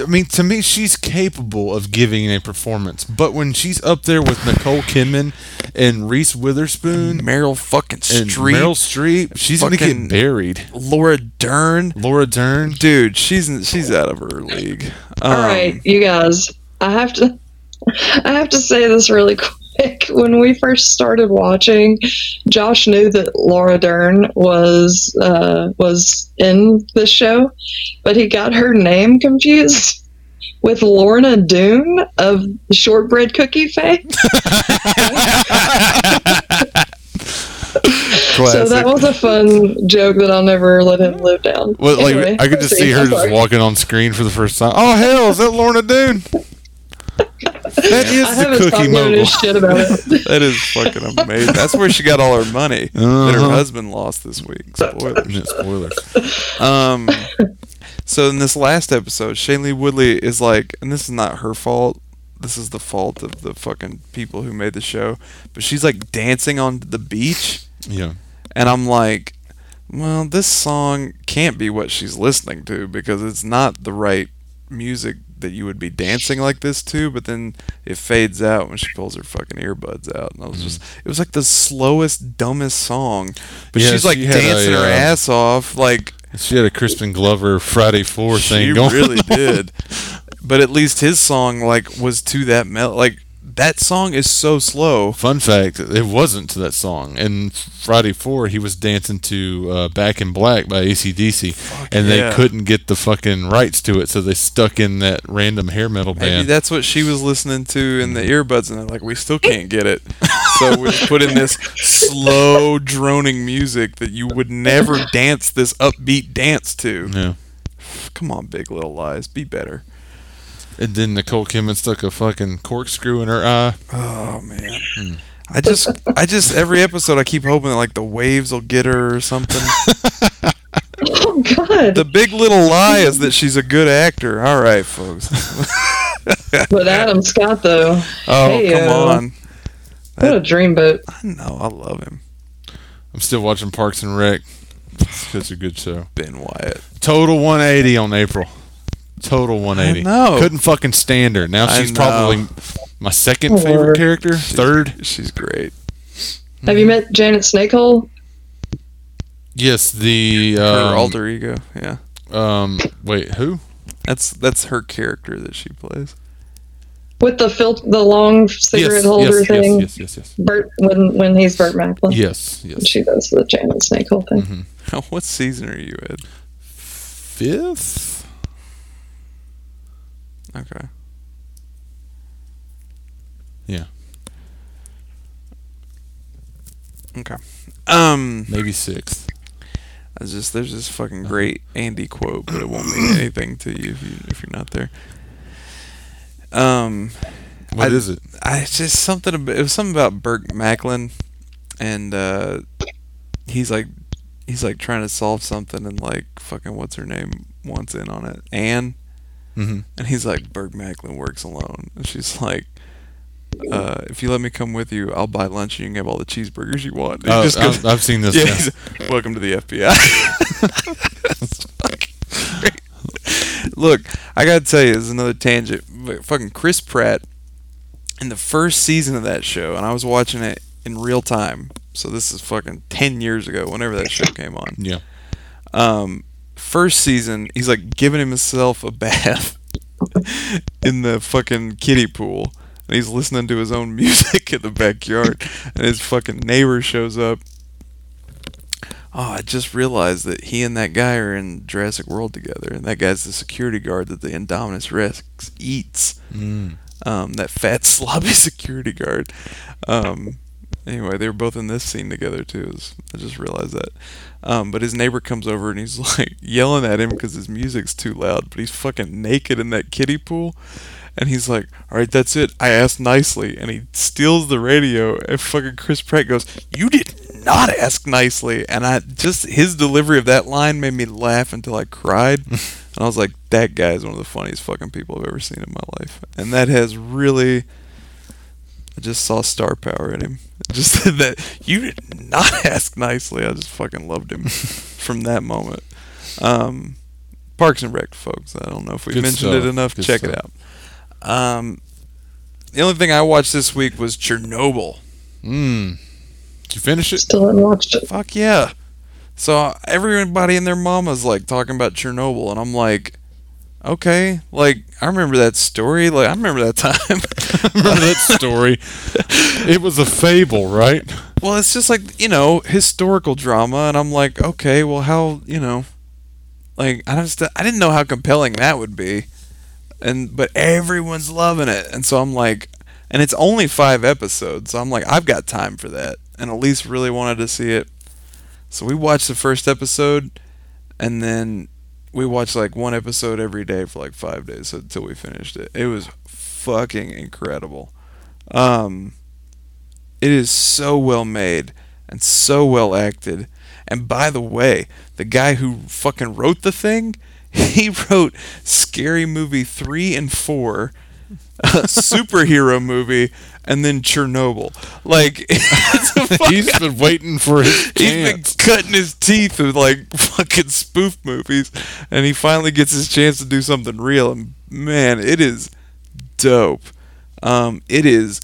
I mean, to me, she's capable of giving a performance, but when she's up there with Nicole Kidman and Reese Witherspoon Meryl fucking and Streep, Meryl Streep, she's gonna get buried. Laura Dern, Laura Dern. dude, she's she's out of her league. Um, All right, you guys. I have to. I have to say this really quick. When we first started watching, Josh knew that Laura Dern was uh, was in the show, but he got her name confused with Lorna Doone of Shortbread Cookie fame. So that was a fun joke that I'll never let him live down. Well, like Anyway, I could just see her just walking on screen for the first time. Oh hell, is that Lorna Doone? That is I the cookie mogul. shit about it. that is fucking amazing. That's where she got all her money that her Uh-huh. husband lost this week. Spoiler. Yeah, spoilers. Um, so in this last episode, Shailene Woodley is like, and this is not her fault. This is the fault of the fucking people who made the show. But she's like dancing on the beach, Yeah. and I'm like, well, this song can't be what she's listening to because it's not the right music that you would be dancing like this to. But then it fades out when she pulls her fucking earbuds out, and I was just, it was like the slowest, dumbest song. But Yeah, she's like she had a, dancing her uh, ass off, like. She had a Crispin Glover Friday Four thing She going. really did. But at least his song like was to that mel like that song is so slow. Fun fact: It wasn't to that song. In Friday Four, he was dancing to uh, "Back in Black" by AC/DC, and they couldn't get the fucking rights to it, so they stuck in that random hair metal band. Maybe that's what she was listening to in the earbuds, and they're like, we still can't get it. So we put in this slow droning music that you would never dance this upbeat dance to. yeah. Come on, Big Little Lies, be better. And then Nicole Kidman stuck a fucking corkscrew in her eye. Oh man. I just, I just every episode I keep hoping that like the waves will get her or something. Oh God! The big little lie is that she's a good actor. All right, folks. But Adam Scott, though, Oh, Hey, come uh, on. what a dreamboat! I know. I love him. I'm still watching Parks and Rec. It's such a good show. Ben Wyatt. Total 180 on April. Total 180. I know. Couldn't fucking stand her. Now she's probably my second favorite Lord. character. Third. She's great. Have you met Janet Snakehole? Yes, the Her um, alter ego. Yeah. um wait, who? That's that's her character that she plays. With the fil- the long cigarette yes, holder yes, thing, yes, yes, yes, Burt when when he's Burt Macklin. yes, yes, yes. She does the Janet Snakehole thing. Mhm. what season are you in? Fifth. Okay. Yeah. Okay. Um, Maybe sixth. I just there's this fucking great Andy quote, but it won't mean anything to you if you if you're not there. Um, What I- is it? I it's just something about it was something about Burt Macklin, and uh, he's like he's like trying to solve something, and like fucking what's her name wants in on it, Ann, Mm-hmm. and he's like Burt Macklin works alone, and she's like. Uh, if you let me come with you, I'll buy lunch and you can have all the cheeseburgers you want. Oh, just goes- I've, I've seen this. yeah, welcome to the FBI. That's fucking great. Look, I gotta tell you, this is another tangent. but Fucking Chris Pratt in the first season of that show, and I was watching it in real time. So this is fucking ten years ago, whenever that show came on. Yeah. Um, first season, he's like giving himself a bath in the fucking kiddie pool. And he's listening to his own music in the backyard. And his fucking neighbor shows up oh, I just realized that he and that guy are in Jurassic World together, and that guy's the security guard that the Indominus Rex eats. Mm. Um, that fat sloppy security guard. Um, anyway, they were both in this scene together too. I just realized that. Um, but his neighbor comes over and he's like yelling at him because his music's too loud. But he's fucking naked in that kiddie pool. And he's like, "All right, that's it. I asked nicely." And he steals the radio. And fucking Chris Pratt goes, "You did not ask nicely." And I just his delivery of that line made me laugh until I cried. and I was like, "That guy is one of the funniest fucking people I've ever seen in my life." And that has really, I just saw star power in him. Just that you did not ask nicely. I just fucking loved him from that moment. Um, Parks and Rec, folks. I don't know if we Good mentioned stuff. it enough. Good Check it out. Um, the only thing I watched this week was Chernobyl. Mm. Did you finish it? Still haven't watched it. Fuck yeah. So everybody and their mama's like talking about Chernobyl, and I'm like, okay, like I remember that story. Like I remember that time. Remember that story? it was a fable, right? well, it's just like you know historical drama, and I'm like, okay, well, how you know, like I just I didn't know how compelling that would be, and but everyone's loving it, and so I'm like, and it's only five episodes, so I'm like, I've got time for that, and Elise really wanted to see it, so we watched the first episode, and then we watched like one episode every day for like five days until we finished it. It was fucking incredible. Um, it is so well made and so well acted. And by the way, the guy who fucking wrote the thing, he wrote Scary Movie 3 and 4, a superhero movie, and then Chernobyl. Like, it's a fucking He's been waiting for his He's been cutting his teeth with like fucking spoof movies, and he finally gets his chance to do something real. And man, it is dope. Um, it is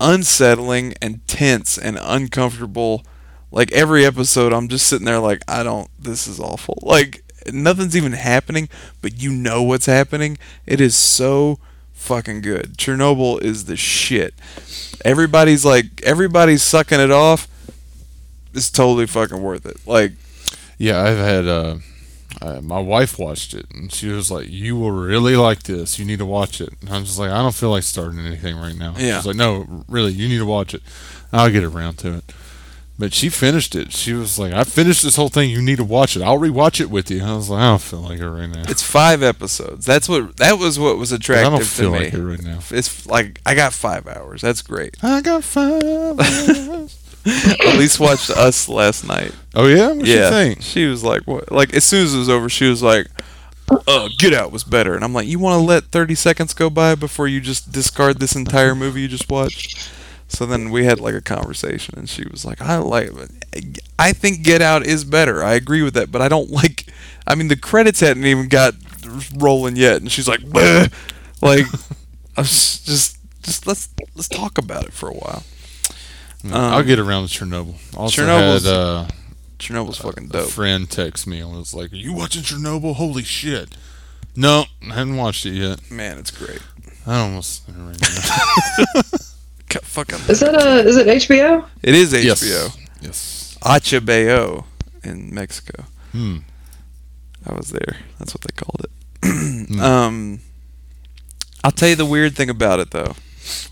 unsettling and tense and uncomfortable. Like every episode, I'm just sitting there like, I don't. This is awful. Like nothing's even happening, but you know what's happening. It is so fucking good. Chernobyl is the shit. Everybody's like, everybody's sucking it off. It's totally fucking worth it. Like, Yeah, I've had uh, uh, my wife watched it and she was like, "You will really like this. You need to watch it." And I'm just like, "I don't feel like starting anything right now." Yeah. She's like, "No, really, you need to watch it. I'll get around to it." But she finished it. She was like, "I finished this whole thing. You need to watch it. I'll rewatch it with you." I was like, "I don't feel like it right now. it's five episodes. That's what. That was what was attractive I don't feel me. like it right now." It's like I got five hours. That's great. I got five. hours. Elise watched Us last night. oh yeah, what yeah, you think? she was like, "What?" Like as soon as it was over, she was like, "Uh, Get Out was better." And I'm like, "You want to let 30 seconds go by before you just discard this entire movie you just watched?" So then we had like a conversation, and she was like, "I like, I think Get Out is better. I agree with that, but I don't like. I mean, the credits hadn't even got rolling yet, and she's like, "Bleh." like, I was just, just let's let's talk about it for a while. I'll Um, get around to Chernobyl. Also Chernobyl's had uh, Chernobyl's fucking a dope. friend text me and was like, "Are you watching Chernobyl? Holy shit!" No, I haven't watched it yet. Man, it's great. I almost right now. Fucking, Is that a? Is it HBO? it is HBO. Yes. HBO in Mexico. Hmm. I was there. That's what they called it. um, I'll tell you the weird thing about it, though.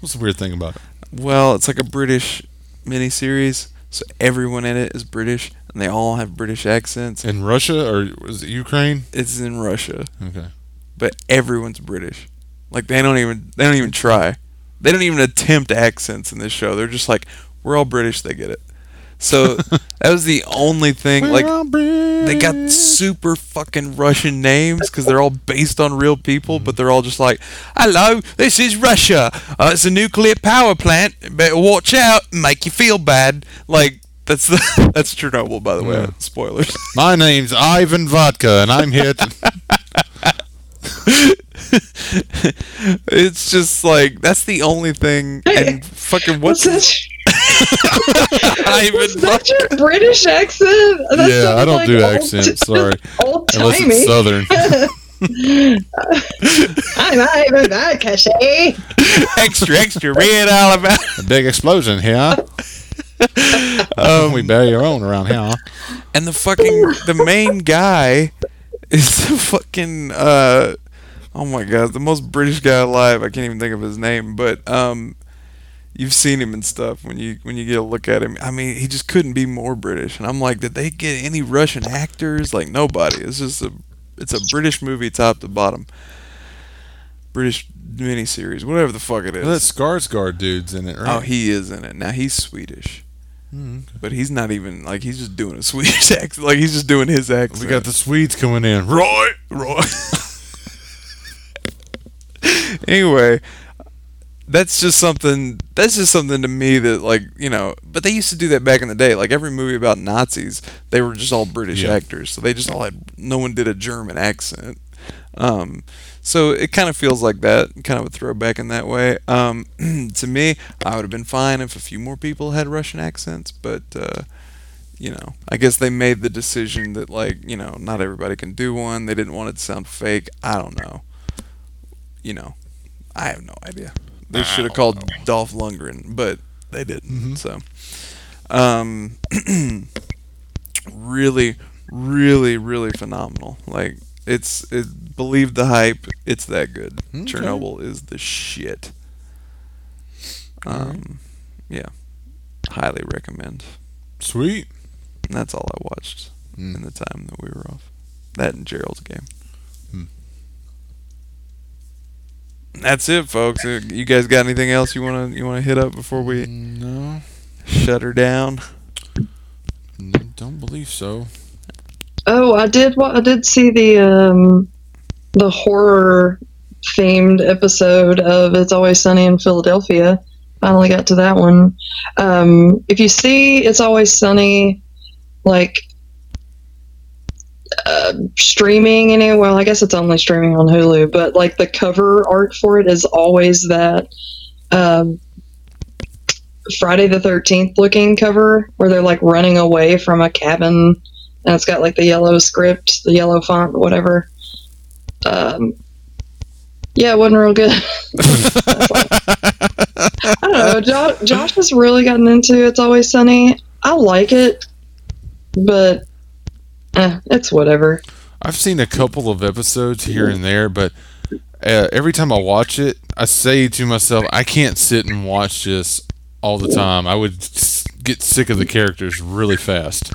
What's the weird thing about it? Well, it's like a British miniseries, so everyone in it is British, and they all have British accents. In Russia or was it Ukraine? It's in Russia, Okay. but everyone's British. Like they don't even they don't even try. They don't even attempt accents in this show. They're just like we're all British. They get it. So that was the only thing. Like they got super fucking Russian names because they're all based on real people, but they're all just like, "Hello, this is Russia. Uh, it's a nuclear power plant. Better watch out. Make you feel bad." Like that's the that's Chernobyl, by the way. Yeah. Spoilers. My name's Ivan Vodka, and I'm here to. it's just like that's the only thing. And fucking what's What's his- that? Ivan Was that your British accent? That yeah, I don't like do old- accents. Sorry, Old unless timey. it's southern. I'm Ivan Vodka, extra extra read all about. A big explosion here. Um, we bury our own around here. and the fucking the main guy is the fucking uh oh my god the most british guy alive i can't even think of his name but um you've seen him and stuff when you when you get a look at him i mean he just couldn't be more british and i'm like did they get any russian actors like nobody it's just a it's a british movie top to bottom british miniseries whatever the fuck it is Well, that Skarsgård dude's in it, right? oh he is in it now he's swedish Hmm, but he's not even like he's just doing a Swedish accent. Like he's just doing his accent. we got the Swedes coming in. Roy, Roy. anyway, that's just something. That's just something to me that like you know. But they used to do that back in the day. Like every movie about Nazis, they were just all British Yeah. actors, so they just all had. No one did a German accent. Um, so it kind of feels like that, kind of a throwback in that way. Um, to me, I would have been fine if a few more people had Russian accents, but uh, you know, I guess they made the decision that like, you know, not everybody can do one. They didn't want it to sound fake. I don't know. You know, I have no idea. They should have called Dolph Lundgren, but they didn't. So, um, really, really, really phenomenal. Like it's it believe the hype. It's that good. Okay. Chernobyl is the shit. Um, yeah, highly recommend. sweet. And that's all I watched Mm. in the time that we were off. That and Gerald's game. Hmm. That's it, folks. Uh, You guys got anything else you wanna you wanna hit up before we No, shut her down? no, don't believe so. Oh, I did. wa- I did see the um, the horror themed episode of It's Always Sunny in Philadelphia. Finally got to that one. Um, if you see It's Always Sunny, like uh, streaming anyway, well, I guess it's only streaming on Hulu, but like the cover art for it is always that um, Friday the Thirteenth looking cover where they're like running away from a cabin and it's got like the yellow script, the yellow font, whatever. Um, yeah, it wasn't real good. I don't know. Josh, Josh has really gotten into It's Always Sunny. I like it, but eh, it's whatever. I've seen a couple of episodes here and there, but uh, every time I watch it, I say to myself, I can't sit and watch this all the time. I would get sick of the characters really fast.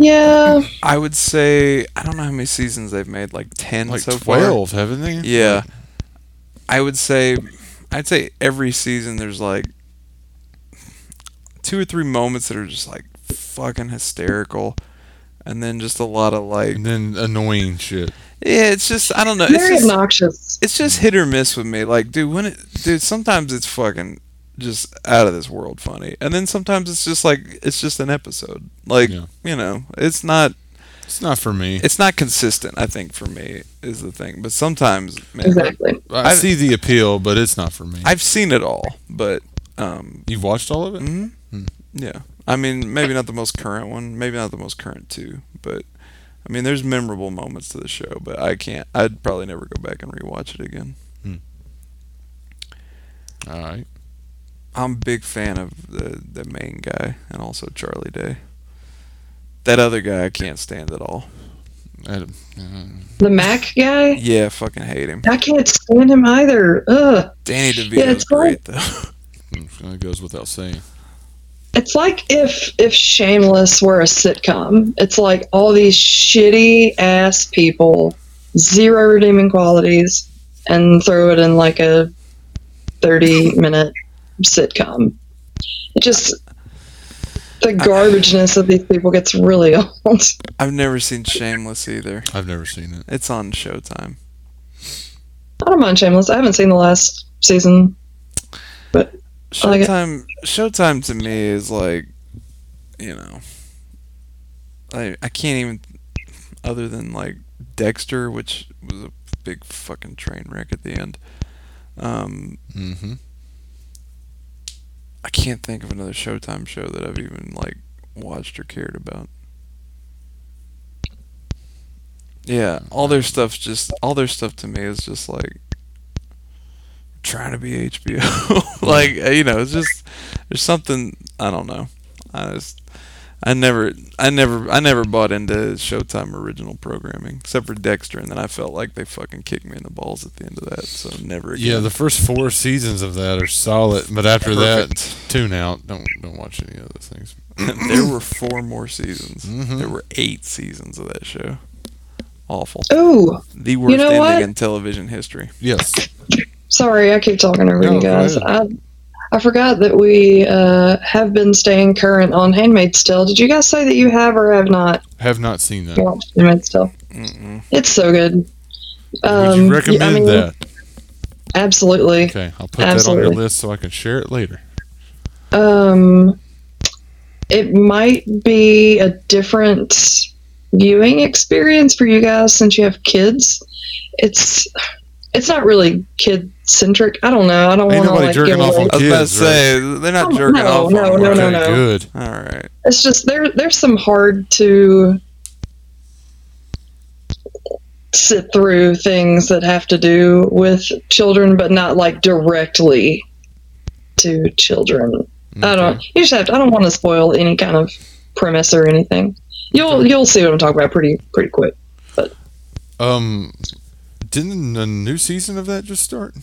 Yeah, I would say I don't know how many seasons they've made, like ten Like so far. twelve, haven't they? Yeah. I would say I'd say every season there's like two or three moments that are just like fucking hysterical. And then just a lot of like And then annoying shit. Yeah, it's just I don't know. It's very just, obnoxious. it's just hit or miss with me. Like, dude, when it, dude, sometimes it's fucking just out of this world funny, and then sometimes it's just like it's just an episode. Like, Yeah. you know, it's not It's not for me. it's not consistent. I think for me is the thing. But sometimes, man, Exactly. I I've- see the appeal, but it's not for me. I've seen it all. But um, You've watched all of it? mhm. Hmm. yeah, I mean, maybe not the most current one, maybe not the most current two, but. I mean, there's memorable moments to the show, but I can't. I'd probably never go back and rewatch it again. All right. I'm a big fan of the the main guy and also Charlie Day. That other guy I can't stand at all. I, uh, The Mac guy, Yeah, fucking hate him. I can't stand him either. Ugh. Danny DeVito's Yeah, it's great though. it goes without saying. It's like if if Shameless were a sitcom. It's like all these shitty ass people, zero redeeming qualities, and throw it in like a thirty minute sitcom. It just the garbageness of these people gets really old. I've never seen Shameless either. I've never seen it. It's on Showtime. I don't mind Shameless. I haven't seen the last season. I like it. Showtime Showtime to me is like you know I I can't even other than like Dexter, which was a big fucking train wreck at the end. Um Mm-hmm. I can't think of another Showtime show that I've even like watched or cared about. Yeah, all their stuff's just all their stuff to me is just like trying to be HBO. like uh, you know, it's just there's something I don't know. I just I never, I never, I never bought into Showtime original programming except for Dexter, and then I felt like they fucking kicked me in the balls at the end of that. So never again. Yeah, the first four seasons of that are solid, but after Perfect. that, tune out. Don't don't watch any of those things. there were four more seasons. Mhm. There were eight seasons of that show. Awful. Oh, The worst know ending what? in television history. Yes. Sorry, I keep talking over No, you guys. I. I forgot that we uh, have been staying current on Handmaid's Tale. Did you guys say that you have or have not Have not seen that. watched Handmaid's Tale? Mm-mm. It's so good. Would Um, you recommend I mean, that? Absolutely. Okay, I'll put that on your list so I can share it later. Um, it might be a different viewing experience for you guys since you have kids. It's it's not really kid centric. I don't know. I don't want to like jerking give off away. on I was about to Kids, say they're not Oh, jerking no, off. no, on no, it. no, okay, no. good. All right. It's just there. There's some hard to sit through things that have to do with children, but not like directly to children. I don't. You just have to. I don't want to spoil any kind of premise or anything. You'll you'll see what I'm talking about pretty pretty quick. Um, didn't a new season of that just start?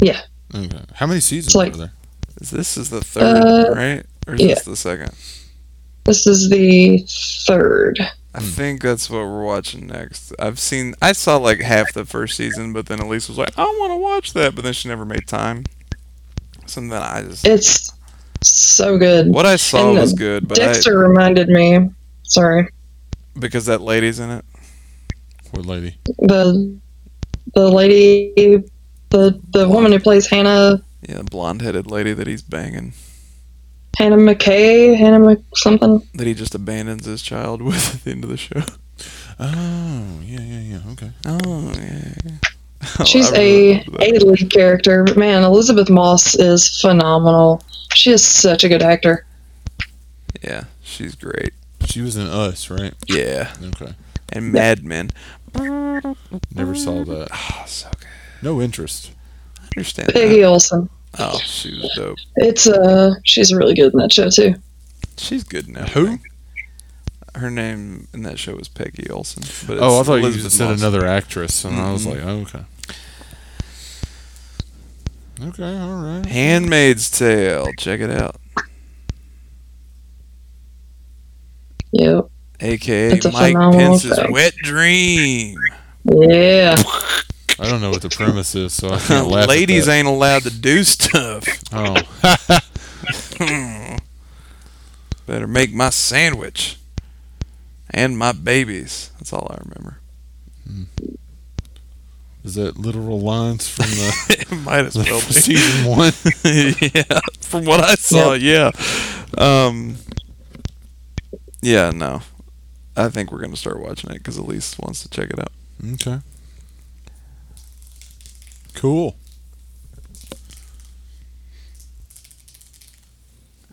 Yeah. Okay. How many seasons like- are there? Is This is the third, Uh, right? Or is yeah. this the second? This is the third. I think that's what we're watching next. I've seen, I saw like half the first season, but then Elise was like, I want to watch that, but then she never made time. So then I just, It's so good. what I saw and was good, but I, Dexter reminded me. Sorry, because that lady's in it. What lady? the the lady, the the woman who plays Hannah Yeah, the blonde-headed lady that he's banging, Hannah McKay, Hannah Mc something. that he just abandons his child with at the end of the show. Oh, yeah, yeah, yeah. Okay. Oh yeah. She's really a a lead character, but man, Elisabeth Moss is phenomenal. She is such a good actor. Yeah, she's great. She was in Us, right? Yeah, Okay. and Mad Men. Never saw that. Oh, so good. No interest. I understand. Peggy That. Olson. Oh, she was dope. It's uh, she's really good in that show too. She's good now. Who? Her name in that show was Peggy Olson. But Oh, I it's thought you Elisabeth said Moss. another actress, and I was like, oh, okay. Okay, all right. Handmaid's Tale. Check it out. Yep. AKA Mike Pence's thing. wet dream. Yeah. I don't know what the premise is, so I can't laugh. Ladies at ain't allowed to do stuff. Oh. Better make my sandwich. And my babies. That's all I remember. Is that literal lines from the, might as well be. season one? yeah, from what I saw, yeah. Um, yeah, no. I think we're gonna start watching it because Elise wants to check it out. Okay. Cool.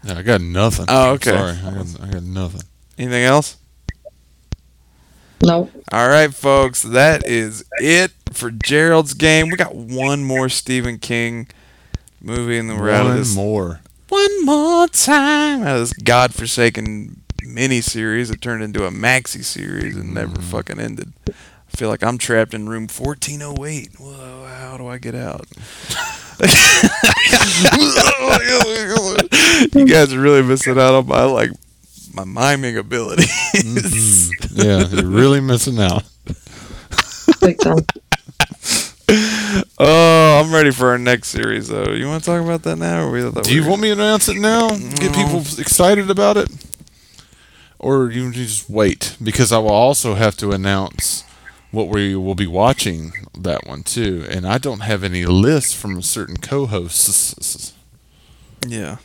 Yeah, I got nothing. Oh, okay. Sorry, I got, I got nothing. Anything else? Nope. All right, folks, that is it for Gerald's game. We got one more Stephen King movie, and then we're out of One this. more. One more time out of this godforsaken mini series that turned into a maxi series and never Mm-hmm. fucking ended. I feel like I'm trapped in room 1408. Whoa, how do I get out? you guys are really missing out on my like my miming abilities. Mhm. Yeah, you're really missing out. Big time. oh, I'm ready for our next series though. You want to talk about that now, or we? thought Do we you want me to announce it now? Get people excited about it? Or you just wait? Because I will also have to announce what we will be watching that one too. And I don't have any lists from certain co hosts. Yeah.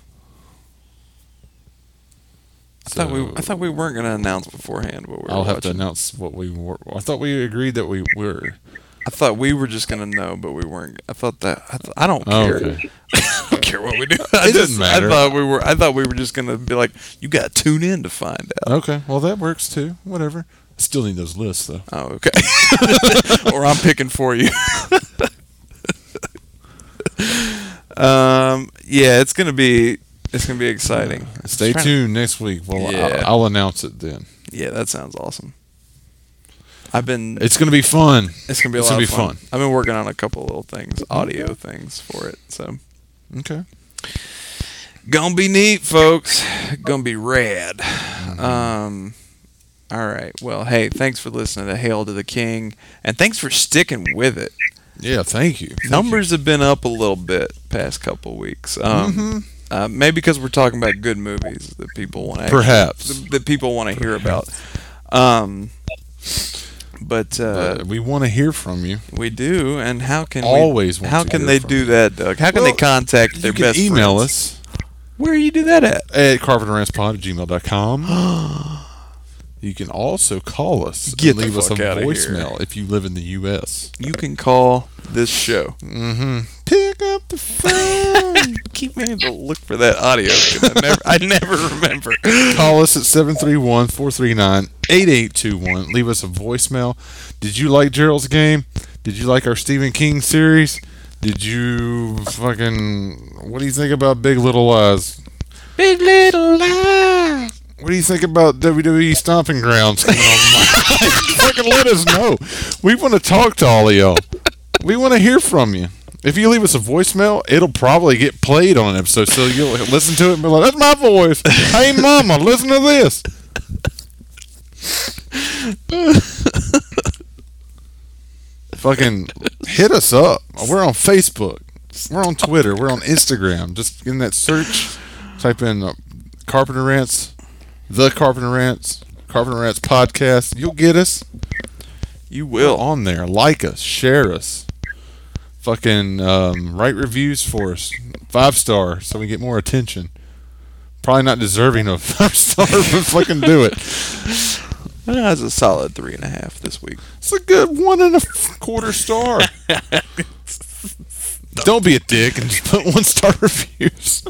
I thought we I thought we weren't gonna announce beforehand what we were I'll have to announce what we were. I thought we agreed that we were. I thought we were just gonna know, but we weren't. I thought that I, th- I don't Oh, care. okay. I don't care what we do. I It doesn't just- matter. I thought we were. I thought we were just gonna be like, you got to tune in to find out. Okay. Well, that works too. Whatever. Still need those lists though. Oh, okay. or I'm picking for you. um, yeah, it's gonna be It's gonna be exciting. Stay tuned next week. Well, Yeah. I'll, I'll announce it then. Yeah, that sounds awesome. I've been. It's gonna be fun. It's gonna be a it's lot gonna of be fun. fun. I've been working on a couple little things, audio things for it. So Okay. gonna be neat, folks. Gonna be rad. Um. All right. Well, hey, thanks for listening to Hail to the King, and thanks for sticking with it. Yeah. Thank you. Thank Numbers have been up a little bit past couple weeks. Um, Mm-hmm. uh, maybe because we're talking about good movies that people want to Perhaps. that people want to hear about. Um, but uh, But we want to hear from you. we do, and how can Always we, how can they do you. that, Doug? How can Well, they contact their you can best email friends? us Where you do that at? at carpenterrantspod at gmail.com. you can also call us Get and leave us a fuck outta here. voicemail if you live in the U.S. You can call this show. Mm-hmm. Pick up the phone. Keep meaning to look for that audio. I never, I never remember. Call us at 731-439-8821. Leave us a voicemail. Did you like Gerald's game? Did you like our Stephen King series? Did you fucking what do you think about Big Little Lies? Big Little Lies. What do you think about WWE Stomping Grounds fucking let us know. We want to talk to all of y'all. We want to hear from you. If you leave us a voicemail, it'll probably get played on an episode. So you'll listen to it and be like, "That's my voice." hey, mama, listen to this. Fucking hit us up. We're on Facebook. We're on Twitter. We're on Instagram. Just in that search, type in uh, Carpenter Rants, the Carpenter Rants, Carpenter Rants podcast. You'll get us. You will. on there. Like us, share us. Fucking um, write reviews for us. Five star, so we get more attention. Probably not deserving of five star, but fucking do it. That's a solid three and a half this week. It's a good one and a quarter star. Don't be a dick and just put one star reviews.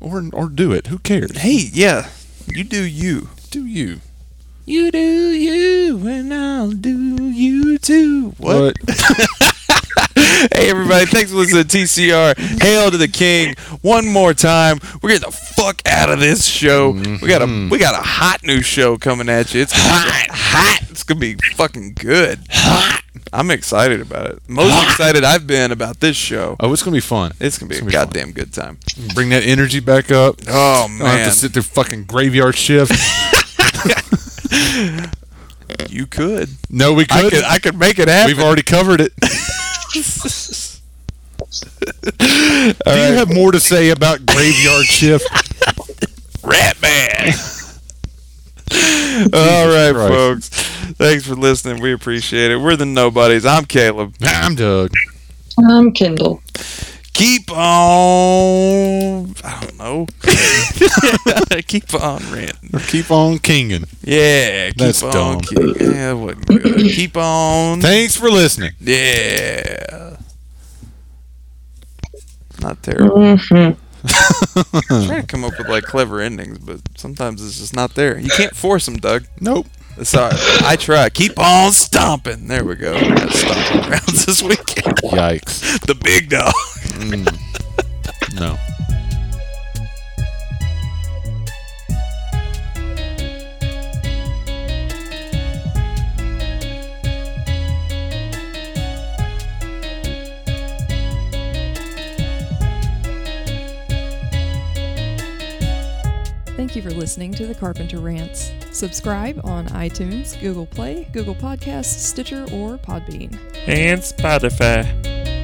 Or or do it. Who cares? Hey, yeah, you do you. Do you? You do you, and I'll do you too. What? hey, everybody, thanks for listening to TCR. Hail to the King. One more time. We're getting the fuck out of this show. We got a mm-hmm. we got a hot new show coming at you. It's hot, hot. It's gonna be fucking good. Hot. I'm excited about it. Most excited I've been about this show. Oh, it's gonna be fun. It's gonna be a gonna be fun. goddamn good time. Bring that energy back up. Oh I don't have to sit through fucking graveyard shift. you could. no, we I could. could. I could make it happen. We've already covered it. Do you have more to say about graveyard shift? Rat Man. All right, Christ. folks. Thanks for listening. We appreciate it. We're the nobodies. I'm Caleb. I'm Doug. I'm Kendall. Keep on. I don't know. keep on ranting. Or keep on kinging. Yeah. Keep That's on. dumb. Keep, yeah, it. Keep on. Thanks for listening. Yeah. Not terrible. Mm-hmm. I'm trying to come up with like clever endings, but sometimes it's just not there. You can't force them, Doug. Nope. Sorry, I try. Keep on stomping. There we go. We got stomping grounds this weekend. Yikes. The big dog. Mm. No. Thank you for listening to the Carpenter Rants. Subscribe on iTunes, Google Play, Google Podcasts, Stitcher, or Podbean. and Spotify.